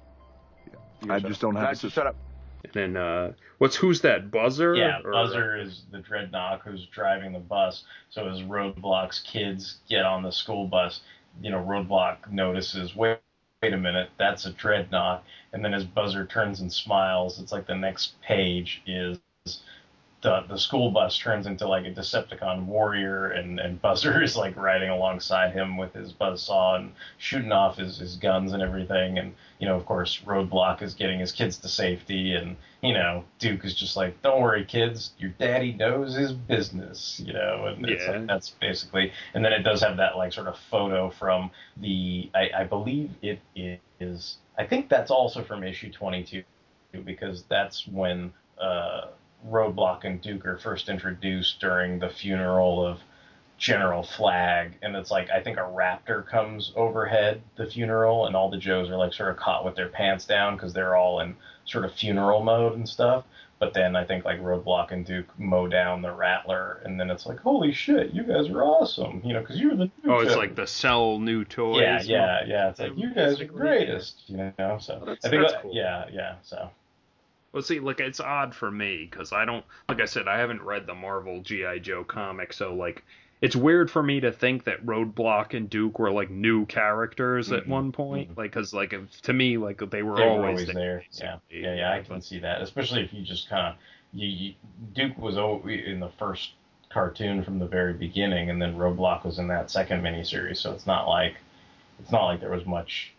Speaker 7: You
Speaker 6: I just
Speaker 7: up.
Speaker 6: don't have
Speaker 7: Guys,
Speaker 6: to
Speaker 7: just shut up.
Speaker 5: And then uh, what's who's that Buzzer?
Speaker 4: Yeah,
Speaker 5: Or-
Speaker 4: Buzzer is the Dreadnok who's driving the bus. So as Roadblock's kids get on the school bus, you know, Roadblock notices, wait, wait a minute, that's a Dreadnok. And then as Buzzer turns and smiles, it's like the next page is the the school bus turns into like a Decepticon warrior, and and Buzzer is like riding alongside him with his buzzsaw and shooting off his his guns and everything. And you know, of course, Roadblock is getting his kids to safety, and you know, Duke is just like, "Don't worry, kids, your daddy knows his business," you know, and it's
Speaker 5: Yeah.
Speaker 4: like, that's basically. And then it does have that like sort of photo from the, I, I believe it is, I think that's also from issue 22 because that's when uh, Roadblock and Duke are first introduced during the funeral of General Flagg, and it's like I think a raptor comes overhead the funeral, and all the Joes are like sort of caught with their pants down because they're all in sort of funeral mode and stuff. But then I think like Roadblock and Duke mow down the Rattler, and then it's like, holy shit, you guys are awesome, you know, because you're the new
Speaker 5: Oh, it's
Speaker 4: Joes.
Speaker 5: like the sell new toys.
Speaker 4: yeah, yeah, yeah. It's like you guys are greatest, you know. So
Speaker 5: that's-
Speaker 4: I think
Speaker 5: that's
Speaker 4: that-
Speaker 5: cool.
Speaker 4: yeah, yeah. So
Speaker 5: Well, see, like it's odd for me because I don't, like I said, I haven't read the Marvel GI Joe comic, so like it's weird for me to think that Roadblock and Duke were like new characters at
Speaker 4: Mhm,
Speaker 5: one point, like because like if, to me like they were
Speaker 4: they
Speaker 5: always,
Speaker 4: always there. Yeah, yeah, yeah. I can see that, especially if you just kind of you, you Duke was in the first cartoon from the very beginning, and then Roadblock was in that second miniseries. So it's not like it's not like there was much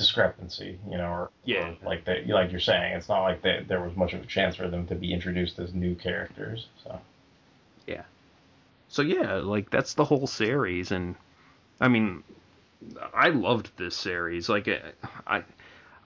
Speaker 4: discrepancy, you know, or
Speaker 5: Yeah.
Speaker 4: or like that. Like you're saying, it's not like that there was much of a chance for them to be introduced as new characters. So yeah,
Speaker 5: So yeah, like that's the whole series, and I mean, I loved this series. Like, uh, I,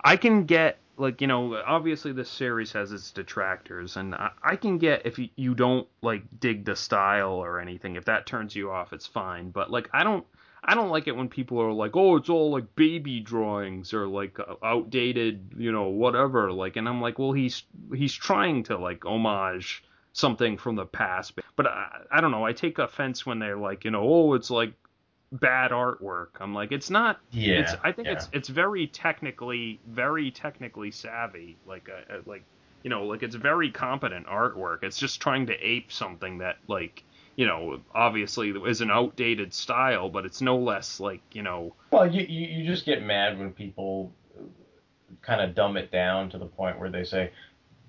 Speaker 5: I can get like you know, obviously this series has its detractors, and I, I can get if you, you don't like dig the style or anything. If that turns you off, it's fine. But like, I don't. I don't like it when people are like, "Oh, it's all like baby drawings or like uh, outdated, you know, whatever." Like, and I'm like, "Well, he's he's trying to like homage something from the past. But I, I don't know. I take offense when they're like, you know, oh, it's like bad artwork. I'm like, it's not.
Speaker 4: yeah,
Speaker 5: It's. I think
Speaker 4: yeah.
Speaker 5: it's it's very technically very technically savvy. Like uh, uh, like you know like it's very competent artwork. It's just trying to ape something that like you know obviously is an outdated style, but it's no less like you know
Speaker 4: Well, you, you, just get mad when people kind of dumb it down to the point where they say,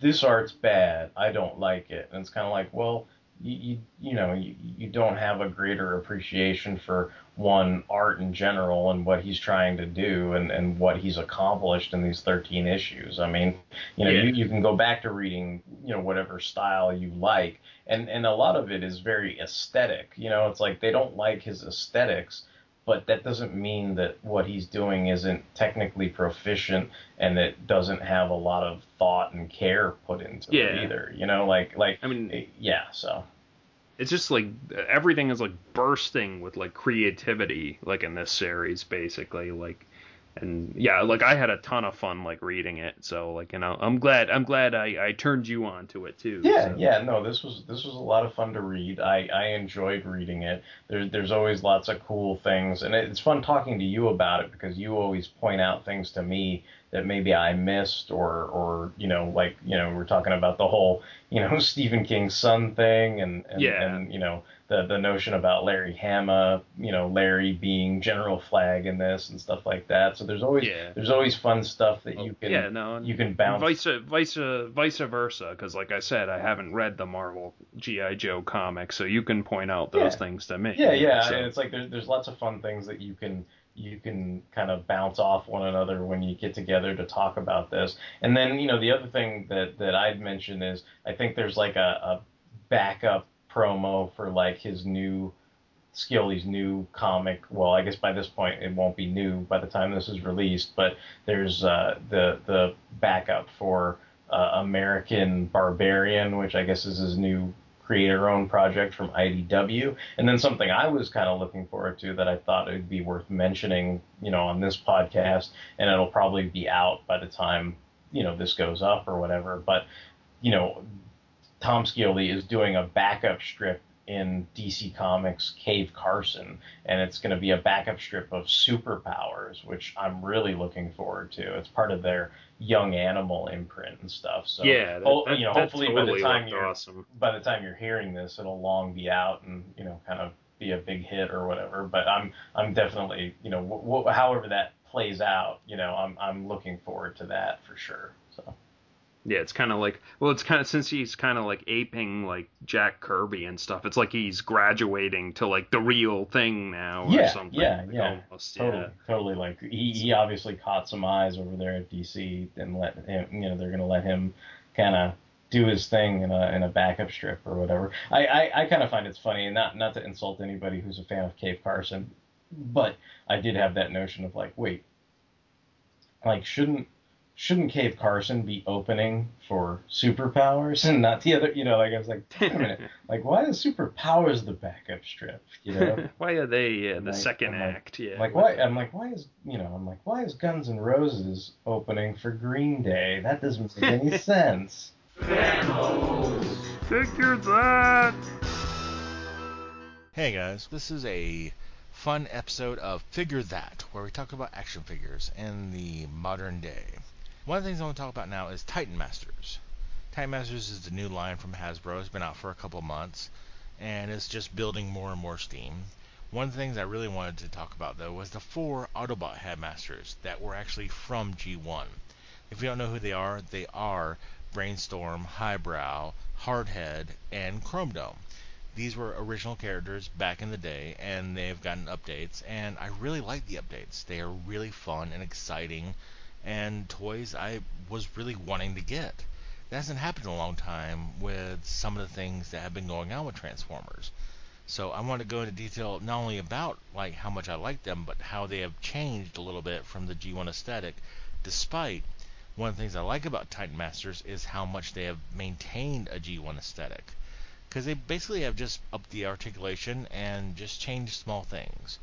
Speaker 4: this art's bad, I don't like it. And it's kind of like, well, you, you, you know, you, you don't have a greater appreciation for one art in general and what he's trying to do and, and what he's accomplished in these 13 issues. I mean, you know,
Speaker 5: Yeah.
Speaker 4: you, you can go back to reading, you know, whatever style you like. And, and a lot of it is very aesthetic. You know, it's like they don't like his aesthetics, but that doesn't mean that what he's doing isn't technically proficient and it doesn't have a lot of thought and care put into
Speaker 5: Yeah.
Speaker 4: it either. You know, like like
Speaker 5: I mean eh,
Speaker 4: yeah, so
Speaker 5: it's just like everything is like bursting with like creativity like in this series basically like and yeah like i had a ton of fun like reading it so like you know i'm glad i'm glad i i turned you on to it too
Speaker 4: Yeah,
Speaker 5: so.
Speaker 4: yeah, no, this was this was a lot of fun to read. I, I enjoyed reading it. There's there's always lots of cool things, and it's fun talking to you about it because you always point out things to me that maybe I missed or or you know like you know we're talking about the whole you know Stephen King son thing and and,
Speaker 5: Yeah.
Speaker 4: and you know the the notion about Larry Hama you know Larry being General Flagg in this and stuff like that. So there's always
Speaker 5: Yeah.
Speaker 4: there's always fun stuff that you oh, can
Speaker 5: yeah, no,
Speaker 4: you can bounce
Speaker 5: vice vice vice versa. Because like I said, I haven't read the Marvel GI Joe comics, so you can point out those
Speaker 4: Yeah.
Speaker 5: things to me.
Speaker 4: Yeah, yeah,
Speaker 5: So-
Speaker 4: and it's like there's there's lots of fun things that you can you can kind of bounce off one another when you get together to talk about this. And then you know the other thing that that I'd mention is I think there's like a, a backup promo for like his new Scioli's new comic. Well, I guess by this point it won't be new by the time this is released, but there's uh, the the backup for uh, American Barbarian, which I guess is his new creator-owned project from IDW, and then something I was kind of looking forward to that I thought it would be worth mentioning, you know, on this podcast, and it'll probably be out by the time you know this goes up or whatever. But you know, Tom Scioli is doing a backup strip in DC Comics Cave Carson, and it's going to be a backup strip of superpowers, which I'm really looking forward to. It's part of their Young Animal imprint and stuff. So
Speaker 5: yeah, that, that-
Speaker 4: you know, hopefully
Speaker 5: totally
Speaker 4: by the time you're
Speaker 5: awesome.
Speaker 4: by the time you're hearing this, it'll long be out and you know kind of be a big hit or whatever. But I'm I'm definitely you know w- w- however that plays out, you know, I'm I'm looking forward to that for sure. So.
Speaker 5: Yeah, it's kind of like well, it's kind of since he's kind of like aping like Jack Kirby and stuff. It's like he's graduating to like the real thing now or
Speaker 4: yeah,
Speaker 5: something.
Speaker 4: Yeah, yeah,
Speaker 5: almost,
Speaker 4: totally,
Speaker 5: yeah.
Speaker 4: totally. Like he, he obviously caught some eyes over there at DC and let him, you know, they're gonna let him kind of do his thing in a in a backup strip or whatever. I I, I kind of find it's funny, and not not to insult anybody who's a fan of Cave Carson, but I did have that notion of like, wait, like shouldn't shouldn't Cave Carson be opening for superpowers and not the other? You know, like I was like, wait a minute, like why is superpowers the backup strip? You know.
Speaker 5: why are they yeah, the
Speaker 4: Like,
Speaker 5: second
Speaker 4: I'm like-
Speaker 5: act? Yeah.
Speaker 4: Like why? I'm like, why is you know? I'm like, why is Guns N' Roses opening for Green Day? That doesn't make any sense.
Speaker 5: Figure that.
Speaker 8: Hey guys, this is a fun episode of Figure That, where we talk about action figures in the modern day. One of the things I want to talk about now is Titan Masters. Titan Masters is the new line from Hasbro. It's been out for a couple months, and it's just building more and more steam. One of the things I really wanted to talk about, though, was the four Autobot Headmasters that were actually from G1. If you don't know who they are, they are Brainstorm, Highbrow, Hardhead, and Chrome Dome. These were original characters back in the day, and they've gotten updates, and I really like the updates. They are really fun and exciting, and toys I was really wanting to get. That hasn't happened in a long time with some of the things that have been going on with Transformers. So I want to go into detail not only about like how much I like them, but how they have changed a little bit from the G1 aesthetic, despite one of the things I like about Titan Masters is how much they have maintained a G1 aesthetic. Because they basically have just upped the articulation and just changed small things.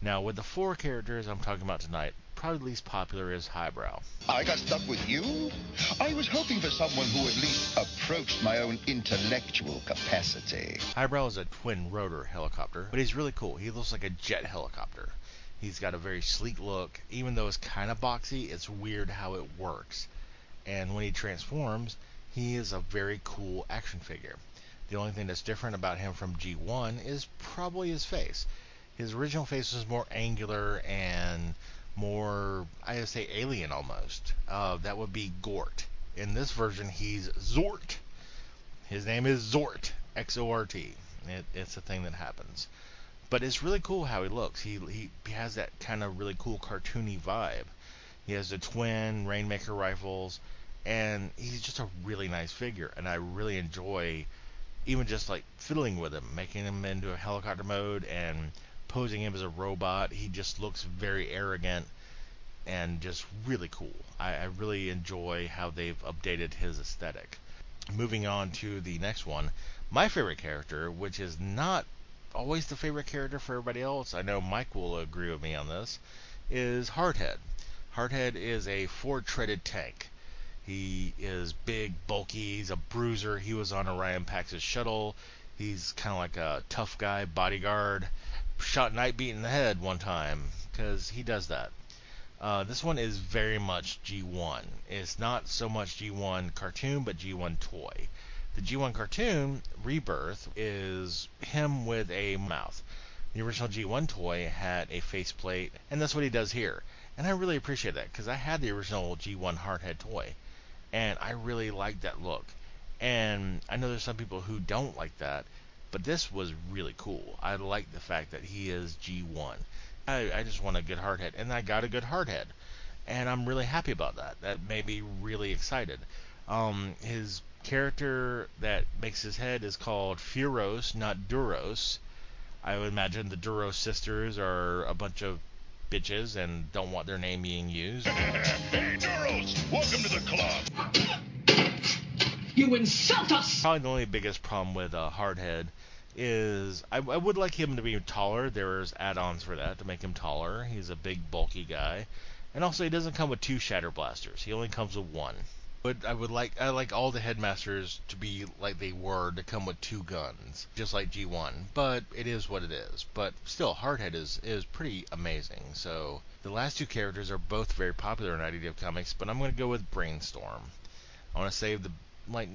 Speaker 8: Now, with the four characters I'm talking about tonight, probably least popular is Highbrow.
Speaker 9: I got stuck with you? I was hoping for someone who at least approached my own intellectual capacity.
Speaker 8: Highbrow is a twin rotor helicopter, but he's really cool. He looks like a jet helicopter. He's got a very sleek look. Even though it's kind of boxy, it's weird how it works. And when he transforms, he is a very cool action figure. The only thing that's different about him from G1 is probably his face. His original face was more angular and more, I would say, alien almost. Uh, that would be Gort. In this version, he's Xort. His name is Xort, X O R T. It, it's a thing that happens. But it's really cool how he looks. He, he, he has that kind of really cool cartoony vibe. He has the twin Rainmaker rifles, and he's just a really nice figure. And I really enjoy even just like fiddling with him, making him into a helicopter mode and posing him as a robot. He just looks very arrogant and just really cool. I, I really enjoy how they've updated his aesthetic. Moving on to the next one, my favorite character, which is not always the favorite character for everybody else, I know Mike will agree with me on this, is Hardhead. Hardhead is a four-treaded tank. He is big, bulky. He's a bruiser. He was on Orion Pax's shuttle. He's kind of like a tough guy, bodyguard. Shot Nightbeat in the head one time because he does that. Uh, this one is very much G1. It's not so much G1 cartoon, but G1 toy. The G1 cartoon, Rebirth, is him with a mouth. The original G1 toy had a faceplate, and that's what he does here. And I really appreciate that because I had the original G1 Hardhead toy, and I really liked that look. And I know there's some people who don't like that, but this was really cool. I like the fact that he is G1. I, I just want a good hardhead, and I got a good hardhead, and I'm really happy about that. That made me really excited. Um, his character that makes his head is called Furos, not Duros. I would imagine the Duros sisters are a bunch of bitches and don't want their name being used.
Speaker 9: Hey, Duros! Welcome to the club!
Speaker 2: You insult us!
Speaker 8: Probably the only biggest problem with uh, Hardhead is I, I would like him to be taller. There's add-ons for that to make him taller. He's a big, bulky guy, and also he doesn't come with two Shatter Blasters. He only comes with one. But I would like I like all the headmasters to be like they were to come with two guns, just like G1. But it is what it is. But still, Hardhead is is pretty amazing. So the last two characters are both very popular in IDW Comics, but I'm going to go with Brainstorm. I want to save the like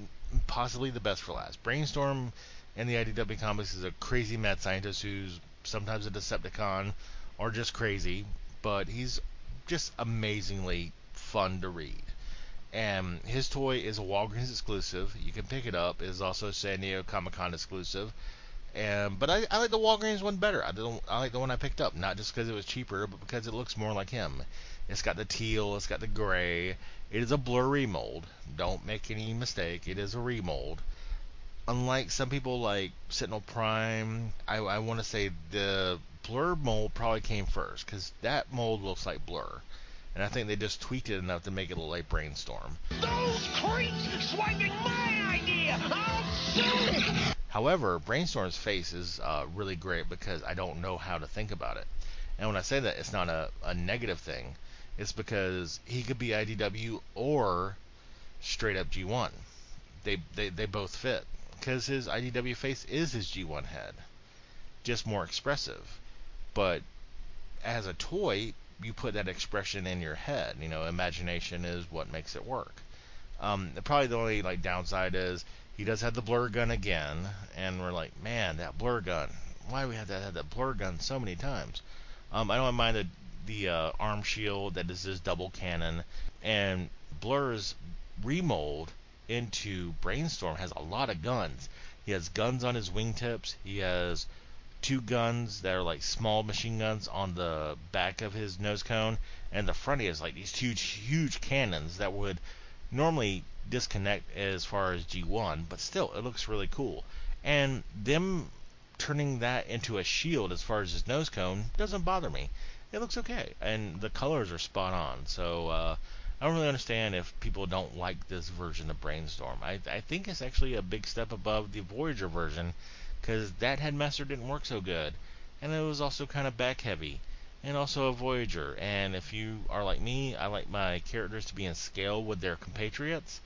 Speaker 8: possibly the best for last. Brainstorm in the IDW Comics is a crazy mad scientist who's sometimes a Decepticon or just crazy, but he's just amazingly fun to read. And his toy is a Walgreens exclusive. You can pick it up. It is also San Diego Comic Con exclusive. And but I, I like the Walgreens one better. I don't I like the one I picked up, not just because it was cheaper, but because it looks more like him. It's got the teal, it's got the gray. It is a Blurr remold. Don't make any mistake. It is a remold. Unlike some people like Sentinel Prime, I, I want to say the Blurr mold probably came first because that mold looks like Blurr. And I think they just tweaked it enough to make it look like Brainstorm.
Speaker 9: Those creeps swiping my idea! I'll sue!
Speaker 8: However, Brainstorm's face is uh, really great because I don't know how to think about it. And when I say that, it's not a, a negative thing. It's because he could be IDW or straight up G1. They they, they both fit because his IDW face is his G1 head, just more expressive. But as a toy, you put that expression in your head. You know, imagination is what makes it work. Um, probably the only like downside is he does have the Blurr gun again, and we're like, man, that Blurr gun. Why do we have to have that Blurr gun so many times? Um, I don't mind the the uh, arm shield that is his double cannon, and Blurr's remold into Brainstorm has a lot of guns. He has guns on his wingtips. He has two guns that are like small machine guns on the back of his nose cone, and the front he has like these huge, huge cannons that would normally disconnect as far as G1, but still it looks really cool. And them turning that into a shield as far as his nose cone doesn't bother me. It looks okay, and the colors are spot on. So uh, I don't really understand if people don't like this version of Brainstorm. I, I think it's actually a big step above the Voyager version because that Headmaster didn't work so good, and it was also kind of back heavy, and also a Voyager. And if you are like me, I like my characters to be in scale with their compatriots.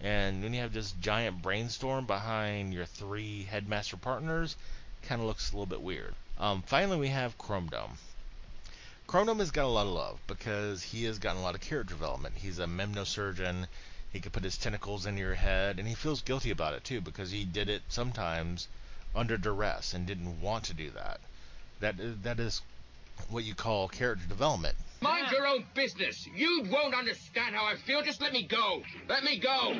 Speaker 8: And when you have this giant brainstorm behind your three headmaster partners, kind of looks a little bit weird. Um, finally, we have Chrome Dome. Chrome Dome has got a lot of love because he has gotten a lot of character development. He's a mnemosurgeon. He can put his tentacles in your head, and he feels guilty about it too because he did it sometimes under duress and didn't want to do that. That is, that is what you call character development.
Speaker 10: Mind your own business. You won't understand how I feel. Just let me go. Let me go.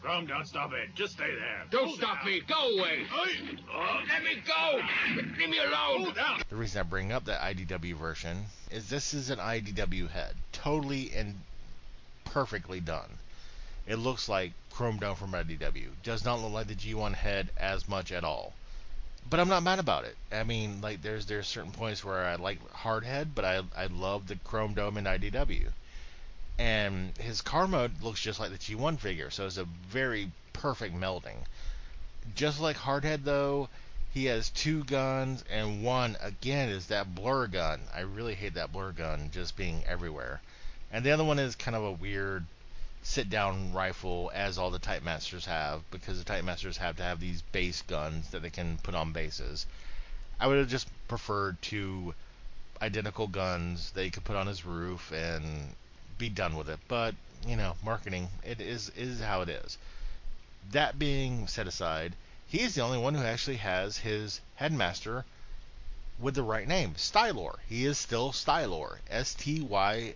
Speaker 3: Chrome, don't stop it. Just stay there.
Speaker 10: Don't
Speaker 3: Hold
Speaker 10: stop
Speaker 3: down.
Speaker 10: me. Go away.
Speaker 3: Hey, uh,
Speaker 10: Let me go. Leave me alone.
Speaker 3: hold.
Speaker 8: The reason I bring up that IDW version is this is an IDW head, totally and perfectly done. It looks like Chrome Dome from IDW. Does not look like the G1 head as much at all. But I'm not mad about it. I mean, like there's there's certain points where I like hard head, but I I love the Chrome Dome in IDW. And his car mode looks just like the G1 figure, so it's a very perfect melding. Just like Hardhead though, he has two guns, and one again is that Blurr gun. I really hate that Blurr gun just being everywhere. And the other one is kind of a weird sit down rifle, as all the Titan Masters have, because the Titan Masters have to have these base guns that they can put on bases. I would have just preferred two identical guns that he could put on his roof and be done with it. But you know, marketing it is is how it is. That being set aside, he's the only one who actually has his headmaster with the right name, Stylor. He is still Stylor, S T Y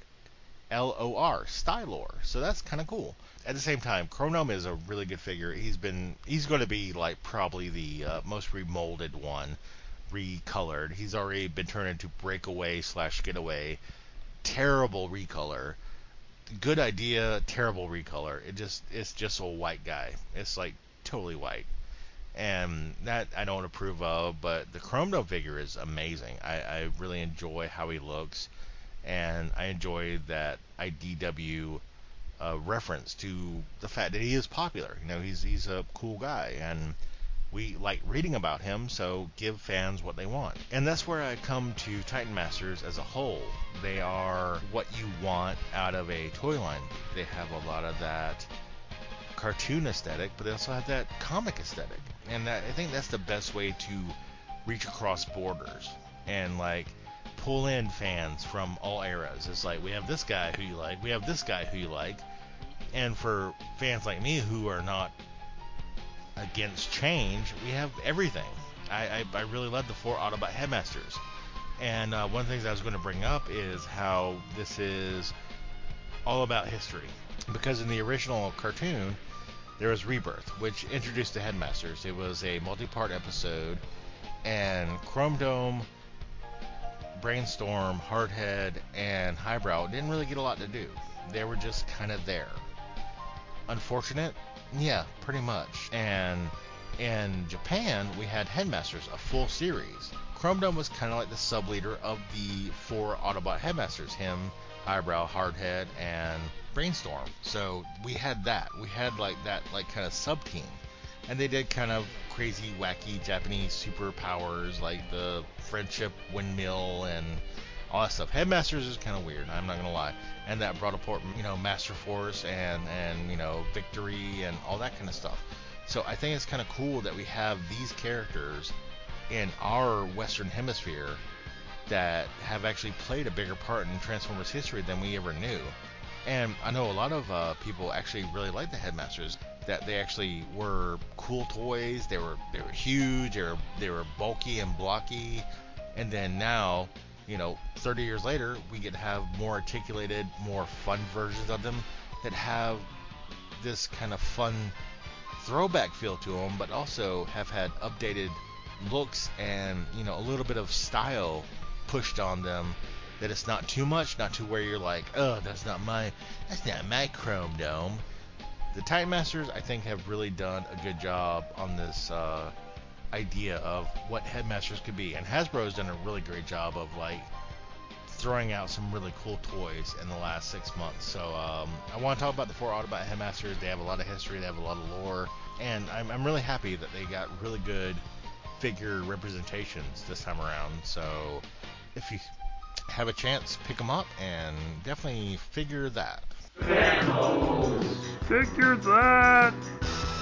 Speaker 8: L O R, Stylor. So that's kind of cool. At the same time, Chrome Dome is a really good figure. He's been he's going to be like probably the uh, most remolded one, recolored. He's already been turned into Breakaway slash Getaway. Terrible recolor. Good idea, terrible recolor. It just it's just a white guy. It's like totally white and that I don't approve of. But the Chrome Dome figure is amazing. I, I really enjoy how he looks, and I enjoy that IDW uh, reference to the fact that he is popular. You know, he's he's a cool guy, and we like reading about him. So give fans what they want, and that's where I come to Titan Masters as a whole. They are what you want out of a toy line. They have a lot of that cartoon aesthetic, but they also have that comic aesthetic, and that, I think that's the best way to reach across borders and like pull in fans from all eras. It's like we have this guy who you like, we have this guy who you like, and for fans like me who are not against change, we have everything. I, I, I really love the four Autobot headmasters. And uh, one of the things I was going to bring up is how this is all about history. Because in the original cartoon, there was Rebirth, which introduced the Headmasters. It was a multi-part episode, and Chrome Dome, Brainstorm, Hardhead, and Highbrow didn't really get a lot to do. They were just kind of there. Unfortunate? Yeah, pretty much. And in Japan, we had Headmasters, a full series. Chrome Dome was kind of like the sub leader of the four Autobot Headmasters him, Highbrow, Hardhead, and Brainstorm. So we had that. We had like that like kind of sub team. And they did kind of crazy, wacky Japanese superpowers like the friendship windmill and all that stuff. Headmasters is kind of weird. I'm not gonna lie. And that brought apart, you know, Masterforce and and you know Victory and all that kind of stuff. So I think it's kind of cool that we have these characters in our Western Hemisphere that have actually played a bigger part in Transformers history than we ever knew. And I know a lot of uh, people actually really like the Headmasters. That they actually were cool toys. They were they were huge. They were they were bulky and blocky. And then now, you know, 30 years later, we get to have more articulated, more fun versions of them that have this kind of fun throwback feel to them, but also have had updated looks and you know a little bit of style pushed on them that it's not too much, not to where you're like, oh, that's not my, that's not my Chrome Dome. The Titan Masters, I think, have really done a good job on this uh, idea of what headmasters could be, and Hasbro has done a really great job of like throwing out some really cool toys in the last six months. So um, I want to talk about the four Autobot headmasters. They have a lot of history, they have a lot of lore, and I'm, I'm really happy that they got really good figure representations this time around. So if you have a chance, pick them up and definitely figure that.
Speaker 5: Figure that.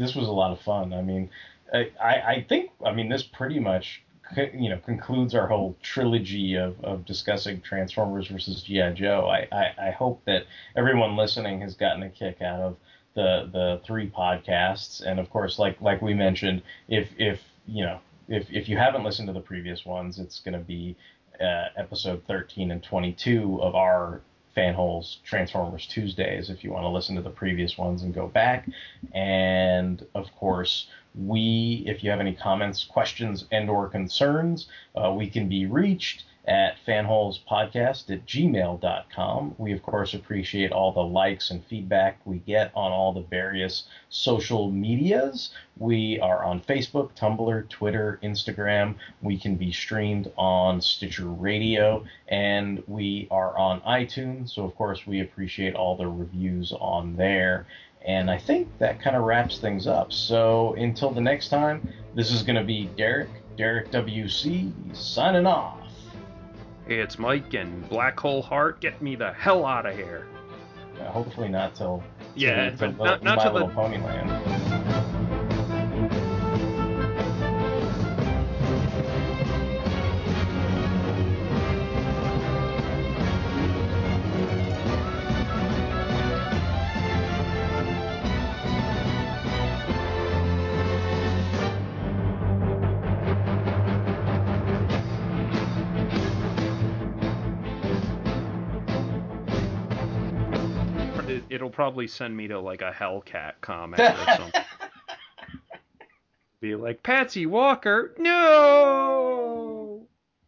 Speaker 4: This was a lot of fun. I mean, I, I think, I mean, this pretty much, you know, concludes our whole trilogy of, of discussing Transformers versus GI Joe. I, I, I hope that everyone listening has gotten a kick out of the the three podcasts, and of course, like like we mentioned, if if you know if if you haven't listened to the previous ones, it's going to be uh, episode 13 and 22 of our Fanholes Transformers Tuesdays if you want to listen to the previous ones and go back. And of course, we, if you have any comments, questions, and or concerns, uh, we can be reached at fanholespodcast at gmail.com. We, of course, appreciate all the likes and feedback we get on all the various social medias. We are on Facebook, Tumblr, Twitter, Instagram. We can be streamed on Stitcher Radio, and we are on iTunes. So, of course, we appreciate all the reviews on there. And I think that kind of wraps things up. So, until the next time, this is going to be Derek, Derek WC, signing off.
Speaker 5: It's Mike and Black Hole Heart. Get me the hell out of here.
Speaker 4: Uh, hopefully not till,
Speaker 5: yeah,
Speaker 4: till,
Speaker 5: not, not
Speaker 4: My
Speaker 5: till
Speaker 4: Little
Speaker 5: the
Speaker 4: Ponyland.
Speaker 5: Probably send me to like a Hellcat comic or something. Be like Patsy Walker, no.